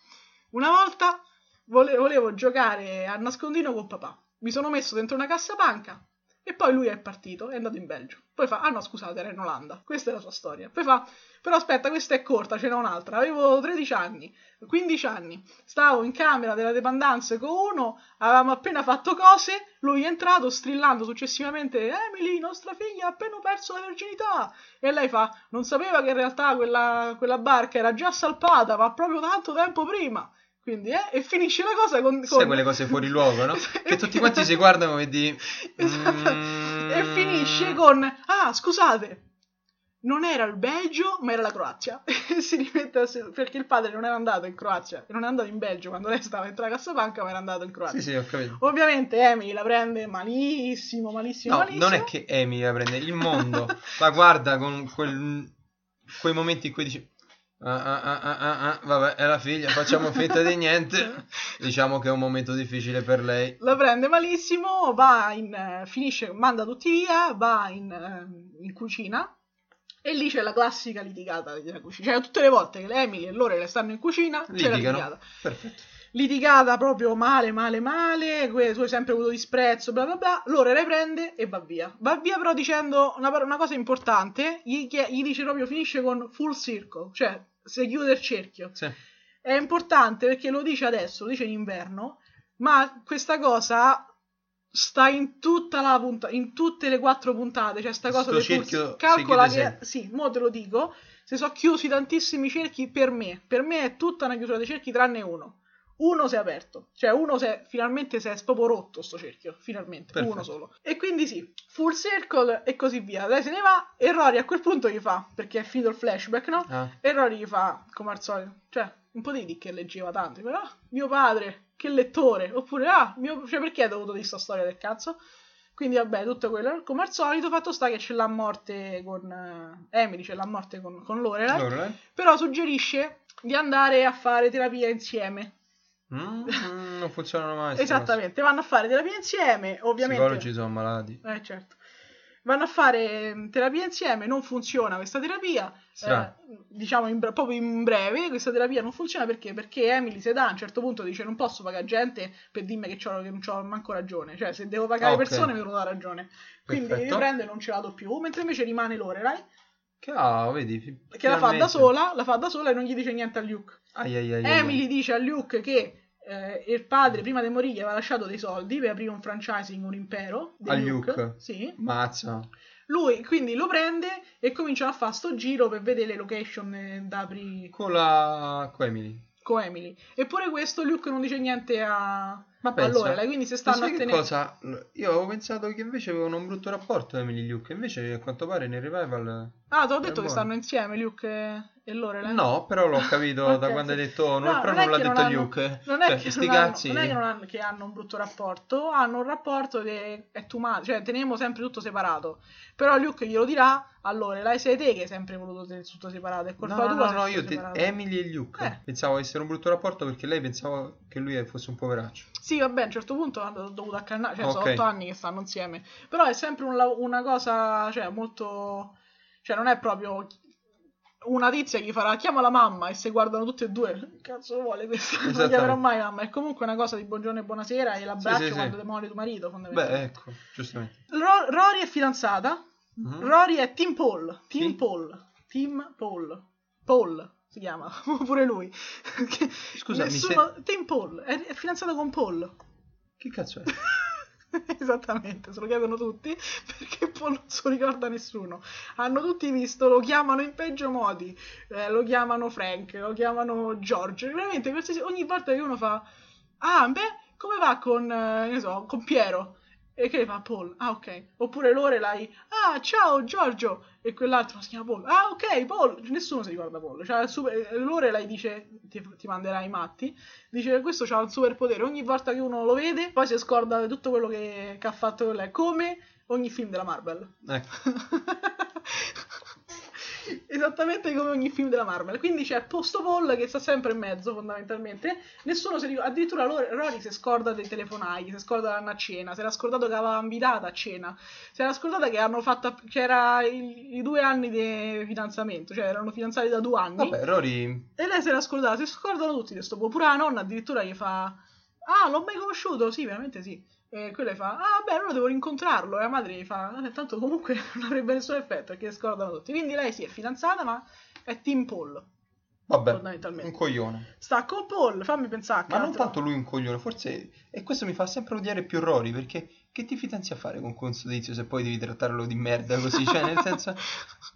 B: una volta vole- volevo giocare a nascondino con papà, mi sono messo dentro una cassapanca e poi lui è partito, è andato in Belgio. Poi fa, ah no scusate, era in Olanda. Questa è la sua storia. Poi fa, però aspetta, questa è corta, ce n'è un'altra. Avevo 13 anni, 15 anni, stavo in camera della dependenza con uno, avevamo appena fatto cose, lui è entrato strillando successivamente, Emily, nostra figlia ha appena perso la virginità. E lei fa, non sapeva che in realtà quella, quella barca era già salpata, ma proprio tanto tempo prima. Quindi, eh, e finisce la cosa con... con...
A: Sai quelle cose fuori luogo, no? Che tutti quanti si guardano e di...
B: Esatto.
A: Mm.
B: E finisce con Ah, scusate, non era il Belgio, ma era la Croazia. E si rimette a perché il padre non era andato in Croazia, non è andato in Belgio quando lei stava dentro la cassapanca, ma era andato in Croazia.
A: Sì, sì, ho capito.
B: Ovviamente Emily la prende malissimo, malissimo,
A: No,
B: malissimo.
A: non è che Amy la prende, il mondo la guarda con quel- quei momenti in cui dici... Ah, ah, ah, ah, ah, ah, Vabbè, è la figlia, facciamo finta di niente. Diciamo che è un momento difficile per lei.
B: La prende malissimo, va in, eh, finisce, manda tutti via, va in, eh, in cucina e lì c'è la classica litigata della cucina. Cioè, tutte le volte che le Emily e Lore stanno in cucina, c'è la
A: Litigano.
B: litigata.
A: Perfetto.
B: Litigata proprio male, male, male, tu hai sempre avuto disprezzo, bla bla bla, Lore le prende e va via. Va via però dicendo una, una cosa importante, gli, gli dice proprio finisce con full circle, cioè si chiude il cerchio.
A: Sì.
B: È importante perché lo dice adesso, lo dice in inverno, ma questa cosa sta in tutta la punta- in tutte le quattro puntate, cioè sta cosa del
A: cerchio
B: calcola che sì, mo te lo dico, si sono chiusi tantissimi cerchi per me, per me è tutta una chiusura dei cerchi tranne uno. Uno si è aperto, cioè uno si è, finalmente si è proprio rotto sto cerchio, finalmente,
A: Perfetto.
B: uno solo. E quindi sì, full circle e così via. Lei se ne va e Rory a quel punto gli fa, perché è finito il flashback, no?
A: Ah,
B: E Rory gli fa, come al solito, cioè, un po' di che leggeva tanto, però, ah, mio padre, che lettore, oppure, ah, mio, cioè, perché hai dovuto dire sta storia del cazzo? Quindi, vabbè, tutto quello, come al solito, fatto sta che ce l'ha a morte con, eh, Emily, ce l'ha a morte con, con Lorelai,
A: Lorelai?
B: però suggerisce di andare a fare terapia insieme.
A: Mm, non funzionano mai.
B: Esattamente, vanno a fare terapia insieme, ovviamente...
A: psicologi sono malati.
B: Eh, certo. Vanno a fare mm, terapia insieme, non funziona questa terapia.
A: Strano.
B: eh, diciamo in proprio in breve, questa terapia non funziona perché? Perché Emily se dà a un certo punto dice non posso pagare gente per dirmi che, che non ho manco ragione. Cioè, se devo pagare
A: Ah, ok.
B: persone mi devono dare ragione. Quindi
A: Perfetto.
B: riprende e non ce la do più. Mentre invece rimane Lorelai,
A: Che ah, vedi?
B: che la fa da sola, la fa da sola e non gli dice niente a Luke.
A: Ai, ai, ai, ai.
B: Emily dice a Luke che eh, il padre prima di morire gli aveva lasciato dei soldi per aprire un franchising, un impero.
A: A Luke?
B: Sì.
A: Mazza.
B: Lui quindi lo prende e cominciano a fare sto giro per vedere le location eh, da aprire
A: Con la... con Emily.
B: Con Emily. Eppure questo Luke non dice niente a,
A: Ma pensa,
B: Lorelai, quindi se stanno a tenere...
A: cosa? Io avevo pensato che invece avevano un brutto rapporto Emily e Luke, invece a quanto pare nel revival...
B: Ah, ti ho detto che
A: buono.
B: stanno insieme Luke e, e Lorelai?
A: No, però l'ho capito da
B: Ok,
A: quando hai
B: sì.
A: detto, non,
B: No,
A: però
B: non è
A: non l'ha
B: che
A: detto
B: non hanno-
A: Luke.
B: Non è,
A: Cioè,
B: che non hanno, non è che, non hanno, che hanno un brutto rapporto, hanno un rapporto che è too much, cioè teniamo sempre tutto separato. Però Luke glielo dirà a Lorelai, sei te che hai sempre voluto tenere tutto separato, è colpa
A: No, no,
B: tua
A: no, no, io te-. Emily e Luke.
B: Eh.
A: Pensavo avessero un brutto rapporto perché lei pensava che lui fosse un poveraccio.
B: Sì, vabbè, a un certo punto hanno dovuto accannare, cioè sono
A: Ok.
B: otto anni che stanno insieme. Però è sempre un la- una cosa, cioè, molto... Cioè, non è proprio una tizia gli farà chiama la mamma e se guardano tutti e due, che cazzo vuole questo? Non
A: Esattamente.
B: chiamerò mai mamma. È comunque una cosa di buongiorno e buonasera e l'abbraccio
A: Sì, sì, sì.
B: quando ti muore tuo marito,
A: Beh, ecco, giustamente.
B: Ro- Rory è fidanzata.
A: Mhm.
B: Rory è Tim Paul. Tim
A: Chi?
B: Paul. Tim Paul. Paul si chiama, pure lui.
A: Scusa,
B: nessuno... Tim Paul, è, è fidanzato con Paul.
A: Che cazzo è?
B: Esattamente, se lo chiedono tutti perché poi non se lo ricorda nessuno. Hanno tutti visto, lo chiamano in peggio modi, eh, lo chiamano Frank, lo chiamano George. Veramente, ogni volta che uno fa, ah, beh, come va con, eh, so, con Piero? E che fa Paul? Ah, ok. Oppure Lorelai, ah, ciao Giorgio. E quell'altro si chiama Paul. Ah, ok, Paul. Nessuno si ricorda Paul. Cioè, super- Lorelai dice, ti, ti manderai i matti, dice questo ha un superpotere. Ogni volta che uno lo vede, poi si scorda di tutto quello che, che ha fatto lei. Come ogni film della Marvel.
A: Ecco.
B: Esattamente come ogni film della Marvel. Quindi c'è Posto Paul che sta sempre in mezzo, fondamentalmente. Nessuno si ricorda. Addirittura Rory si scorda dei telefonai, si scorda andare a cena, si era scordato che aveva invitata a cena. Si era scordata che hanno fatto. c'era i, i due anni di fidanzamento, cioè erano fidanzati da due anni.
A: Vabbè, Rory...
B: E lei si era scordata, si scordano tutti di sto po'. Pure la nonna addirittura gli fa: Ah, l'ho mai conosciuto? Sì, veramente sì. E quella fa: Ah, beh, allora devo rincontrarlo. E la madre gli fa: "Vabbè, tanto comunque non avrebbe nessun effetto perché scordano tutti. Quindi lei sì, è fidanzata, ma è Team Paul.
A: Vabbè, un coglione.
B: Sta con Paul, fammi pensare.
A: Ma non tanto lui un coglione, forse... E questo mi fa sempre odiare più Rory, perché che ti fidanzi a fare con questo tizio se poi devi trattarlo di merda così? Cioè, nel senso...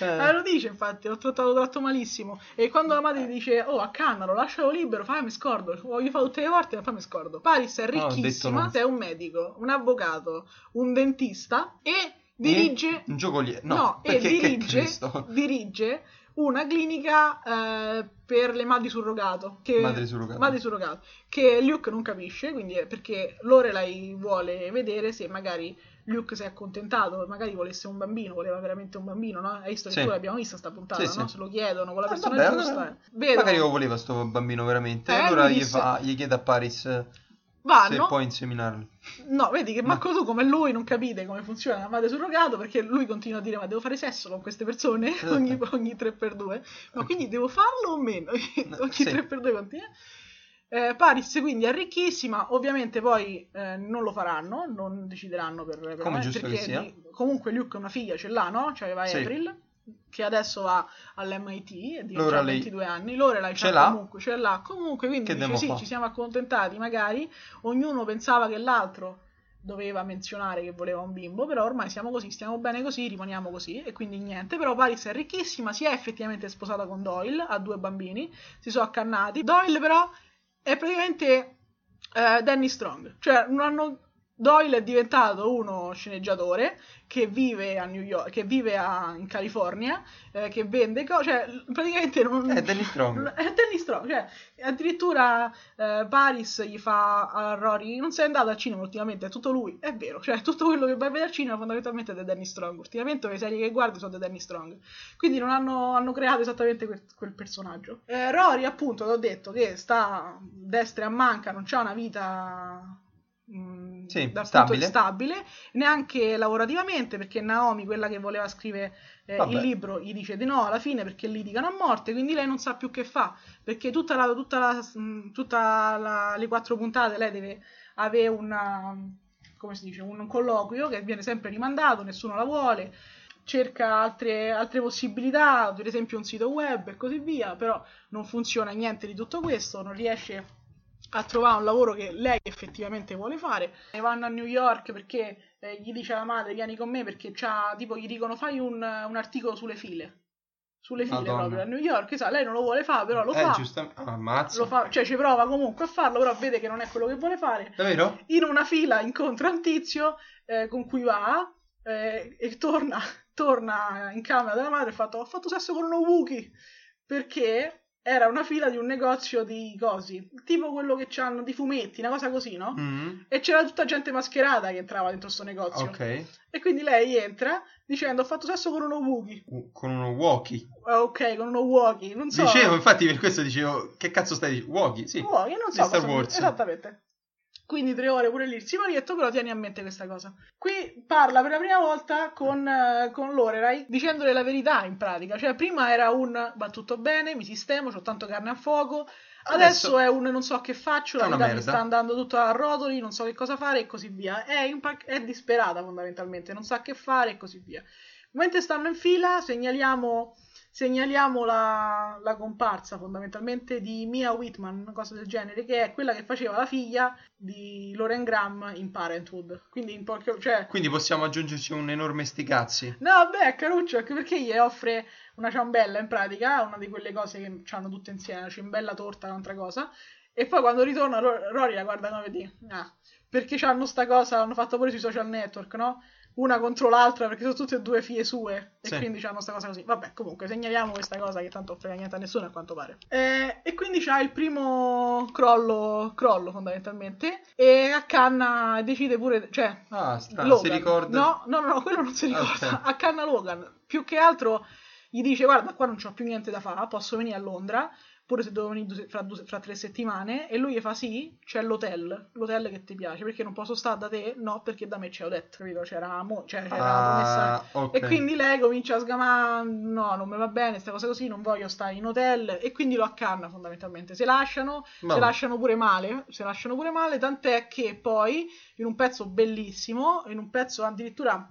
B: Eh,
A: Eh,
B: lo dice infatti, l'ho trattato tratto malissimo. E quando la madre dice, oh, accannalo, lascialo libero, fammi scordo. Voglio fare tutte le volte, ma fammi scordo. Paris è ricchissima,
A: no.
B: è un medico, un avvocato, un dentista e dirige...
A: Un giocoliere. No,
B: No, e dirige, dirige una clinica eh, per le madri surrogato. Che,
A: Madri surrogate.
B: madri surrogato, che Luke non capisce, quindi è perché Lorelai vuole vedere se magari Luke si è accontentato, magari volesse un bambino, voleva veramente un bambino, no? Hai visto che
A: Sì.
B: tu l'abbiamo vista sta puntata,
A: Sì,
B: no? Se lo chiedono con la
A: Eh,
B: persona
A: vabbè,
B: giusta. eh. Vedono,
A: Magari lo voleva sto bambino veramente.
B: Eh,
A: allora gli, fa- gli chiede a Paris eh, se
B: vanno,
A: può inseminarlo.
B: No, vedi che manco tu come lui non capite come funziona la madre surrogato perché lui continua a dire ma devo fare sesso con queste persone
A: Esatto.
B: ogni, ogni 3x2 ma quindi devo farlo o meno? ogni
A: sì.
B: 3x2 continua. Eh, Paris quindi è ricchissima, ovviamente poi eh, non lo faranno, non decideranno per, per
A: Come
B: me, perché di- comunque Luke una figlia ce l'ha, no? C'aveva
A: Sì.
B: April che adesso va all'MIT e ha
A: lei-
B: 22 anni, Lorelai
A: Ce l'ha?
B: comunque, ce l'ha comunque, quindi dice sì, ci siamo accontentati magari, ognuno pensava che l'altro doveva menzionare che voleva un bimbo, però ormai siamo così, stiamo bene così, rimaniamo così e quindi niente, però Paris è ricchissima, si è effettivamente sposata con Doyle, ha due bambini, si sono accannati, Doyle però è praticamente eh, Danny Strong, cioè non hanno... Doyle è diventato uno sceneggiatore che vive a New York, che vive a- in California, eh, che vende cose, cioè praticamente non...
A: È Danny Strong.
B: È Danny Strong, cioè addirittura eh, Paris gli fa a Rory, non sei andato al cinema ultimamente, è tutto lui, è vero, cioè tutto quello che vai a vedere al cinema fondamentalmente è di Danny Strong, ultimamente le serie che guardi sono di Danny Strong, quindi non hanno, hanno creato esattamente quel, quel personaggio. Eh, Rory appunto, l'ho detto, che sta destra a manca, non c'ha una vita... mh,
A: Sì,
B: dal punto
A: stabile.
B: stabile, neanche lavorativamente, perché Naomi, quella che voleva scrivere eh, il libro, gli dice di no alla fine perché litigano a morte, quindi lei non sa più che fa, perché tutta la, tutta la, mh, tutta la- le quattro puntate lei deve avere una, come si dice, un colloquio che viene sempre rimandato, nessuno la vuole, cerca altre, altre possibilità, per esempio un sito web e così via, però non funziona niente di tutto questo, non riesce a trovare un lavoro che lei effettivamente vuole fare. E vanno a New York perché eh, gli dice alla madre vieni con me perché c'ha, tipo gli dicono fai un, un articolo sulle file. Sulle file
A: Madonna.
B: proprio a New York, sa, lei non lo vuole fare, però lo
A: eh,
B: fa.
A: giustamente. Ah, ammazza.
B: Lo fa, cioè ci prova comunque a farlo, però vede che non è quello che vuole fare.
A: Davvero?
B: In una fila incontra un tizio eh, con cui va eh, e torna, torna in camera della madre e fa ho fatto sesso con uno Wookie perché era una fila di un negozio di cosi, tipo quello che c'hanno di fumetti, una cosa così, no?
A: Mm,
B: E c'era tutta gente mascherata che entrava dentro sto negozio.
A: Ok.
B: E quindi lei entra dicendo ho fatto sesso con uno Wookie.
A: U- Con uno walkie.
B: Ah, ok, con uno Wookie, non so.
A: Dicevo, infatti per questo dicevo, che cazzo stai dicendo? Walkie, sì.
B: Wookie, non
A: Di
B: so
A: Star
B: cosa-
A: Wars.
B: Esattamente. Quindi tre ore pure lì il siparietto, però tieni a mente questa cosa. Qui parla per la prima volta con, eh, con Lorelai dicendole la verità in pratica. Cioè, prima era un va tutto bene, mi sistemo, ho tanto carne a fuoco. Adesso,
A: Adesso
B: è un non so che faccio, la vita mi sta andando tutto a rotoli, non so che cosa fare e così via. È, impa- è disperata fondamentalmente, non sa che fare e così via. Mentre stanno in fila, segnaliamo, segnaliamo la, la comparsa fondamentalmente di Mia Whitman, una cosa del genere, che è quella che faceva la figlia di Lauren Graham in Parenthood. Quindi in poche, cioè,
A: Quindi possiamo aggiungerci un enorme sticazzi.
B: No, è caruccio, anche perché gli offre una ciambella in pratica, una di quelle cose che hanno tutte insieme, una ciambella torta, un'altra cosa. E poi quando ritorna, Ro- Rory la guarda come di, ah, perché hanno sta cosa, l'hanno fatta pure sui social network, no? Una contro l'altra, perché sono tutte e due figlie sue, e
A: Sì.
B: quindi hanno sta cosa così. Vabbè, comunque, segnaliamo questa cosa che tanto frega niente a nessuno, a quanto pare. Eh, e quindi c'ha il primo crollo, crollo fondamentalmente, e accanna, decide pure, cioè,
A: Ah, strano,
B: Logan.
A: si ricorda.
B: No, no, no, no, quello non si ricorda.
A: Ok.
B: Accanna Logan. Più che altro gli dice: Guarda, qua non c'ho più niente da fare, posso venire a Londra. Pure se devo venire fra, fra tre settimane. E lui gli fa: Sì, c'è l'hotel. L'hotel che ti piace. Perché non posso stare da te? No, perché da me c'è Odette. Capito? C'era, mo- cioè, c'era.
A: Ah, ok.
B: E quindi lei comincia a sgamare: No, non mi va bene, sta cosa così. Non voglio stare in hotel. E quindi lo accanna fondamentalmente. Se lasciano, se
A: Vabbè.
B: lasciano pure male, se lasciano pure male, tant'è che poi in un pezzo bellissimo, in un pezzo addirittura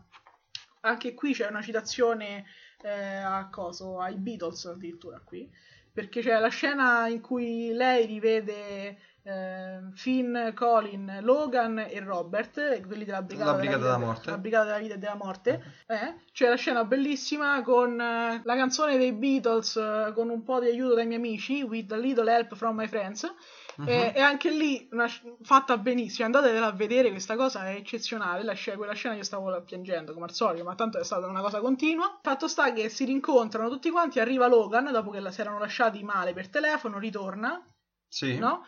B: anche qui c'è una citazione eh, a coso, ai Beatles addirittura qui, perché c'è la scena in cui lei rivede eh, Finn, Colin, Logan e Robert, quelli della Brigata,
A: La Brigata
B: della,
A: della Morte.
B: la Brigata della Vita e della Morte. eh. C'è la scena bellissima con eh, la canzone dei Beatles eh, con un po' di aiuto dai miei amici, With a Little Help from My Friends.
A: Mhm.
B: E, e anche lì una fatta benissimo. Andatevela a vedere, questa cosa è eccezionale. La scena- quella scena io stavo piangendo come al solito, ma tanto è stata una cosa continua. Fatto sta che si rincontrano tutti quanti. Arriva Logan dopo che la, si erano lasciati male per telefono, ritorna,
A: Sì.
B: no?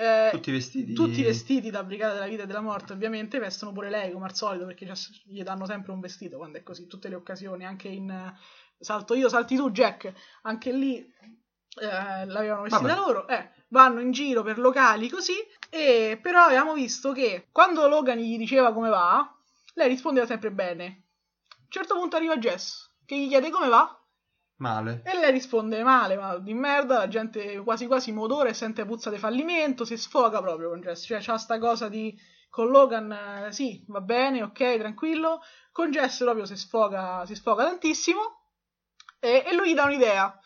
B: Eh,
A: Tutti vestiti.
B: tutti vestiti da Brigata della Vita e della Morte, ovviamente, vestono pure lei come al solito perché gli danno sempre un vestito quando è così, tutte le occasioni, anche in Salto io, salti tu, Jack, anche lì eh, l'avevano vestita
A: Vabbè.
B: loro, eh, vanno in giro per locali così, e però avevamo visto che quando Logan gli diceva come va, lei rispondeva sempre bene. A un certo punto arriva Jess, che gli chiede come va,
A: Male.
B: e lei risponde male, ma di merda, la gente quasi quasi modore sente puzza di fallimento, si sfoga proprio con Jess, cioè c'ha sta cosa di con Logan eh, sì, va bene, ok, tranquillo, con Jess proprio si sfoga, si sfoga tantissimo e, e lui gli dà un'idea.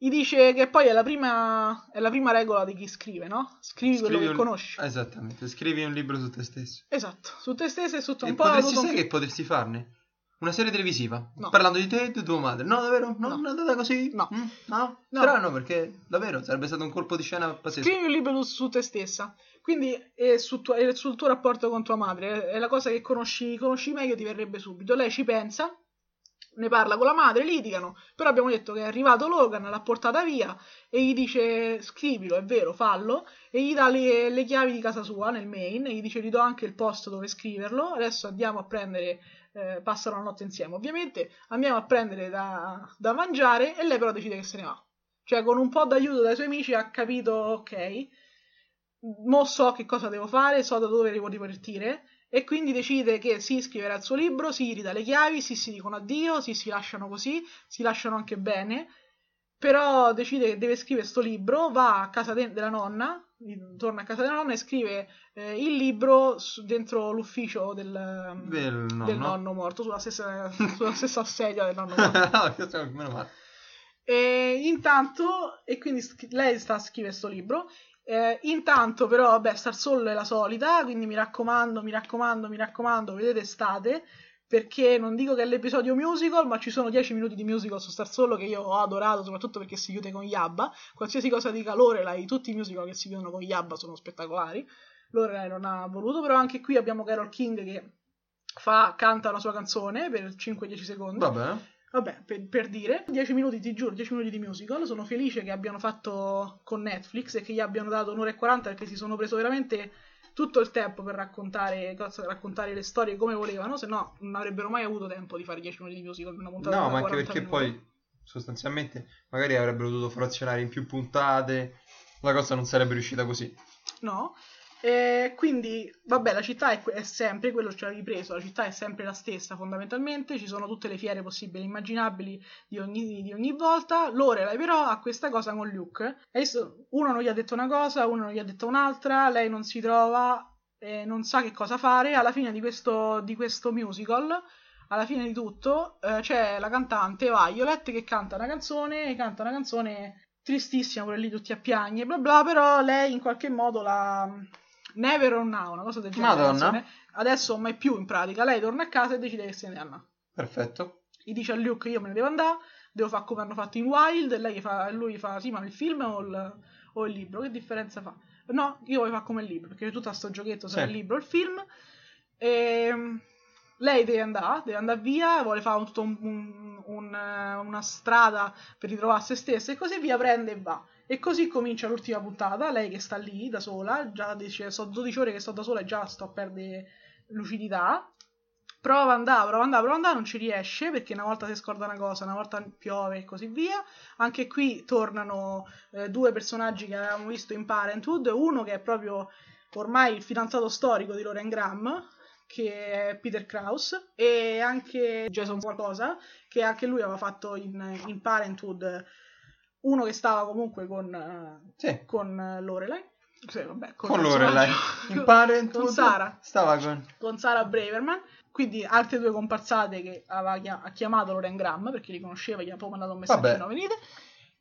B: Gli dice che poi è la prima, è la prima regola di chi scrive, no? Scrivi quello
A: Scrivi
B: che
A: un-
B: conosci.
A: Esattamente, scrivi un libro su te stesso.
B: Esatto, su te stesso e su tutto
A: E
B: un po'
A: potresti,
B: un
A: sai che potresti farne? Una serie televisiva
B: No.
A: parlando di te e di tua madre. No, davvero? No,
B: No.
A: non è andata così?
B: No.
A: Mm, no?
B: No.
A: Strano perché davvero sarebbe stato un colpo di scena pazzesco.
B: Scrivi un libro tu- su te stessa. Quindi è su tua- è sul tuo rapporto con tua madre. È la cosa che conosci, conosci meglio, ti verrebbe subito. Lei ci pensa, ne parla con la madre, litigano. Però abbiamo detto che è arrivato Logan, l'ha portata via e gli dice scrivilo, è vero, fallo. E gli dà le, le chiavi di casa sua nel main e gli dice gli do anche il posto dove scriverlo. Adesso andiamo a prendere, eh, passano la notte insieme. Ovviamente andiamo a prendere da, da mangiare e lei però decide che se ne va. Cioè con un po' d'aiuto dai suoi amici ha capito, ok, mo so che cosa devo fare, so da dove devo ripartire e quindi decide che si scriverà il suo libro, si ridà le chiavi, si si dicono addio, si si lasciano così, si lasciano anche bene, però decide che deve scrivere sto libro, va a casa de- della nonna, torna a casa della nonna e scrive eh, il libro su- dentro l'ufficio del,
A: Del nonno.
B: del nonno morto, sulla stessa, sulla stessa sedia del nonno morto.
A: questo meno male.
B: E intanto, e quindi lei sta a scrivere questo libro. Eh, intanto, però, vabbè, Star Soul è la solita. Quindi mi raccomando, mi raccomando, mi raccomando, vedete estate. Perché non dico che è l'episodio musical, ma ci sono 10 minuti di musical su Star Solo che io ho adorato, soprattutto perché si chiude con Yabba. Qualsiasi cosa di calore, lei, tutti i musical che si chiudono con Yabba sono spettacolari. Lorelai non ha voluto, però anche qui abbiamo Carol King che fa, canta la sua canzone per 5-10 secondi.
A: Vabbè.
B: Vabbè, per, per dire, 10 minuti, ti giuro, 10 minuti di musical. Sono felice che abbiano fatto con Netflix e che gli abbiano dato un'ora e 40 perché si sono preso veramente tutto il tempo per raccontare, raccontare le storie come volevano, se no non avrebbero mai avuto tempo di fare 10 minuti di musical in una puntata
A: No, ma anche
B: 40
A: perché
B: minuti.
A: poi sostanzialmente magari avrebbero dovuto frazionare in più puntate. La cosa non sarebbe riuscita così.
B: No. E quindi, vabbè, la città è, è sempre, quello ci ha ripreso, la città è sempre la stessa fondamentalmente, ci sono tutte le fiere possibili e immaginabili di ogni, di ogni volta. Lorelai però ha questa cosa con Luke. Uno non gli ha detto una cosa, uno non gli ha detto un'altra, lei non si trova, e non sa che cosa fare. Alla fine di questo, di questo musical, alla fine di tutto, eh, c'è la cantante Violet che canta una canzone, canta una canzone tristissima, pure lì tutti a piagne, bla bla, però lei in qualche modo la... Never or now, una cosa del genere.
A: Madonna.
B: Adesso mai più in pratica. Lei torna a casa e decide che se ne andrà.
A: Perfetto.
B: Gli dice a Luke io me ne devo andare, devo fare come hanno fatto in Wild, e lei fa, lui fa sì ma il film o il, o il libro, che differenza fa? No, io voglio fare come il libro, perché tutto sto giochetto sarà
A: Sì.
B: il libro o il film. E lei deve andare, deve andare via, vuole fare un- tutto un- un- un, eh, una strada per ritrovare se stessa e così via, prende e va. E così comincia l'ultima puntata, lei che sta lì da sola, già dice so 12 ore che sto da sola e già sto a perdere lucidità. Prova ad andare, prova ad andare, prova ad andare, non ci riesce perché una volta si scorda una cosa, una volta piove e così via. Anche qui tornano eh, due personaggi che avevamo visto in Parenthood, uno che è proprio ormai il fidanzato storico di Lauren Graham, che è Peter Krause, e anche Jason qualcosa, che anche lui aveva fatto in, in Parenthood uno che stava comunque con,
A: Sì.
B: con Lorelai. Sì, vabbè,
A: Con Lorelai.
B: personaggio-
A: In Parenthood
B: con Sara
A: Stava con...
B: con Sara Braverman, quindi altre due comparsate che aveva chiamato Loren Graham perché li conosceva, gli ha poi mandato un messaggino,
A: Vabbè.
B: venite,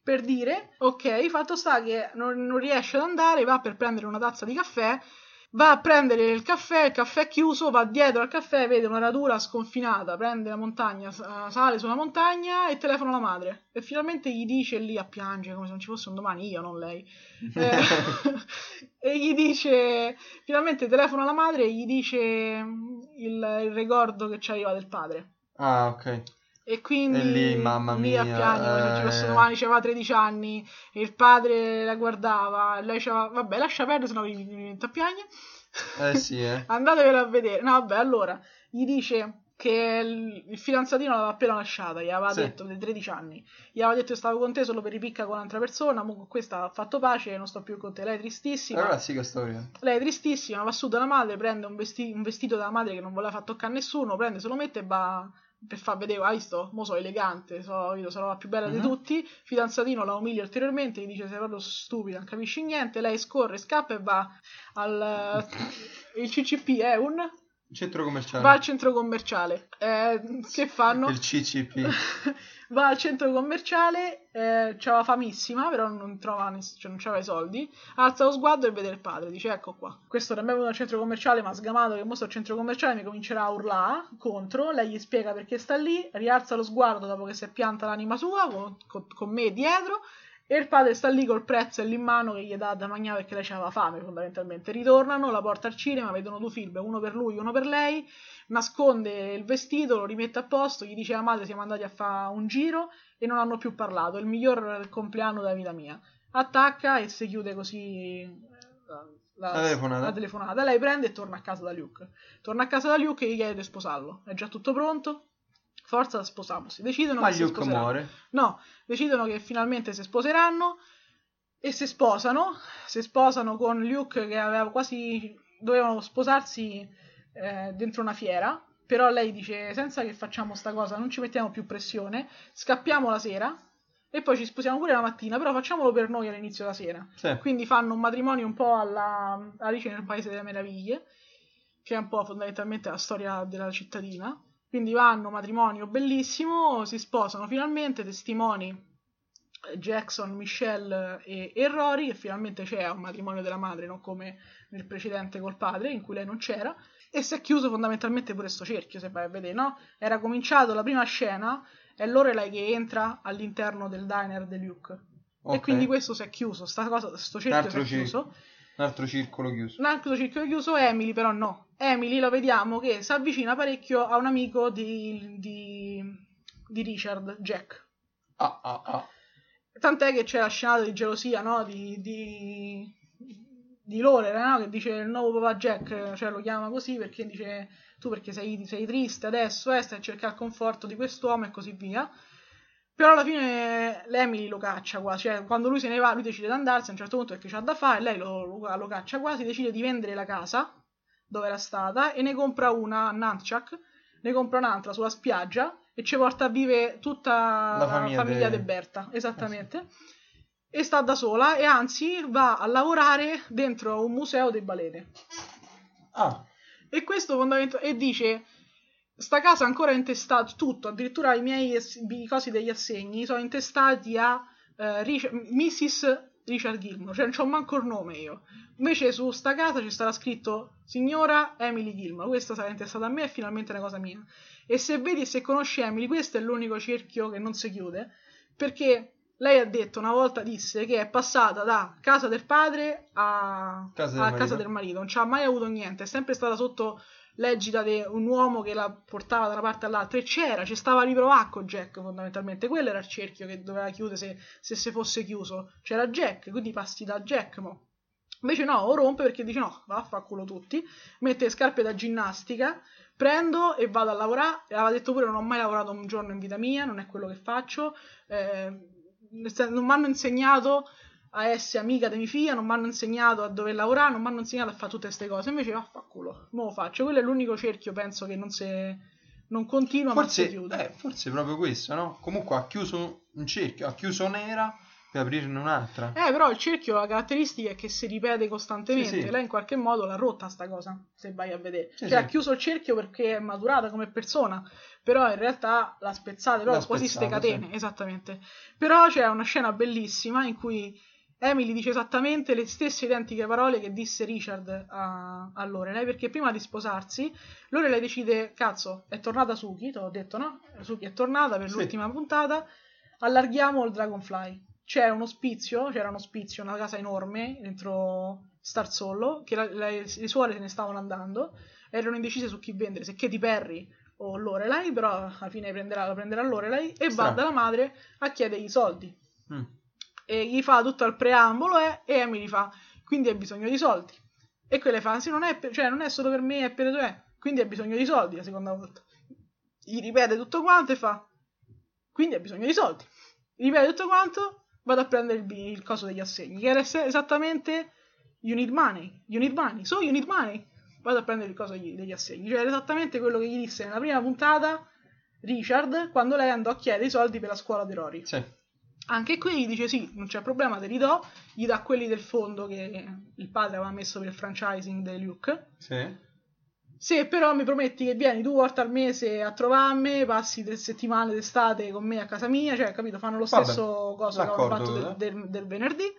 B: per dire, ok, fatto sta che non, non riesce ad andare, va per prendere una tazza di caffè Va a prendere il caffè, il caffè è chiuso, va dietro al caffè, vede una radura sconfinata, prende la montagna, sa- sale sulla montagna e telefona alla madre. E finalmente gli dice lì a piangere come se non ci fosse un domani, io, non lei. Eh, e gli dice, finalmente telefona alla madre e gli dice il, il ricordo che c'aveva del padre.
A: Ah, ok.
B: E quindi
A: E lì, mamma
B: lì a
A: mia,
B: piangere, se ci fosse
A: eh.
B: domani, aveva 13 anni, e il padre la guardava, lei diceva, vabbè, lascia perdere, sennò mi mi viene a piangere.
A: Eh sì, eh.
B: Andatevelo a vedere. No, vabbè, allora, gli dice che il, il fidanzatino l'aveva appena lasciata, gli aveva
A: Sì.
B: detto dei 13 anni. Gli aveva detto che stavo con te solo per ripicca con un'altra persona, ma con questa ha fatto pace, non sto più con te. Lei è tristissima.
A: Allora sì che storia.
B: Lei è tristissima, va su dalla madre, prende un, vesti- un vestito della madre che non voleva far toccare a nessuno, prende, se lo mette e va per far vedere, hai visto? Mo sono elegante, so, io sarò la più bella di
A: Mhm.
B: tutti. Fidanzatino la umilia ulteriormente, gli dice sei proprio stupida, non capisci niente. Lei scorre, scappa e va al il CCP è un
A: Centro commerciale.
B: va al centro commerciale. Eh, che fanno?
A: Il CCP.
B: va al centro commerciale, eh, c'aveva famissima, però non trova ness- cioè non c'aveva i soldi. Alza lo sguardo e vede il padre, dice ecco qua. Questo non è venuto al centro commerciale, ma sgamato che mostro al centro commerciale mi comincerà a urlare contro. Lei gli spiega perché sta lì, rialza lo sguardo dopo che si è pianta l'anima sua con, con- con me dietro. E il padre sta lì col pretzel in mano che gli dà da mangiare perché lei aveva fame fondamentalmente. Ritornano, la porta al cinema, vedono due film, uno per lui, uno per lei nasconde il vestito, lo rimette a posto, gli dice alla madre siamo andati a fare un giro e non hanno più parlato, il miglior compleanno della vita mia. Attacca e si chiude così eh, la,
A: La telefonata.
B: la telefonata. Lei prende e torna a casa da Luke. Torna a casa da Luke e gli chiede di sposarlo. È già tutto pronto? Forza, sposiamosi. Decidono
A: Ma
B: che si
A: Luke
B: sposeranno.
A: muore.
B: No, decidono che finalmente si sposeranno e si sposano. Si sposano con Luke che aveva quasi. dovevano sposarsi eh, dentro una fiera. Però lei dice: Senza che facciamo sta cosa, non ci mettiamo più pressione. Scappiamo la sera e poi ci sposiamo pure la mattina. Però facciamolo per noi all'inizio della sera.
A: Sì.
B: Quindi fanno un matrimonio un po' alla Alice nel Paese delle Meraviglie, che è un po' fondamentalmente la storia della cittadina. Quindi vanno, matrimonio bellissimo, si sposano finalmente, testimoni eh, Jackson, Michelle e, e Rory, che finalmente c'è un matrimonio della madre, non come nel precedente col padre, in cui lei non c'era. E si è chiuso fondamentalmente pure sto cerchio, se vai a vedere, no? Era cominciato la prima scena, è Lorelai che entra all'interno del diner di Luke. E
A: Ok.
B: quindi questo si è chiuso, sta cosa, sto cerchio si è chiuso.
A: Un altro circolo chiuso.
B: Un altro circolo chiuso, Emily però no. Emily lo vediamo che si avvicina parecchio a un amico di, di, di Richard, Jack.
A: Ah, ah, ah.
B: Tant'è che c'è la scenata di gelosia, no? Di, di, di Lorelai, no? Che dice il nuovo papà Jack, cioè lo chiama così perché dice tu perché sei, sei triste adesso, eh, stai a cercare il conforto di quest'uomo e così via. Però alla fine l'Emily lo caccia quasi, cioè quando lui se ne va, lui decide di andarsene a un certo punto perché c'ha da fare, lei lo, lo, lo caccia quasi, decide di vendere la casa dove era stata e ne compra una a Nunchuck, ne compra un'altra sulla spiaggia e ci porta a vivere tutta la
A: famiglia
B: famiglia,
A: de-
B: di Berta, esattamente. E sta da sola e anzi va a lavorare dentro un museo dei balene.
A: Ah,
B: E questo fondamentalmente. E dice: Sta casa ancora è intestata tutto, addirittura i miei i cosi degli assegni sono intestati a eh, Rich- Mrs. Richard Gilmore, cioè non c'ho manco il nome io. Invece su sta casa ci sarà scritto Signora Emily Gilmore, questa sarà intestata a me, è finalmente una cosa mia. E se vedi e se conosci Emily, questo è l'unico cerchio che non si chiude, perché lei ha detto una volta, disse che è passata da casa del padre a
A: Casa del
B: a
A: marito.
B: casa del marito, non ci ha mai avuto niente, è sempre stata sotto l'egida di un uomo che la portava da una parte all'altra e c'era, ci stava riprovare con Jack fondamentalmente, quello era il cerchio che doveva chiudere se, se si fosse chiuso, c'era Jack, quindi passi da Jack, mo. Invece no, o rompe perché dice no, vaffanculo tutti, mette le scarpe da ginnastica, prendo e vado a lavorare, aveva detto pure non ho mai lavorato un giorno in vita mia, non è quello che faccio, eh, non mi hanno insegnato a essere amica di mia figlia, non mi hanno insegnato a dover lavorare, non mi hanno insegnato a fare tutte queste cose. Invece, vaffanculo, mo lo faccio. Quello è l'unico cerchio, penso, che non, si, non continua, ma si
A: forse,
B: chiude.
A: eh, forse proprio questo, no? Comunque ha chiuso un cerchio, ha chiuso nera per aprirne un'altra.
B: Eh, però il cerchio, la caratteristica è che si ripete costantemente.
A: Sì, sì.
B: Lei in qualche modo l'ha rotta sta cosa, se vai a vedere.
A: Sì,
B: cioè, ha chiuso il cerchio perché è maturata come persona, però in realtà l'ha spezzata, però quasi ste catene, esattamente. Però c'è una scena bellissima in cui Emily dice esattamente le stesse identiche parole che disse Richard a, a Lorelai, perché prima di sposarsi, Lorelai decide, cazzo, è tornata Suki, te l'ho detto, no? Suki è tornata per
A: Sì.
B: l'ultima puntata, allarghiamo il Dragonfly. C'è uno spizio, c'era uno spizio, una casa enorme dentro Star Solo, che la- la- le suore se ne stavano andando, erano indecise su chi vendere, se Katy Perry o Lorelai, però alla fine prenderà, la prenderà Lorelai e va dalla madre a chiedergli i soldi
A: Mm.
B: E gli fa tutto il preambolo eh, e Emily fa quindi hai bisogno di soldi. E quella fa sì non è, per- cioè, non è solo per me è per te. Quindi hai bisogno di soldi la seconda volta. Gli ripete tutto quanto e fa quindi hai bisogno di soldi. Gli ripete tutto quanto vado a prendere il, il coso degli assegni che era es- esattamente you need money you need money so you need money. Vado a prendere il coso degli, degli assegni cioè era esattamente quello che gli disse nella prima puntata Richard quando lei andò a chiedere i soldi per la scuola di Rory.
A: Sì.
B: Anche qui gli dice sì, non c'è problema, te li do, gli dà quelli del fondo che il padre aveva messo per il franchising di Luke.
A: Sì.
B: Se però mi prometti che vieni due volte al mese a trovarmi, passi tre settimane d'estate con me a casa mia, cioè capito, fanno lo
A: Vabbè,
B: stesso cosa che
A: d'accordo,
B: fatto del,
A: eh.
B: del- del venerdì.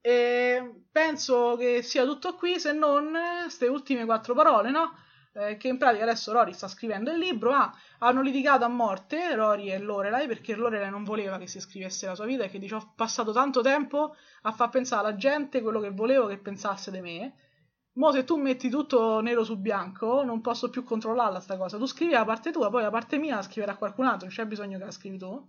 B: E penso che sia tutto qui, se non queste ultime quattro parole, no? Eh, che in pratica adesso Rory sta scrivendo il libro, ah, hanno litigato a morte Rory e Lorelai perché Lorelai non voleva che si scrivesse la sua vita e che dice ho passato tanto tempo a far pensare alla gente quello che volevo che pensasse di me. Mo se tu metti tutto nero su bianco non posso più controllarla sta cosa. Tu scrivi la parte tua, poi la parte mia la scriverà qualcun altro, non c'è bisogno che la scrivi tu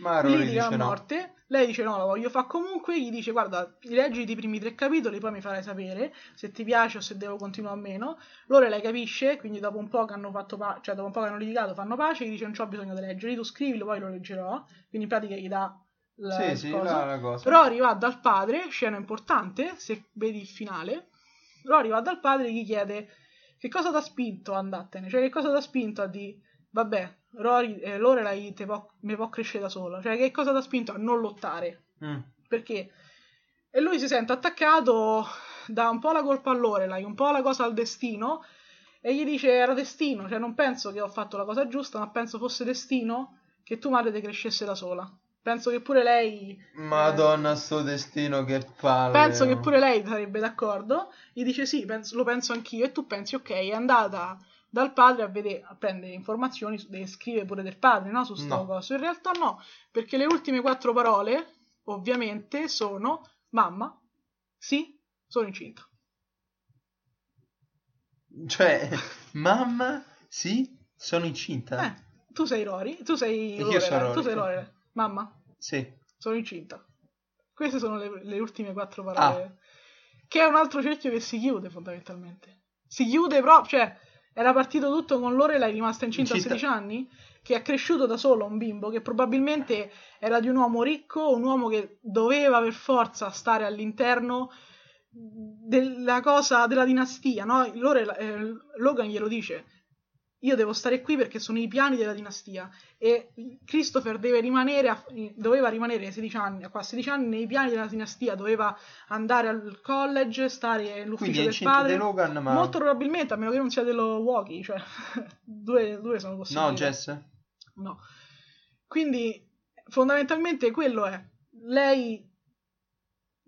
A: Ma Rory
B: litigano
A: dice
B: a
A: no.
B: Lei dice no, la voglio fare comunque. Gli dice guarda, leggiti i primi tre capitoli, poi mi farai sapere se ti piace o se devo continuare o meno. Loro lei capisce, quindi dopo un po' che hanno fatto pa- cioè dopo un po' che hanno litigato fanno pace, gli dice non c'ho bisogno di leggerli, tu scrivilo, poi lo leggerò. Quindi in pratica gli dà la
A: Sì,
B: il
A: sì, cosa.
B: Rory va dal padre, scena importante, se vedi il finale. Rory va dal padre e gli chiede che cosa ti ha spinto a andartene, cioè che cosa ti ha spinto a di vabbè, Rory, eh, Lorelai può- mi può crescere da sola, cioè che cosa ti ha spinto a non lottare,
A: Mm.
B: perché? E lui si sente attaccato, dà un po' la colpa a Lorelai, un po' la cosa al destino, e gli dice era destino, cioè non penso che ho fatto la cosa giusta, ma penso fosse destino che tua madre te crescesse da sola. Penso che pure lei
A: Madonna, sto destino che palle.
B: Penso che pure lei sarebbe d'accordo. Gli dice sì, penso- lo penso anch'io. E tu pensi, ok, è andata dal padre a, vedere, a prendere informazioni, su- e scrive pure del padre, no? Su sto
A: No.
B: coso. In realtà no, perché le ultime quattro parole, ovviamente, sono mamma, sì, sono incinta.
A: Cioè, mamma, sì, sono incinta.
B: Eh, tu sei Rory, tu sei
A: sono
B: tu sei
A: sì.
B: Lorelai. Mamma,
A: Sì.
B: sono incinta. Queste sono le, le ultime quattro
A: Ah.
B: parole. Che è un altro cerchio che si chiude fondamentalmente. Si chiude proprio, cioè era partito tutto con Lorelai rimasta incinta,
A: Incinta.
B: a 16 anni, che è cresciuto da solo un bimbo, che probabilmente era di un uomo ricco, un uomo che doveva per forza stare all'interno della cosa della dinastia, no? Lorelai- eh, Logan glielo dice. Io devo stare qui perché sono i piani della dinastia e Christopher deve rimanere a- doveva rimanere a 16 anni, a 16 anni nei piani della dinastia, doveva andare al college, stare nell'ufficio del padre.
A: Logan, ma...
B: Molto probabilmente, a meno che non sia dello Walkie, cioè due, due sono possibili.
A: No, Jess?
B: No. Quindi fondamentalmente quello è. Lei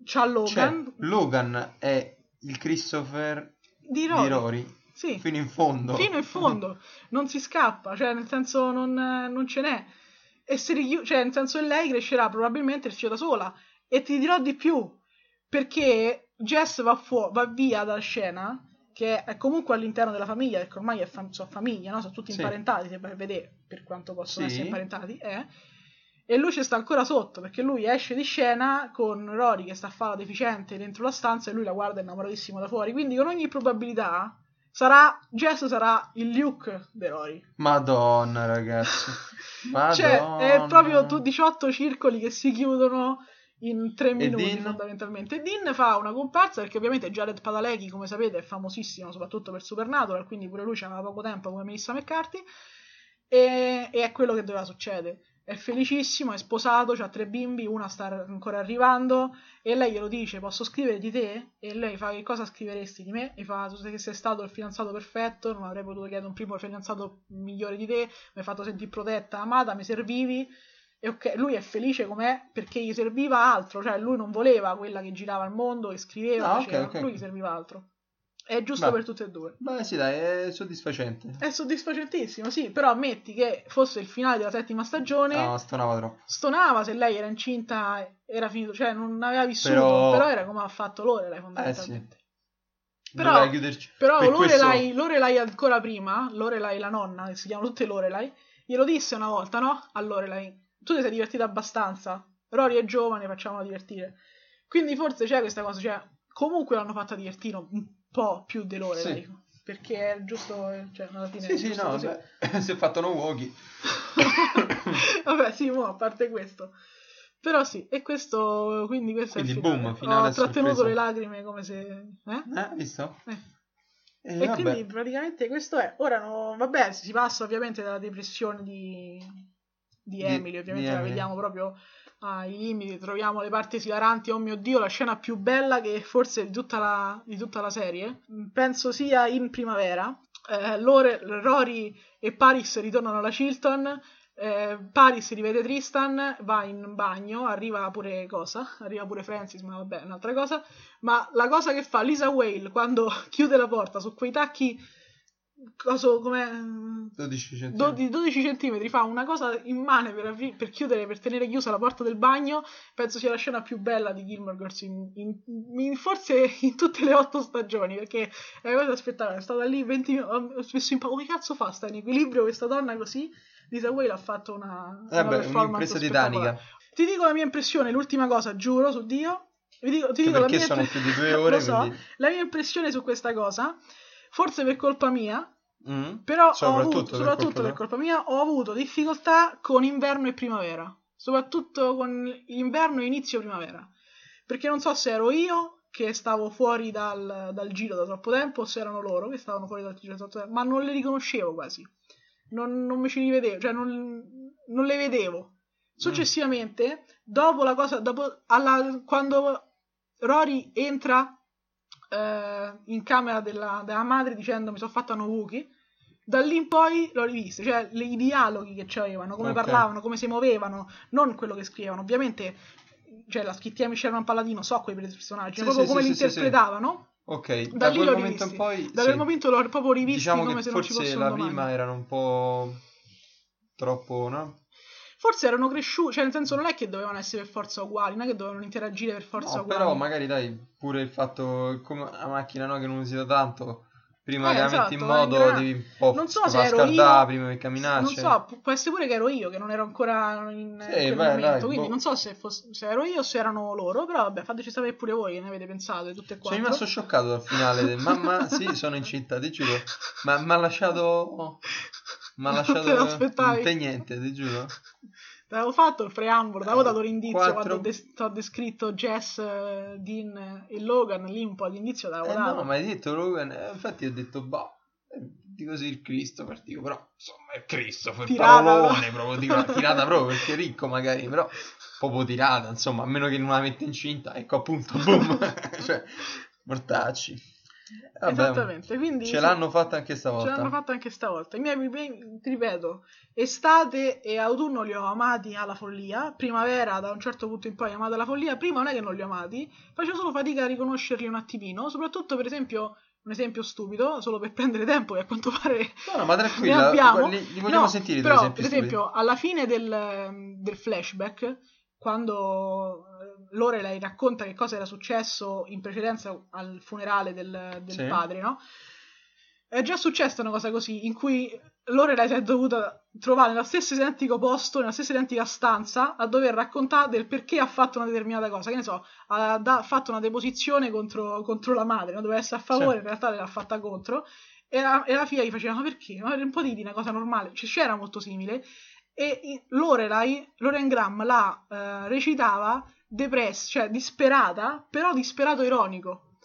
B: c'ha
A: Cioè,
B: Logan
A: Logan è il Christopher
B: di Rory.
A: di Rory.
B: Sì.
A: Fino in fondo.
B: fino in fondo, non si scappa, cioè nel senso non, non ce n'è. E si richiu- cioè nel senso lei crescerà probabilmente crescerà da sola. E ti dirò di più, perché Jess va, fu- va via dalla scena, che è comunque all'interno della famiglia, perché ormai è fam- sono famiglia, no? sono tutti
A: Sì.
B: imparentati, se vai a vedere per quanto possono
A: Sì.
B: essere imparentati, eh. E lui ci sta ancora sotto, perché lui esce di scena con Rory che sta a fare la deficiente dentro la stanza e lui la guarda innamoratissimo da fuori. Quindi con ogni probabilità sarà Jess sarà il Luke Rory.
A: Madonna, ragazzi. Madonna.
B: Cioè, è proprio tu 18 circoli che si chiudono in 3 minuti
A: Dean?
B: fondamentalmente. Dean fa una comparsa perché ovviamente Jared Padalecki, come sapete, è famosissimo soprattutto per Supernatural, quindi pure lui aveva poco tempo come Melissa McCarthy e, e è quello che doveva succedere. È felicissimo, è sposato, ha tre bimbi, una sta ancora arrivando e lei glielo dice, posso scrivere di te? E lei fa, che cosa scriveresti di me? E fa, tu sei che sei stato il fidanzato perfetto, non avrei potuto chiedere un primo fidanzato migliore di te, mi hai fatto sentire protetta, amata, mi servivi. e ok, lui è felice com'è perché gli serviva altro, cioè lui non voleva quella che girava al mondo, che scriveva,
A: Ah, ok,
B: faceva,
A: ok,
B: lui gli serviva altro. È giusto
A: Beh.
B: per tutte e due.
A: Beh, sì, dai, è soddisfacente.
B: È soddisfacentissimo, sì, però ammetti che fosse il finale della settima stagione,
A: No, stonava troppo.
B: stonava se lei era incinta, era finito, cioè non aveva vissuto,
A: Però-
B: però, era come ha fatto Lorelai
A: Eh
B: fondamentalmente.
A: sì.
B: Però-. Però
A: Per
B: Lorelai,
A: questo-
B: Lorelai ancora prima, Lorelai la nonna, che si chiamano tutte Lorelai, glielo disse una volta, no? A Lorelai, tu ti sei divertita abbastanza, Rory è giovane, facciamola divertire. Quindi forse c'è questa cosa, cioè comunque l'hanno fatta divertire un po' più Lorelai,
A: Sì.
B: perché è giusto, cioè alla fine
A: Sì, sì, no, beh, si è fatto no walkie.
B: Vabbè, sì, mo, a parte questo. Però sì, e questo, quindi questo
A: Quindi,
B: è il finale.
A: boom, finale
B: Ho trattenuto
A: sorpresa.
B: le lacrime come se... Eh?
A: Eh, visto?
B: Eh.
A: Eh,
B: E
A: vabbè.
B: quindi praticamente questo è. Ora no, vabbè, si passa ovviamente dalla depressione di, di
A: Di-
B: Emily, ovviamente
A: di
B: la
A: Emily.
B: vediamo proprio ai limiti, troviamo le parti esilaranti, oh mio dio, la scena più bella che forse di tutta la, di tutta la serie, penso sia in primavera. Eh, Lore, Rory e Paris ritornano alla Chilton. eh, Paris rivede Tristan, va in bagno, arriva pure cosa? Arriva pure Francis, ma vabbè, un'altra cosa. Ma la cosa che fa Lisa Whale quando chiude la porta su quei tacchi, coso come
A: 12 centimetri.
B: 12, centimetri, fa una cosa immane per, apri- per chiudere, per tenere chiusa la porta del bagno. Penso sia la scena più bella di Gilmore Girls, in, in- in- forse in tutte le otto stagioni, perché è una cosa spettacolare. È stata lì 20 minuti, ho spesso in come cazzo fa sta in equilibrio questa donna così? Lisa Whale ha fatto una, una
A: Eh beh,
B: performance
A: titanica.
B: Ti dico la mia impressione, l'ultima cosa, giuro su Dio. Vi dico, ti dico la mia
A: due ore,
B: so, la mia impressione su questa cosa, forse per colpa mia,
A: Mm.
B: però
A: Soprattutto
B: avuto,
A: per
B: soprattutto
A: colpa
B: per colpa mia, ho avuto difficoltà con inverno e primavera, soprattutto con inverno e inizio primavera, perché non so se ero io che stavo fuori dal, dal giro da troppo tempo o se erano loro che stavano fuori dal giro da troppo tempo, ma non le riconoscevo quasi, non, non mi ci rivedevo, cioè non, non le vedevo. Successivamente, dopo la cosa, dopo alla, quando Rory entra eh, in camera della, della madre dicendo mi sono fatta Wookie, da lì in poi l'ho rivista, cioè le- i dialoghi che avevano, come
A: Ok.
B: parlavano, come si muovevano, non quello che scrivevano. Ovviamente, cioè la scrittiera Sherman Palladino, so quei personaggi,
A: Sì,
B: proprio
A: sì,
B: come
A: sì,
B: li interpretavano.
A: Ok,
B: Da
A: da, quel momento in poi
B: Da quel momento l'ho proprio rivisti
A: diciamo
B: come se non ci
A: forse
B: fossero
A: la
B: domani.
A: prima erano un po' troppo, no?
B: Forse erano cresciuti, cioè nel senso non è che dovevano essere per forza uguali, non è che dovevano interagire per forza
A: No,
B: uguali.
A: però magari dai, pure il fatto come la macchina no, che non usi da tanto, prima
B: Eh,
A: che la
B: esatto,
A: metti in modo devi un po'
B: Non so se ero io,
A: prima di camminare.
B: non so, pu- può essere pure che ero io che non ero ancora in
A: Sì, beh,
B: momento,
A: dai,
B: quindi
A: boh.
B: non so se, fosse- se ero io o se erano loro, però vabbè, fateci sapere pure voi che ne avete pensato tutte e
A: Sono
B: quattro.
A: rimasto scioccato dal finale del mamma, sì, sono incinta, ti giuro. Ma mi ha lasciato mi ha lasciato non te niente, ti giuro.
B: L'avevo fatto il preambolo, avevo dato l'indizio
A: Quattro.
B: quando ho des- ti ho descritto Jess, eh, Dean e Logan, lì un po' l'indizio l'avevo
A: Eh
B: dato.
A: no, ma hai detto Logan, eh, infatti ho detto boh, eh, dico così il Christopher, dico però insomma è Christopher,
B: Tirata.
A: parolone proprio, dico tirata proprio perché è ricco magari, però proprio tirata, insomma, a meno che non la mette incinta, ecco appunto, boom, cioè, mortacci. Vabbè,
B: Esattamente, quindi
A: Ce l'hanno fatta anche
B: Ce
A: stavolta.
B: l'hanno fatta anche stavolta. I miei, i miei- ti ripeto, estate e autunno li ho amati alla follia. Primavera, da un certo punto in poi, amato alla follia. Prima non è che non li ho amati, facevo solo fatica a riconoscerli un attimino. Soprattutto, per esempio, un esempio stupido, solo per prendere tempo, che a quanto pare
A: No, no, ma tranquilla,
B: abbiamo.
A: li, li vogliamo
B: No,
A: sentire
B: però, per
A: stupidi.
B: esempio, alla fine del, del flashback, quando Lorelai racconta che cosa era successo in precedenza al funerale del, del
A: Sì.
B: padre, no? È già successa una cosa così, in cui Lorelai si è dovuta trovare nello stesso identico posto, nella stessa identica stanza, a dover raccontare del perché ha fatto una determinata cosa. Che ne so, ha da- fatto una deposizione contro, contro la madre, no? doveva essere a favore,
A: Sì.
B: in realtà l'ha fatta contro. E la, e la figlia gli faceva, ma perché? Ma un po' di una cosa normale. Cioè, c'era molto simile. E Lorelai, Loren Graham la eh, recitava depressa, cioè disperata, però disperato ironico.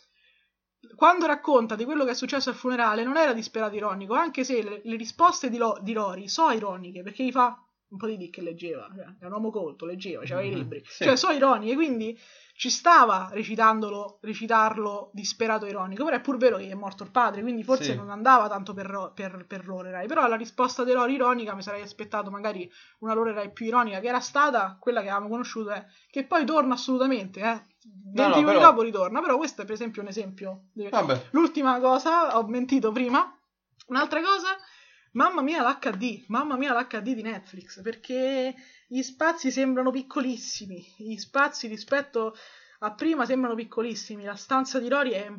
B: Quando racconta di quello che è successo al funerale, non era disperato ironico, anche se le, le risposte di, Lo- di Rory so ironiche, perché gli fa un po' di dick che leggeva, cioè, è un uomo colto, leggeva, c'aveva i
A: Mhm,
B: libri,
A: sì.
B: cioè so ironiche, quindi ci stava recitandolo, recitarlo disperato ironico, però è pur vero che è morto il padre, quindi forse
A: Sì.
B: non andava tanto per, Ro- per, per Lorelai, però la risposta di Rory ironica mi sarei aspettato magari una Lorelai più ironica, che era stata quella che avevamo conosciuto, eh, che poi torna assolutamente, eh. 20
A: no,
B: minuti
A: però-
B: dopo ritorna, però questo è per esempio un esempio.
A: Vabbè,
B: L'ultima cosa, ho mentito prima. Un'altra cosa, mamma mia l'HD, mamma mia l'HD di Netflix, perché gli spazi sembrano piccolissimi, gli spazi rispetto a prima sembrano piccolissimi, la stanza di Rory è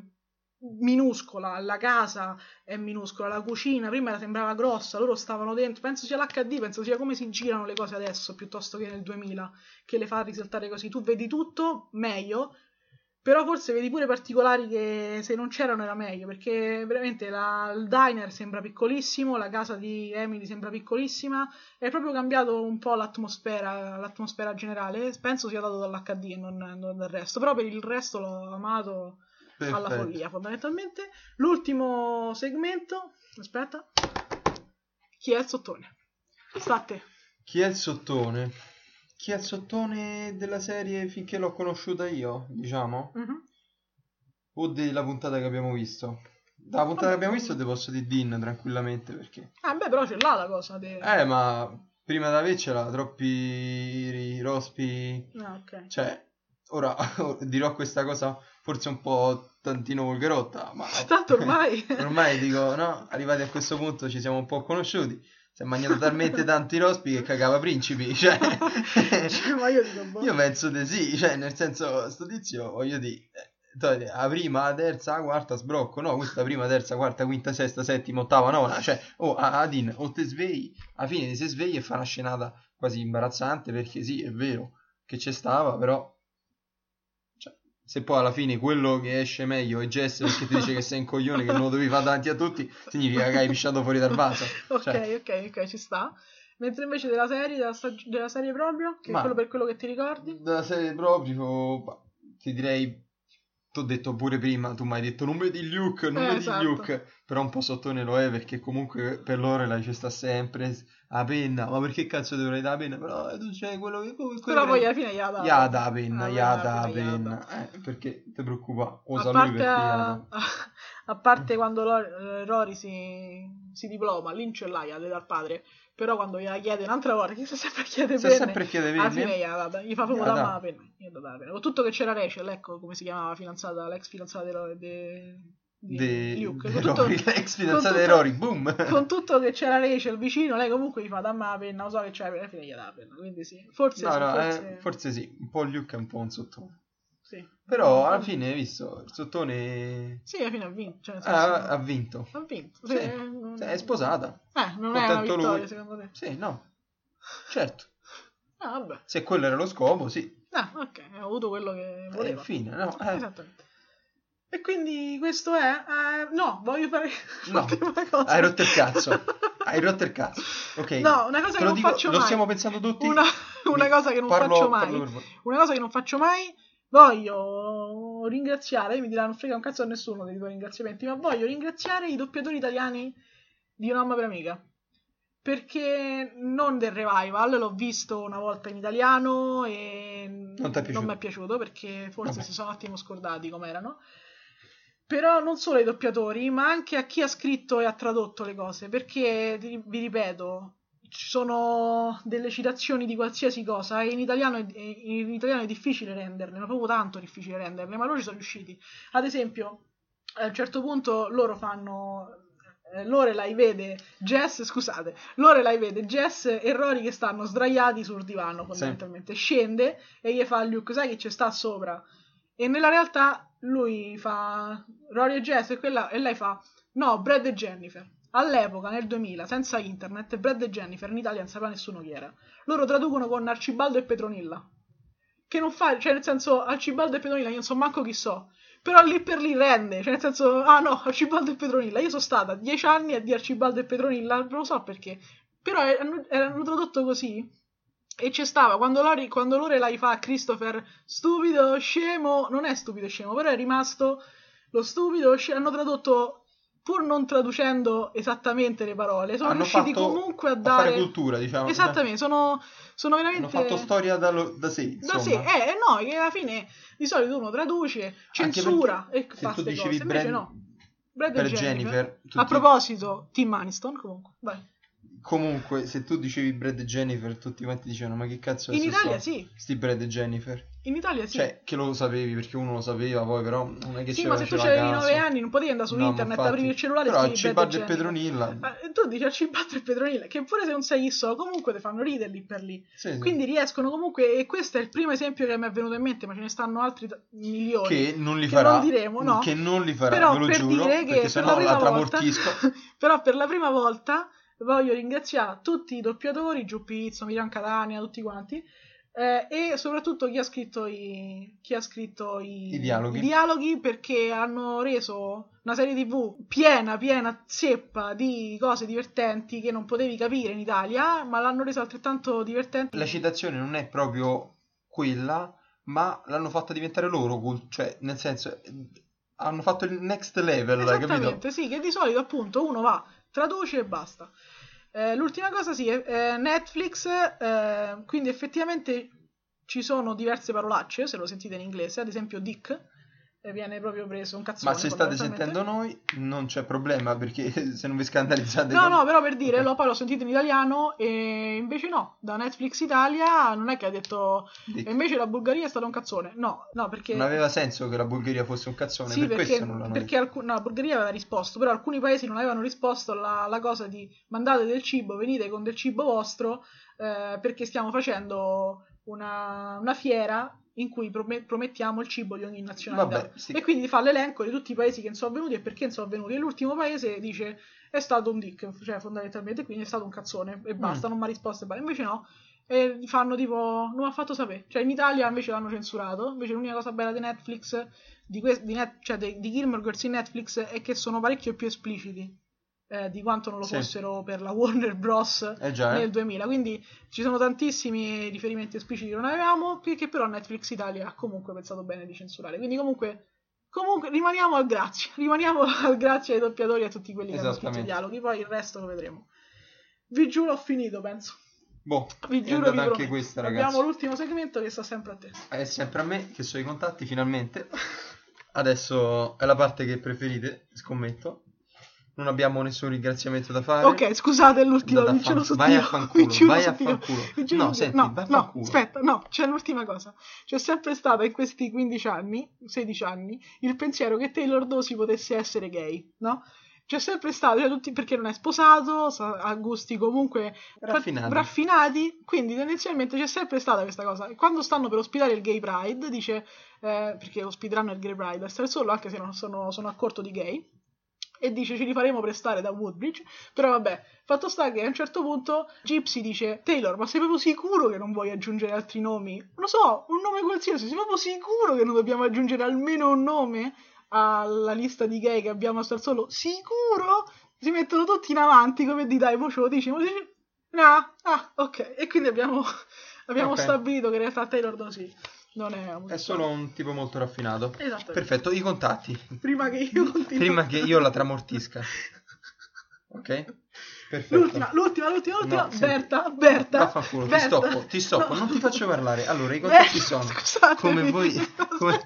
B: minuscola, la casa è minuscola, la cucina prima sembrava grossa, loro stavano dentro, penso sia l'HD, penso sia come si girano le cose adesso piuttosto che nel 2000, che le fa risaltare così, tu vedi tutto meglio, però forse vedi pure particolari che se non c'erano era meglio, perché veramente la- il diner sembra piccolissimo, la casa di Emily sembra piccolissima, è proprio cambiato un po' l'atmosfera, l'atmosfera generale, penso sia dato dall'HD e non, non dal resto, però per il resto l'ho amato alla
A: perfetto.
B: follia fondamentalmente. L'ultimo segmento, aspetta, chi è il sottone? Sta a te.
A: Chi è il sottone? Chi è il sottone della serie finché l'ho conosciuta io, diciamo?
B: Mhm.
A: O della puntata che abbiamo visto? Dalla puntata che abbiamo visto te posso dire Dean tranquillamente perché...
B: Ah, beh, però c'è là la cosa. De...
A: Eh, ma prima da avercela troppi rospi...
B: Ah, ok.
A: Cioè, ora dirò questa cosa forse un po' tantino volgarotta, ma...
B: Tanto ormai.
A: Ormai dico, no, arrivati a questo punto ci siamo un po' conosciuti. Si è mangiato talmente tanti rospi che cagava principi. Cioè,
B: Cioè, ma io dico, boh.
A: io penso di sì, cioè, nel senso, sto tizio, voglio dire, eh, togli la prima, la terza, la quarta, sbrocco. No, questa prima, terza, quarta, quinta, sesta, settima, ottava, nona. Cioè, oh, a- Adin, o te svegli, alla fine ti sei svegli e fa una scenata quasi imbarazzante perché sì, è vero che c'è stava, però se poi alla fine quello che esce meglio è Jess perché ti dice che sei un coglione che non lo devi fare davanti a tutti, significa che hai pisciato fuori dal vaso.
B: ok,
A: Cioè,
B: ok, ok, ci sta. Mentre invece della serie, della, stag- della serie proprio, che
A: Ma-
B: è quello per quello che ti ricordi.
A: della serie proprio, bah, ti direi, ti ho detto pure prima, tu mi hai detto non vedi Luke, non
B: Eh, esatto.
A: Luke, però un po' sottone lo è perché comunque per Lorelai ci sta sempre la penna, ma perché cazzo dovrei dare la penna? Però eh, tu c'è quello che... quello
B: Però poi alla fine gli ha dato.
A: Gli ha da la penna, gli ha
B: alla
A: da la
B: fine gli ha
A: penna,
B: dato.
A: eh, perché ti preoccupa, o
B: a
A: lui
B: parte,
A: perché
B: a,
A: dato.
B: a parte quando eh, Rory si, si diploma, Lynch l'ha, gliela dal padre, però quando gliela chiede un'altra volta, che sta sempre a chiedere
A: Sta
B: penne,
A: sempre a chiedere
B: alla fine gli, ha dato- gli fa proprio
A: Gliela
B: da
A: dà.
B: mano la penna, la. Con tutto che c'era Rachel, ecco come si chiamava fidanzata, l'ex fidanzata di, di, di
A: De,
B: Luke,
A: de
B: tutto,
A: Rory, ex fidanzata di Rory, boom!
B: con tutto che c'era Rachel vicino, lei comunque gli fa dammi la penna, lo so che c'è, alla fine gli dà la penna, quindi sì, forse
A: No,
B: sì,
A: no,
B: forse,
A: eh, forse sì, un po' Luke è un po' un sottone.
B: Sì.
A: Però alla fine, hai visto, il sottone
B: Sì, alla fine ha vinto, cioè nel
A: ha, ha vinto.
B: ha vinto,
A: Sì,
B: sì, non-
A: È sposata.
B: Eh, non è una vittoria
A: lui.
B: secondo te?
A: Sì, no. Certo.
B: Ah, vabbè.
A: Se quello era lo scopo, sì.
B: Ah, ok, ho avuto quello che
A: È
B: volevo.
A: fine, no? Eh,
B: Esattamente. E quindi questo è... eh, no, voglio fare
A: No,
B: cosa.
A: hai rotto il cazzo. Hai rotto il cazzo. Ok.
B: No, una cosa
A: Te
B: che
A: lo
B: non
A: dico-
B: faccio
A: lo
B: mai.
A: stiamo pensando tutti?
B: Una, una cosa che non
A: parlo-
B: faccio mai.
A: per.
B: Una cosa che non faccio mai. Voglio ringraziare, mi diranno frega un cazzo a nessuno dei tuoi ringraziamenti, ma voglio ringraziare i doppiatori italiani di Una mamma per amica. Perché non del revival, l'ho visto una volta in italiano e
A: Non piaciuto?
B: mi è piaciuto perché forse
A: Vabbè.
B: si sono un attimo scordati com'erano. Però non solo ai doppiatori, ma anche a chi ha scritto e ha tradotto le cose, perché vi ripeto, ci sono delle citazioni di qualsiasi cosa e in italiano è, in italiano è difficile renderle, ma proprio tanto difficile renderle, ma loro ci sono riusciti. Ad esempio, a un certo punto loro fanno eh, Lorelai vede Jess, scusate, Lorelai vede Jess e Rory che stanno sdraiati sul divano fondamentalmente. Scende e gli fa a Luke, sai che ci sta sopra? E nella realtà lui fa Rory e Jess e, quella, e lei fa no, Brad e Jennifer. All'epoca, nel 2000, senza internet, Brad e Jennifer in Italia non sapeva nessuno chi era. Loro traducono con Arcibaldo e Petronilla. Che non fa, cioè nel senso, Arcibaldo e Petronilla, io non so manco chi so. Però lì per lì rende, cioè nel senso, ah no, Arcibaldo e Petronilla. Io sono stata dieci anni a di Arcibaldo e Petronilla, non lo so perché. Però erano, erano tradotto così. E c'è stava, quando, Lori, quando Lorelai fa a Christopher stupido, scemo, non è stupido scemo, però è rimasto lo stupido, sce- hanno tradotto pur non traducendo esattamente le parole, sono
A: Hanno
B: riusciti
A: fatto
B: comunque a
A: a fare
B: dare...
A: cultura, diciamo.
B: Esattamente, sono, sono veramente...
A: Hanno fatto storia da, lo- da sé,
B: Da
A: insomma.
B: sé, eh no, che alla fine di solito uno traduce, censura e fa
A: tu
B: ste
A: dicevi
B: cose, invece
A: Brand-
B: no. Brad
A: per Jennifer,
B: Jennifer.
A: tutti-
B: A proposito, Tim Aniston comunque, vai.
A: Comunque, se tu dicevi Brad e Jennifer, tutti quanti dicevano: Ma che cazzo è
B: In Italia
A: sto-
B: sì,
A: Sti Brad e Jennifer.
B: In Italia sì.
A: Cioè, che lo sapevi perché uno lo sapeva, poi però non è che
B: sì, ma se tu avevi
A: caso.
B: 9 anni non potevi andare su
A: No, ma
B: internet,
A: infatti.
B: aprivi il cellulare e
A: Però
B: scrivi
A: ci
B: Brad e
A: Badge e
B: Jennifer.
A: Petronilla.
B: Eh, tu dici a Cibatta e Petronilla, che pure se non sai chi so, comunque ti fanno ridere lì per lì.
A: Sì, sì.
B: Quindi riescono comunque, e questo è il primo esempio che mi è venuto in mente, ma ce ne stanno altri t- milioni.
A: che non li
B: che
A: farà.
B: non diremo, no.
A: Che non li farà,
B: Però
A: ve lo
B: per
A: giuro,
B: dire che per
A: sennò
B: la
A: tramortisco.
B: però per la prima volta voglio ringraziare tutti i doppiatori, Giù Pizzo, Miriam Catania, tutti quanti, eh, e soprattutto chi ha scritto i, chi ha scritto i,
A: I dialoghi.
B: dialoghi perché hanno reso una serie tv piena, piena, zeppa di cose divertenti che non potevi capire in Italia, ma l'hanno resa altrettanto divertente.
A: La citazione non è proprio quella, ma l'hanno fatta diventare loro, cioè, nel senso, hanno fatto il next level, capito?
B: Esattamente, sì, che di solito appunto uno va, traduce e basta. Eh, l'ultima cosa sì, è è Netflix, eh, quindi effettivamente ci sono diverse parolacce, se lo sentite in inglese, ad esempio Dick, viene proprio preso un cazzone.
A: Ma se state sentendo noi, non c'è problema, perché se non vi scandalizzate...
B: No,
A: con-
B: no, però per dire,
A: Ok.
B: l'ho, poi l'ho sentito in italiano e invece no, da Netflix Italia non è che ha detto
A: Dick.
B: e invece la Bulgaria è stato un cazzone. No, no, perché
A: Non aveva senso che la Bulgaria fosse un cazzone,
B: Sì,
A: per
B: perché, perché alcun- no, la Bulgaria aveva risposto, però alcuni paesi non avevano risposto alla, alla cosa di mandate del cibo, venite con del cibo vostro, eh, perché stiamo facendo una, una fiera in cui prome- promettiamo il cibo di ogni nazionalità.
A: Vabbè, sì.
B: E quindi fa l'elenco di tutti i paesi che non sono venuti e perché non sono venuti. E l'ultimo paese dice è stato un dick, cioè fondamentalmente, quindi è stato un cazzone e basta,
A: Mm.
B: non mi ha risposto e basta. Invece no. E fanno tipo, non mi ha fatto sapere. Cioè in Italia invece l'hanno censurato. Invece l'unica cosa bella di Netflix di, que- di, Net- cioè de- di Gilmore Girls in Netflix è che sono parecchio più espliciti eh, di quanto non lo
A: Sì.
B: fossero per la Warner Bros.
A: Eh già, eh.
B: nel 2000. Quindi ci sono tantissimi riferimenti espliciti che non avevamo, che, che però Netflix Italia ha comunque pensato bene di censurare. Quindi comunque, comunque rimaniamo al grazie, rimaniamo al grazie ai doppiatori e a tutti quelli che hanno scritto i dialoghi, poi il resto lo vedremo. Vi giuro ho finito, penso.
A: Boh,
B: Vi giuro, vi
A: anche questa, ragazzi.
B: Abbiamo l'ultimo segmento che sta sempre a te.
A: È sempre a me che so i contatti, finalmente. Adesso è la parte che preferite, scommetto. Non abbiamo nessun ringraziamento da fare.
B: Ok, scusate, è l'ultimo,
A: Da- da fan-
B: su
A: vai a fanculo, vai a fanculo. No, senti,
B: no,
A: vai
B: no, aspetta, no, c'è l'ultima cosa. C'è sempre stata in questi 15 anni, 16 anni, il pensiero che Taylor Dosi potesse essere gay, no? C'è sempre stato, cioè tutti, perché non è sposato, sa- ha gusti comunque
A: Raffinati.
B: raffinati, quindi tendenzialmente c'è sempre stata questa cosa. Quando stanno per ospitare il Gay Pride, dice, eh, perché ospiteranno il Gay Pride a stare solo, anche se non sono, sono a corto di gay, e dice ci li faremo prestare da Woodbridge, però vabbè, fatto sta che a un certo punto Gypsy dice Taylor, ma sei proprio sicuro che non vuoi aggiungere altri nomi? Non lo so, un nome qualsiasi, sei proprio sicuro che non dobbiamo aggiungere almeno un nome alla lista di gay che abbiamo a star solo? Sicuro? Si mettono tutti in avanti come di dai, mo ce lo dici, mo dici no, ah, ok, e quindi abbiamo, abbiamo
A: Ok.
B: stabilito che in realtà Taylor Dossi non è
A: È solo un tipo molto raffinato.
B: Esattamente.
A: Perfetto, i contatti.
B: Prima che io continui.
A: Prima che io la tramortisca. Ok? Perfetto.
B: L'ultima, l'ultima, l'ultima, l'ultima.
A: No.
B: Berta, Berta.
A: Vaffanculo, ti stoppo, ti stoppo,
B: No.
A: non ti faccio parlare. Allora, i contatti
B: Berta,
A: sono
B: scusate,
A: come voi... come-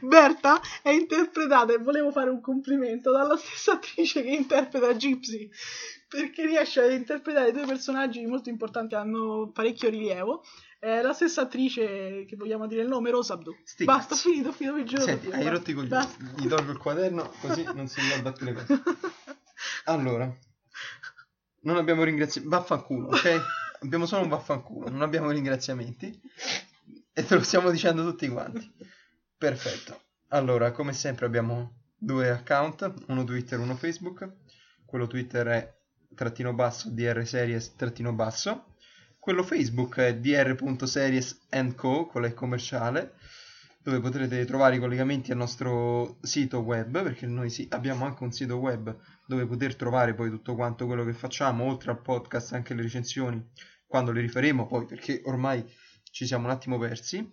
B: Berta è interpretata, e volevo fare un complimento, dalla stessa attrice che interpreta Gypsy, perché riesce a interpretare due personaggi molto importanti hanno parecchio rilievo. È la stessa attrice, che vogliamo dire il nome, Rosa Abdu.
A: Sti
B: Basta,
A: cazzi.
B: finito, ho finito, vi giuro.
A: Senti, hai rotto i coglioni. Gli tolgo il quaderno così non si ricorda più le cose. Allora, non abbiamo ringraziamenti. Vaffanculo, ok? Abbiamo solo un vaffanculo, non abbiamo ringraziamenti. E te lo stiamo dicendo tutti quanti. Perfetto. Allora, come sempre abbiamo due account, uno Twitter, uno Facebook. Quello Twitter è trattino basso dr series trattino basso. Quello Facebook è dr.series co, quello è commerciale, dove potrete trovare i collegamenti al nostro sito web, perché noi sì, abbiamo anche un sito web dove poter trovare poi tutto quanto quello che facciamo, oltre al podcast anche le recensioni, quando le rifaremo poi, perché ormai ci siamo un attimo persi.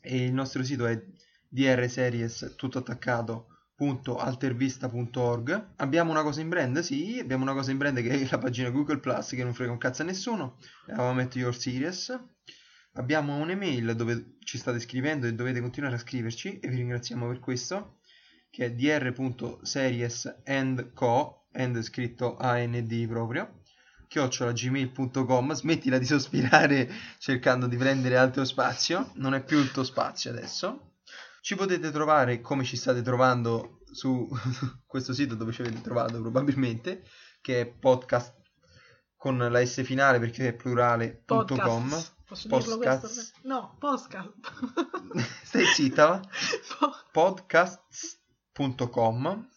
A: E il nostro sito è drseries tutto attaccato www.altervista.org abbiamo una cosa in brand? Sì abbiamo una cosa in brand che è la pagina Google Plus che non frega un cazzo a nessuno. Eravamo at your series abbiamo un'email dove ci state scrivendo e dovete continuare a scriverci e vi ringraziamo per questo che è dr.seriesandco and scritto AND proprio chiocciolagmail.com smettila di sospirare cercando di prendere altro spazio. Non è più il tuo spazio adesso ci potete trovare come ci state trovando su questo sito dove ci avete trovato probabilmente, che è podcast con la S finale perché è plurale.com.
B: Podcast. Posso dirlo questo? No, podcast.
A: Stai zitta, va? Podcasts.com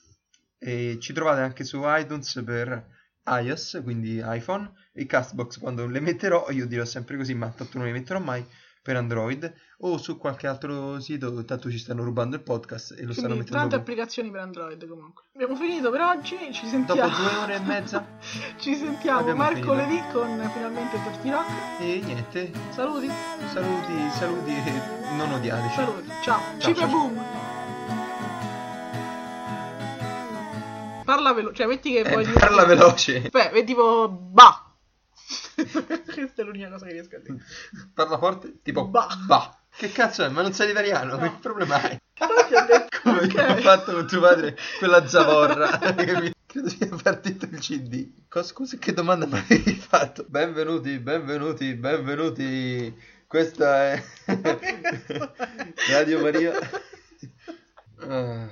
A: e ci trovate anche su iTunes per iOS, quindi iPhone, e Castbox quando le metterò, io dirò sempre così, ma tanto non le metterò mai per Android o su qualche altro sito, tanto ci stanno rubando il podcast e lo
B: Quindi,
A: stanno mettendo
B: tante
A: dopo.
B: applicazioni per Android comunque. Abbiamo finito per oggi, ci sentiamo.
A: Dopo due ore e mezza
B: ci sentiamo
A: Abbiamo
B: mercoledì
A: finito.
B: con finalmente Torti Rock.
A: e niente,
B: Saluti,
A: saluti, saluti e non odiateci.
B: saluti. Ciao.
A: Ciao,
B: boom. Parla veloce, cioè metti che
A: Eh,
B: vuoi dire-
A: parla veloce.
B: Beh, è tipo ba. Questa è l'unica cosa che riesco a dire.
A: Parla forte, tipo
B: Bah.
A: bah. Che cazzo è? Ma non sei italiano?
B: No.
A: Che problema hai?
B: Detto,
A: Come
B: ok.
A: ha fatto con tuo padre quella zavorra? che mi- Credo sia partito il CD. Scusa, che domanda mi avevi fatto? Benvenuti, benvenuti, benvenuti. Questa è Radio Maria. Ah.